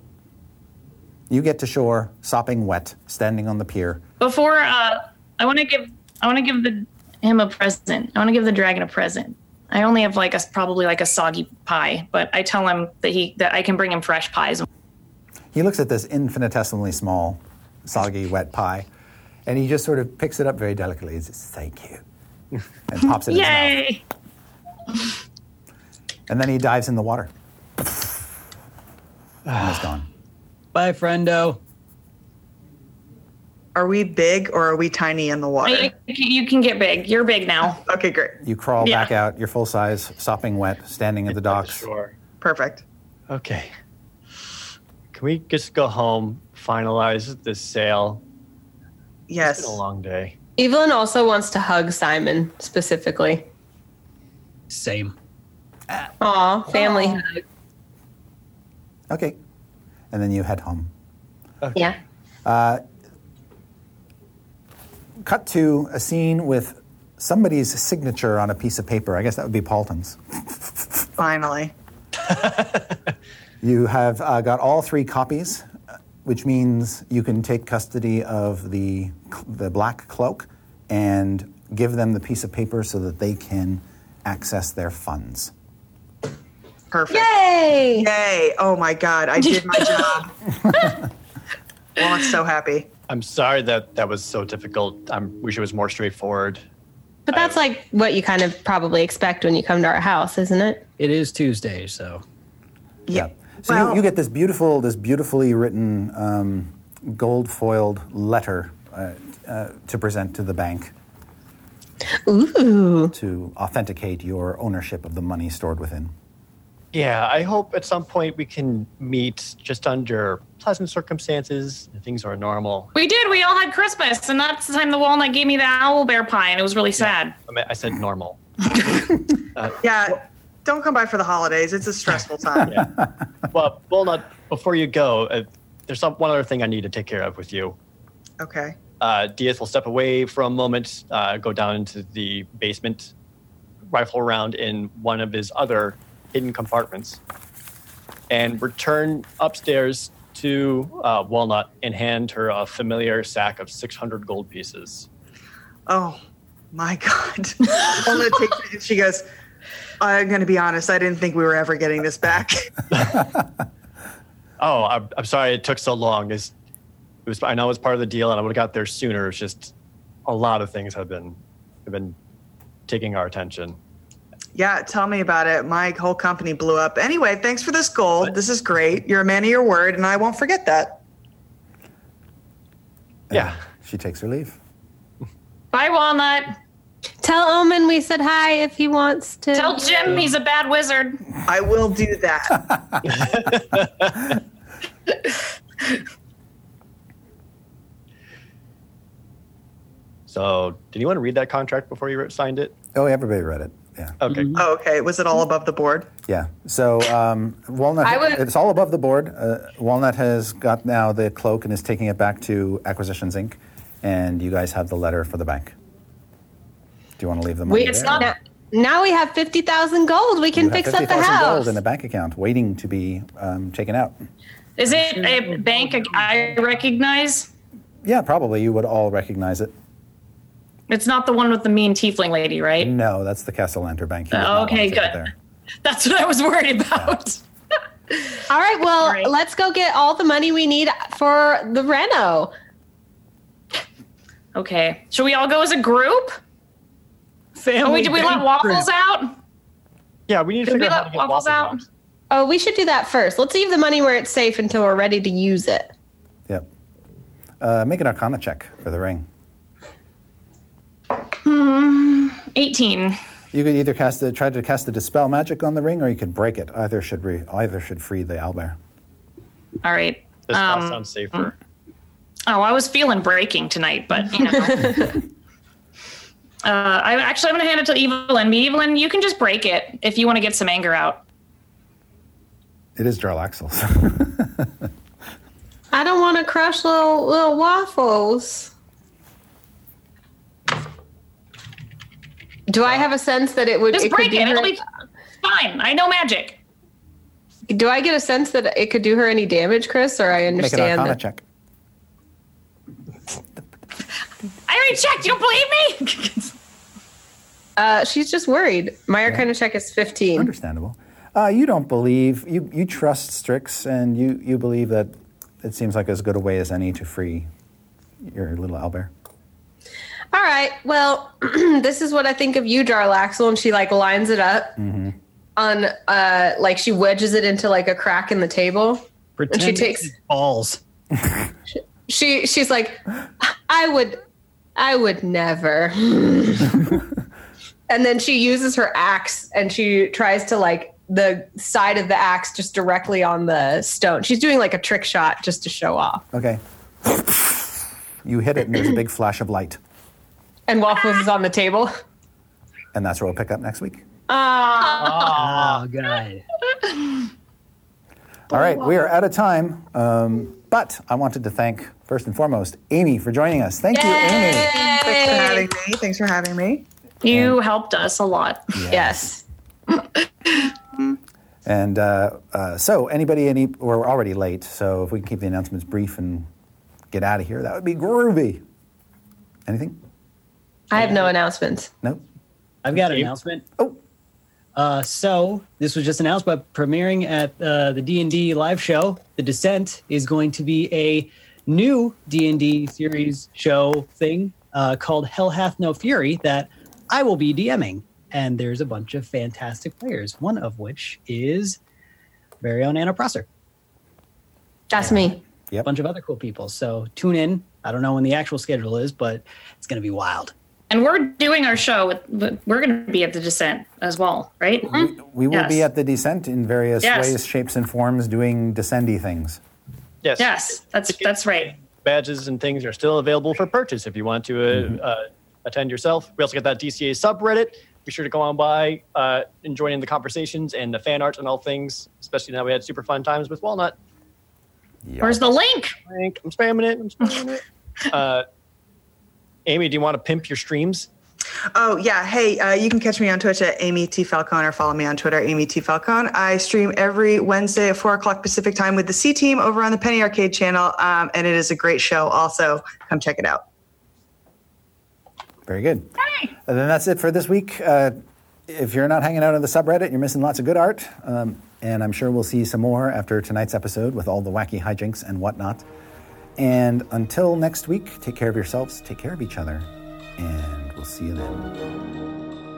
You get to shore, sopping wet, standing on the pier. Before, uh, I want to give, I want to give the him a present. I want to give the dragon a present. I only have like a probably like a soggy pie, but I tell him that he that I can bring him fresh pies. He looks at this infinitesimally small, soggy, wet pie, and he just sort of picks it up very delicately. He says, Thank you. And pops it in his mouth. Yay! And then he dives in the water. and is gone. Bye, friendo. Are we big or are we tiny in the water? You, you can get big. You're big now. Okay, great. You crawl Yeah. back out, you're full size, sopping wet, standing at the docks. Sure. Perfect. Okay. Can we just go home, finalize this sale? It's Yes. been a long day. Evelyn also wants to hug Simon specifically. Same. Aw, family hug. Okay. And then you head home. Yeah. Cut to a scene with somebody's signature on a piece of paper. I guess that would be Paultin's. Finally. [LAUGHS] You have uh, got all three copies, uh, which means you can take custody of the, the black cloak and give them the piece of paper so that they can access their funds. Perfect. Yay! Yay. Oh my God. I did my [LAUGHS] job. well, I'm so happy. I'm sorry that that was so difficult. I wish it was more straightforward. But that's like what you kind of probably expect when you come to our house, isn't it? It is Tuesday, so Yeah. So Well- you, you get this beautiful, this beautifully written, um, gold-foiled letter uh, uh, to present to the bank Ooh. to authenticate your ownership of the money stored within. Yeah, I hope at some point we can meet just under pleasant circumstances and things are normal. We did. We all had Christmas, and that's the time the walnut gave me the owlbear pie, and it was really sad. I, mean, I said normal. [LAUGHS] Yeah. Don't come by for the holidays. It's a stressful [LAUGHS] time. Yeah. well, Walnut, before you go, uh, there's some, one other thing I need to take care of with you. Okay. Uh, Dieth will step away for a moment, uh, go down into the basement, rifle around in one of his other hidden compartments, and return upstairs to uh, Walnut and hand her a familiar sack of 600 gold pieces. Oh my God. [LAUGHS] Walnut takes it and she goes, I'm going to be honest. I didn't think we were ever getting this back. [LAUGHS] Oh, I'm, I'm sorry it took so long. It's, it was, I know it was part of the deal, and I would have got there sooner. It's just a lot of things have been have been taking our attention. Yeah. Tell me about it. My whole company blew up. Anyway, thanks for this gold. This is great. You're a man of your word, and I won't forget that. Yeah. She takes her leave. Bye, Walnut. Tell Omin we said hi if he wants to. Tell Jim he's a bad wizard. I will do that. [LAUGHS] So, did you want to read that contract before you signed it? Oh, everybody read it. Yeah. Okay. oh, okay. Was it all above the board? Yeah. So um, Walnut, would- it's all above the board. Uh, Walnut has got now the cloak and is taking it back to Acquisitions Inc. And you guys have the letter for the bank. Do you want to leave the money Wait, it's there? not. Now, now we have 50,000 gold. We can You have fix up the 50,000 house. gold in a bank account waiting to be um, taken out. Is it a bank I recognize? Yeah, probably you would all recognize it. It's not the one with the mean tiefling lady, right? No, that's the Castellanter Bank. Oh, okay, good. there. That's what I was worried about. All right, well, All right. let's go get all the money we need for the reno. Okay. Should we all go as a group? family. Oh, wait, did we let Waffles trip. out? Yeah, we need to Did we figure out how to get Waffles waffles out? Oh, we should do that first. Let's leave the money where it's safe until we're ready to use it. Yep. Uh, make an Arcana check for the ring. 18. You could either cast the, try to cast the dispel magic on the ring, or you could break it. Either should re, either should free the owlbear. All right. This Um, sounds safer. Oh, I was feeling breaking tonight, but you know. [LAUGHS] Uh, I actually I'm gonna hand it to Evelyn. Evelyn, you can just break it if you want to get some anger out. It is Jarlaxle's. [LAUGHS] I don't want to crush little little waffles. Do I have a sense that it would? Just it break do it. It'll be fine. I know magic. Do I get a sense that it could do her any damage, Chris? Or I Make an understand Arcana that check. I already checked. You don't believe me? [LAUGHS] uh, she's just worried. My Arcana check is fifteen. Understandable. Uh, you don't believe you you trust Strix, and you you believe that it seems like as good a way as any to free your little owlbear. All right. Well, [CLEARS THROAT] this is what I think of you, Jarlaxle, and she like lines it up on uh like she wedges it into like a crack in the table. Pretend she takes- balls. [LAUGHS] She she's like, I would I would never. [LAUGHS] and then she uses her axe and she tries to like the side of the axe just directly on the stone. She's doing like a trick shot just to show off. Okay. You hit it, and there's a big flash of light, And Waffles is on the table. and that's where we'll pick up next week. Oh, [LAUGHS] God. All right, we are out of time, um, but I wanted to thank first and foremost Amy for joining us. Thank you, Amy. Thanks for having me. Thanks for having me. You helped us a lot. Yes. [LAUGHS] And uh, uh, so, anybody, any, we're already late, so if we can keep the announcements brief and get out of here, that would be groovy. Anything? I have no announcements. Nope. I've got an Steve? announcement. Oh. Uh, so this was just announced, but premiering at uh, the D and D live show, The Descent is going to be a new D and D series show thing uh, called Hell Hath No Fury that I will be DMing, and there's a bunch of fantastic players. One of which is very own Anna Prosser. That's me. A bunch of other cool people. So tune in. I don't know when the actual schedule is, but it's going to be wild. And we're doing our show with, with we're going to be at the descent as well, right? We will be at the descent in various Yes. ways, shapes, and forms, doing descendy things. Yes. Yes, that's that's right. Badges and things are still available for purchase if you want to uh, Mm-hmm. uh, attend yourself. We also got that DCA subreddit. Be sure to go on by uh, and join in the conversations and the fan art and all things, especially now we had super fun times with Walnut. Where's the link? Link. I'm spamming it. I'm spamming it. [LAUGHS] Amy, do you want to pimp your streams? Oh yeah, hey, uh, you can catch me on Twitch at Amy T Falcone or follow me on Twitter, Amy T Falcone. I stream every Wednesday at four o'clock Pacific time with the C Team over on the Penny Arcade channel, um, and it is a great show. Also, come check it out. Very good. And then that's it for this week. Uh, if you're not hanging out on the subreddit, you're missing lots of good art. Um, and I'm sure we'll see some more after tonight's episode with all the wacky hijinks and whatnot. And until next week, take care of yourselves, take care of each other, and we'll see you then.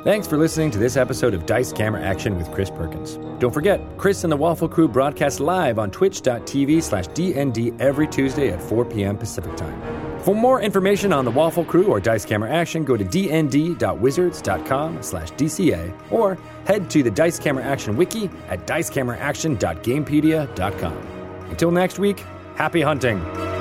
Thanks for listening to this episode of Dice Camera Action with Chris Perkins. Don't forget, Chris and the Waffle Crew broadcast live on twitch.tv slash DND every Tuesday at 4 p.m. Pacific Time. For more information on the Waffle Crew or Dice Camera Action, go to dnd.wizards.com slash DCA or head to the Dice Camera Action wiki at dicecameraaction.gamepedia.com. Until next week, happy hunting!